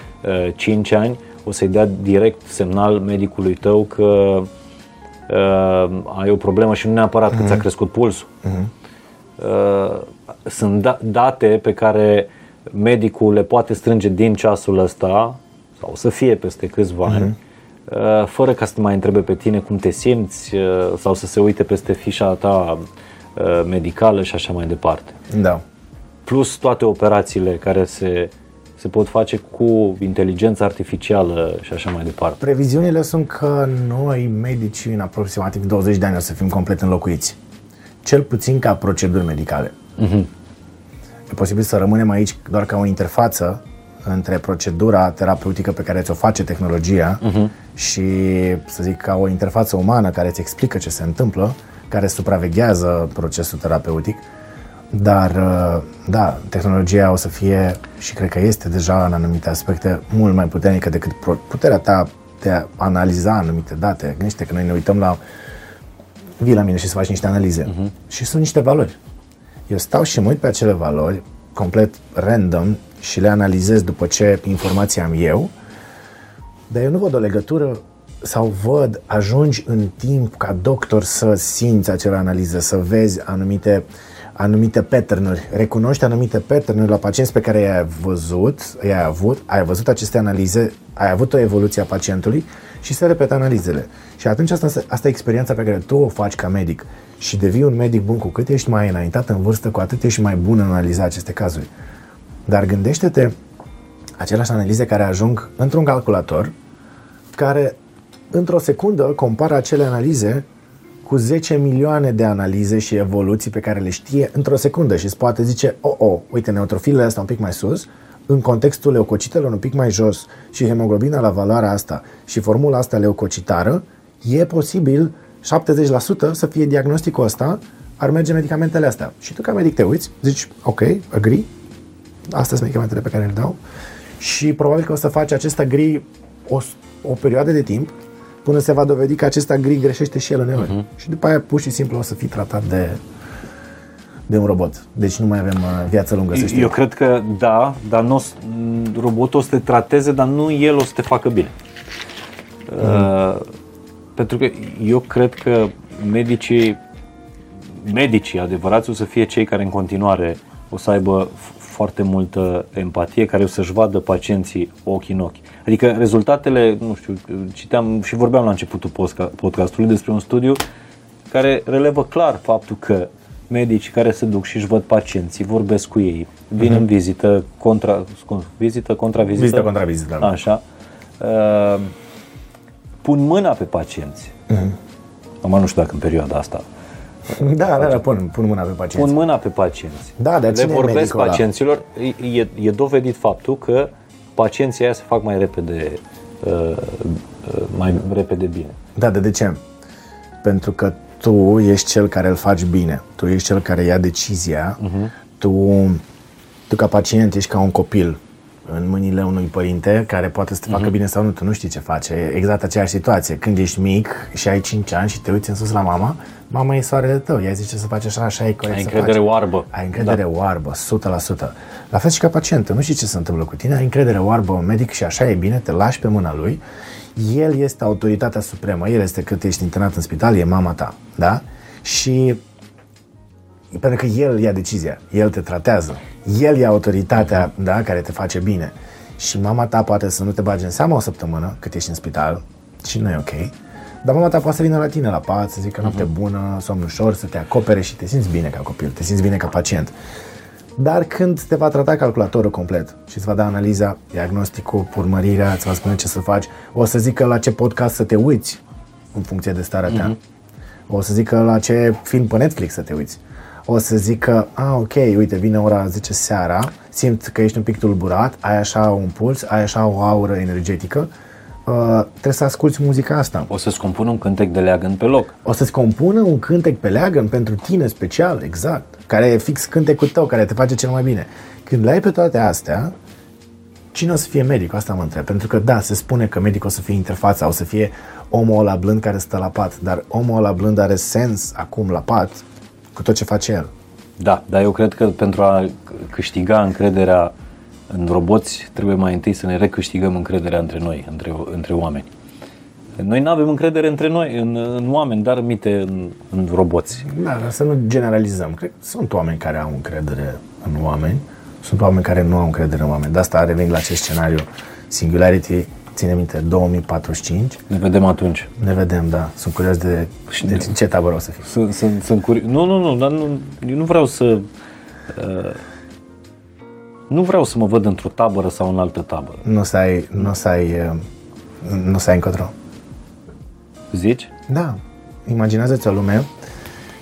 5 ani o să-i dea direct semnal medicului tău că uh, ai o problemă și nu neapărat uh-huh. că ți-a mhm. crescut pulsul. Uh-huh. Uh, sunt da- date pe care uh, medicul le poate strânge din ceasul ăsta sau să fie peste câțiva uh-huh. ani, uh, fără ca să te mai întrebe pe tine cum te simți uh, sau să se uite peste fișa ta uh, medicală și așa mai departe. Da. Plus toate operațiile care se, se pot face cu inteligența artificială și așa mai departe. Previziunile sunt că noi, medici, în aproximativ 20 de ani o să fim complet înlocuiți. Cel puțin ca proceduri medicale. Uh-huh. E posibil să rămânem aici doar ca o interfață între procedura terapeutică pe care ți-o face tehnologia uh-huh. și, să zic, ca o interfață umană care îți explică ce se întâmplă, care supraveghează procesul terapeutic. Dar, uh, da, tehnologia o să fie, și cred că este deja în anumite aspecte, mult mai puternică decât puterea ta de a analiza anumite date. Gândește că noi ne uităm la vii la mine și să faci niște analize. Uh-huh. Și sunt niște valori. Eu stau și mă uit pe acele valori complet random și le analizez după ce informații am eu, dar eu nu văd o legătură sau văd, ajungi în timp ca doctor să simți acele analize, să vezi anumite, anumite pattern recunoști anumite pattern la pacienți pe care i-ai văzut, i-ai avut, ai văzut aceste analize, ai avut o evoluție a pacientului și se repetă analizele. Și atunci asta, asta e experiența pe care tu o faci ca medic și devii un medic bun cu cât ești mai înaintat în vârstă, cu atât ești mai bun în analiza aceste cazuri. Dar gândește-te aceleași analize care ajung într-un calculator care într-o secundă compară acele analize cu 10 milioane de analize și evoluții pe care le știe într-o secundă și îți poate zice, oh, oh, uite, neutrofilele astea un pic mai sus, în contextul leucocitelor un pic mai jos și hemoglobina la valoarea asta și formula asta leucocitară, e posibil 70% să fie diagnosticul ăsta, ar merge medicamentele astea. Și tu ca medic te uiți, zici, ok, agree, astea sunt medicamentele pe care le dau și probabil că o să faci acest agree o, o perioadă de timp până se va dovedi că acest agree greșește și el uneori. Uh-huh. Și după aia pur și simplu o să fii tratat de de un robot. Deci nu mai avem uh, viață lungă, să știi. Eu cred că da, dar nu, robotul o să te trateze, dar nu el o să te facă bine. Uh-huh. Uh, pentru că eu cred că medicii, medicii adevărați o să fie cei care în continuare o să aibă f- foarte multă empatie, care o să-și vadă pacienții ochi în ochi. Adică rezultatele, nu știu, citeam și vorbeam la începutul posca- podcastului despre un studiu care relevă clar faptul că medicii care se duc și își văd pacienții, vorbesc cu ei, vin în vizită, contra, scu- vizită, contra vizită, Vizită contra vizită, da. Așa. Uh, pun mâna pe pacienți. Acum nu știu dacă în perioada asta. Da, da, da, pun, pun mâna pe pacient. Pun mâna pe pacienți. Da, dar Le cine e vorbesc medicul ăla? pacienților. E, e, e dovedit faptul că pacienții aia se fac mai repede, uh, uh, mai repede bine. Da, de, de ce? Pentru că tu ești cel care îl faci bine. Tu ești cel care ia decizia. Tu, tu ca pacient ești ca un copil în mâinile unui părinte care poate să te facă bine sau nu, tu nu știi ce face. E exact aceeași situație. Când ești mic și ai 5 ani și te uiți în sus la mama, mama e soarele tău. Ea zice să faci așa, așa e corect Ai să încredere faci. oarbă. Ai încredere da. oarbă, 100%. La fel și ca pacient, nu știi ce se întâmplă cu tine, ai încredere oarbă în medic și așa e bine, te lași pe mâna lui. El este autoritatea supremă, el este cât ești internat în spital, e mama ta, da? Și pentru că el ia decizia, el te tratează, el e autoritatea da, care te face bine. Și mama ta poate să nu te bage în seamă o săptămână cât ești în spital și nu e ok. Dar mama ta poate să vină la tine la pat, să zică noapte bună, somn ușor, să te acopere și te simți bine ca copil, te simți bine ca pacient. Dar când te va trata calculatorul complet și îți va da analiza, diagnosticul, urmărirea, îți va spune ce să faci, o să zică la ce podcast să te uiți în funcție de starea ta. O să zică la ce film pe Netflix să te uiți. O să zică, a, ok, uite, vine ora 10 seara, simt că ești un pic tulburat, ai așa un puls, ai așa o aură energetică, uh, trebuie să asculti muzica asta. O să-ți compun un cântec de leagăn pe loc. O să-ți compună un cântec pe leagăn pentru tine special, exact, care e fix cântecul tău, care te face cel mai bine. Când le ai pe toate astea, cine o să fie medic? Asta mă întreb. Pentru că, da, se spune că medicul o să fie interfața, o să fie omul ăla blând care stă la pat, dar omul ăla blând are sens acum la pat cu tot ce face el. Da, dar eu cred că pentru a câștiga încrederea în roboți, trebuie mai întâi să ne recâștigăm încrederea între noi, între, între oameni. Noi nu avem încredere între noi, în, în oameni, dar mite în, în roboți. Da, dar să nu generalizăm. Cred că sunt oameni care au încredere în oameni, sunt oameni care nu au încredere în oameni. De asta revin la acest scenariu. Singularity, ține minte, 2045. Ne vedem atunci. Ne vedem, da. Sunt curios de, de ce tabără o să fie. Sunt, sunt, sunt curios. Nu, nu, nu, dar nu, eu nu vreau să... Uh, nu vreau să mă văd într-o tabără sau în altă tabără. Nu o să ai, nu o să ai, uh, nu o să ai încotro. Zici? Da. Imaginează-ți o lume,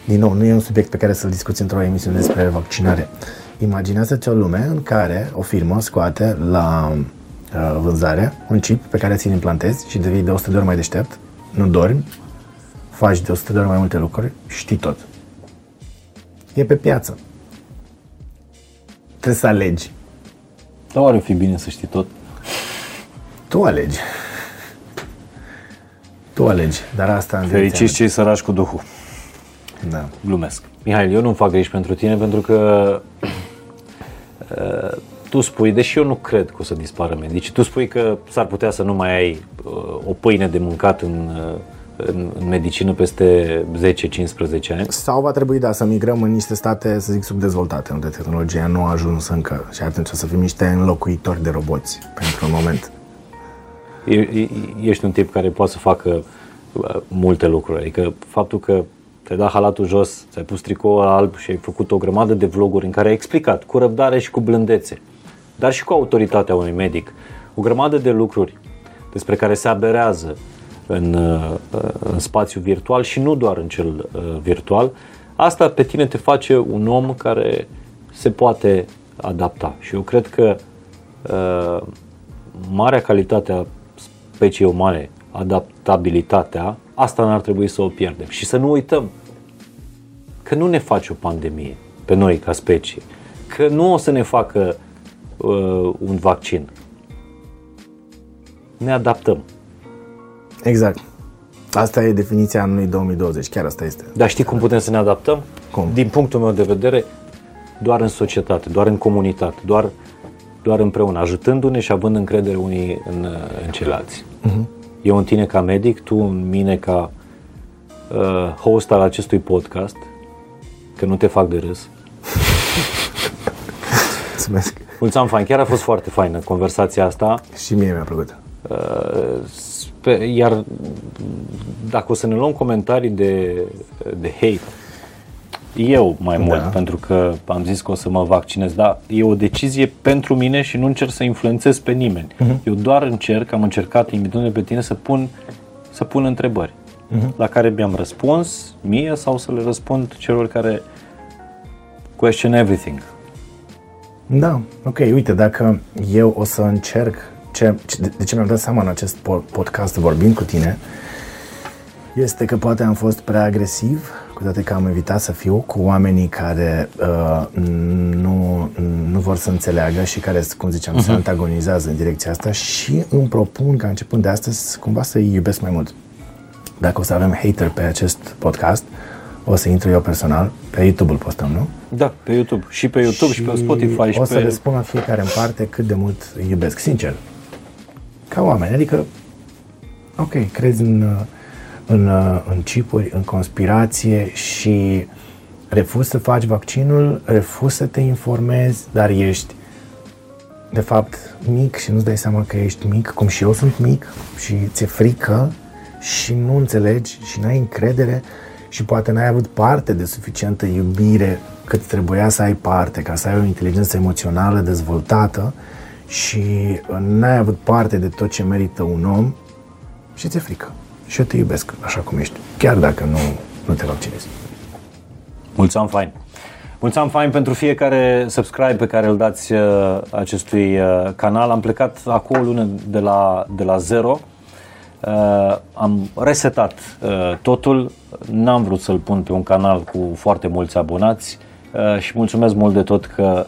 din nou, nu e un subiect pe care să-l discuți într-o emisiune despre vaccinare. Imaginează-ți o lume în care o firmă scoate la uh, vânzare un chip pe care ți-l implantezi și devii de 100 de ori mai deștept, nu dormi, faci de 100 de ori mai multe lucruri, știi tot. E pe piață. Trebuie să alegi. Dar oare o fi bine să știi tot? Tu alegi. Tu alegi, dar asta în Fericiți cei săraci cu Duhul. Da. Glumesc. Mihail, eu nu fac griji pentru tine pentru că uh, tu spui, deși eu nu cred că o să dispară medicii, tu spui că s-ar putea să nu mai ai uh, o pâine de mâncat în, uh, în, în medicină peste 10-15 ani. Sau va trebui, da, să migrăm în niște state, să zic, subdezvoltate, unde tehnologia nu a ajuns încă și atunci o să fim niște înlocuitori de roboți pentru un moment. E- e- Ești un tip care poate să facă uh, multe lucruri. Adică faptul că te-ai dat halatul jos, ți-ai pus tricoul alb și ai făcut o grămadă de vloguri în care ai explicat cu răbdare și cu blândețe, dar și cu autoritatea unui medic, o grămadă de lucruri despre care se aberează în, uh, în spațiu virtual și nu doar în cel uh, virtual, asta pe tine te face un om care se poate adapta. Și eu cred că uh, marea calitate a speciei umane, adaptabilitatea, asta n-ar trebui să o pierdem. Și să nu uităm că nu ne face o pandemie pe noi ca specie, că nu o să ne facă uh, un vaccin. Ne adaptăm. Exact. Asta e definiția anului 2020, chiar asta este. Dar știi cum putem să ne adaptăm? Cum? Din punctul meu de vedere, doar în societate, doar în comunitate, doar, doar împreună, ajutându-ne și având încredere unii în, în ceilalți. Uh-huh. Eu în tine ca medic, tu în mine ca uh, host al acestui podcast, că nu te fac de râs. mulțumesc. Mulțumim, fain. Chiar a fost foarte faină conversația asta. Și mie mi-a plăcut. Uh, spe- iar dacă o să ne luăm comentarii de, de hate, eu mai Da. mult, pentru că am zis că o să mă vaccinez, dar e o decizie pentru mine și nu încerc să influențez pe nimeni. Mhm. Eu doar încerc, am încercat, invitându pe tine, să pun, să pun întrebări Mhm. la care mi-am răspuns mie sau să le răspund celor care question everything. Da, ok, uite, dacă eu o să încerc, ce, ce- de, de ce mi-am dat seama în acest po- podcast vorbind cu tine, este că poate am fost prea agresiv, cu toate că am evitat să fiu cu oamenii care uh, nu, nu vor să înțeleagă și care, cum ziceam, uh-huh. se antagonizează în direcția asta și îmi propun ca începând de astăzi cumva să-i iubesc mai mult. Dacă o să avem hater pe acest podcast, o să intru eu personal, pe YouTube îl postăm, nu? Da, pe YouTube. Și pe YouTube și, pe Spotify și o să pe... le spun la fiecare în parte cât de mult îi iubesc, sincer. Ca oameni, adică, ok, crezi în, în, în chipuri, în conspirație și refuzi să faci vaccinul, refuzi să te informezi, dar ești de fapt mic și nu-ți dai seama că ești mic, cum și eu sunt mic și ți-e frică și nu înțelegi și n-ai încredere și poate n-ai avut parte de suficientă iubire cât trebuia să ai parte ca să ai o inteligență emoțională dezvoltată și n-ai avut parte de tot ce merită un om și ți-e frică. Și eu te iubesc așa cum ești, chiar dacă nu, nu te vaccinezi. Mulțumim fain. Mulțumim fain pentru fiecare subscribe pe care îl dați uh, acestui uh, canal. Am plecat acum o lună de la, de la zero. Uh, am resetat uh, totul. N-am vrut să-l pun pe un canal cu foarte mulți abonați uh, și mulțumesc mult de tot că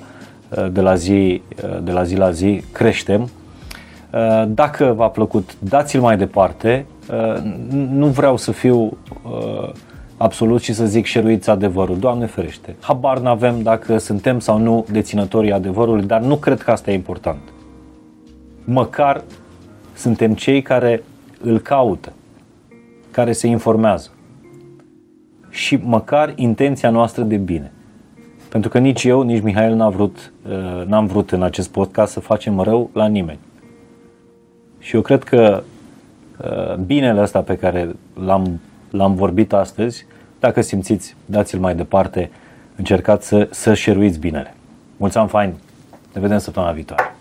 uh, de la zi, uh, de la, zi la zi creștem. Uh, Dacă v-a plăcut, dați-l mai departe. Uh, n- Nu vreau să fiu uh, absolut și să zic șeruiți adevărul. Doamne ferește. Habar n-avem dacă suntem sau nu deținătorii adevărului, dar nu cred că asta e important. Măcar suntem cei care îl caută, care se informează. Și măcar intenția noastră de bine. Pentru că nici eu, nici Mihail n-a vrut, uh, n-am vrut în acest podcast să facem rău la nimeni. Și eu cred că uh, binele ăsta pe care l-am, l-am vorbit astăzi, dacă simțiți, dați-l mai departe, încercați să, să șeruiți binele. Mulțumim fain! Ne vedem săptămâna viitoare!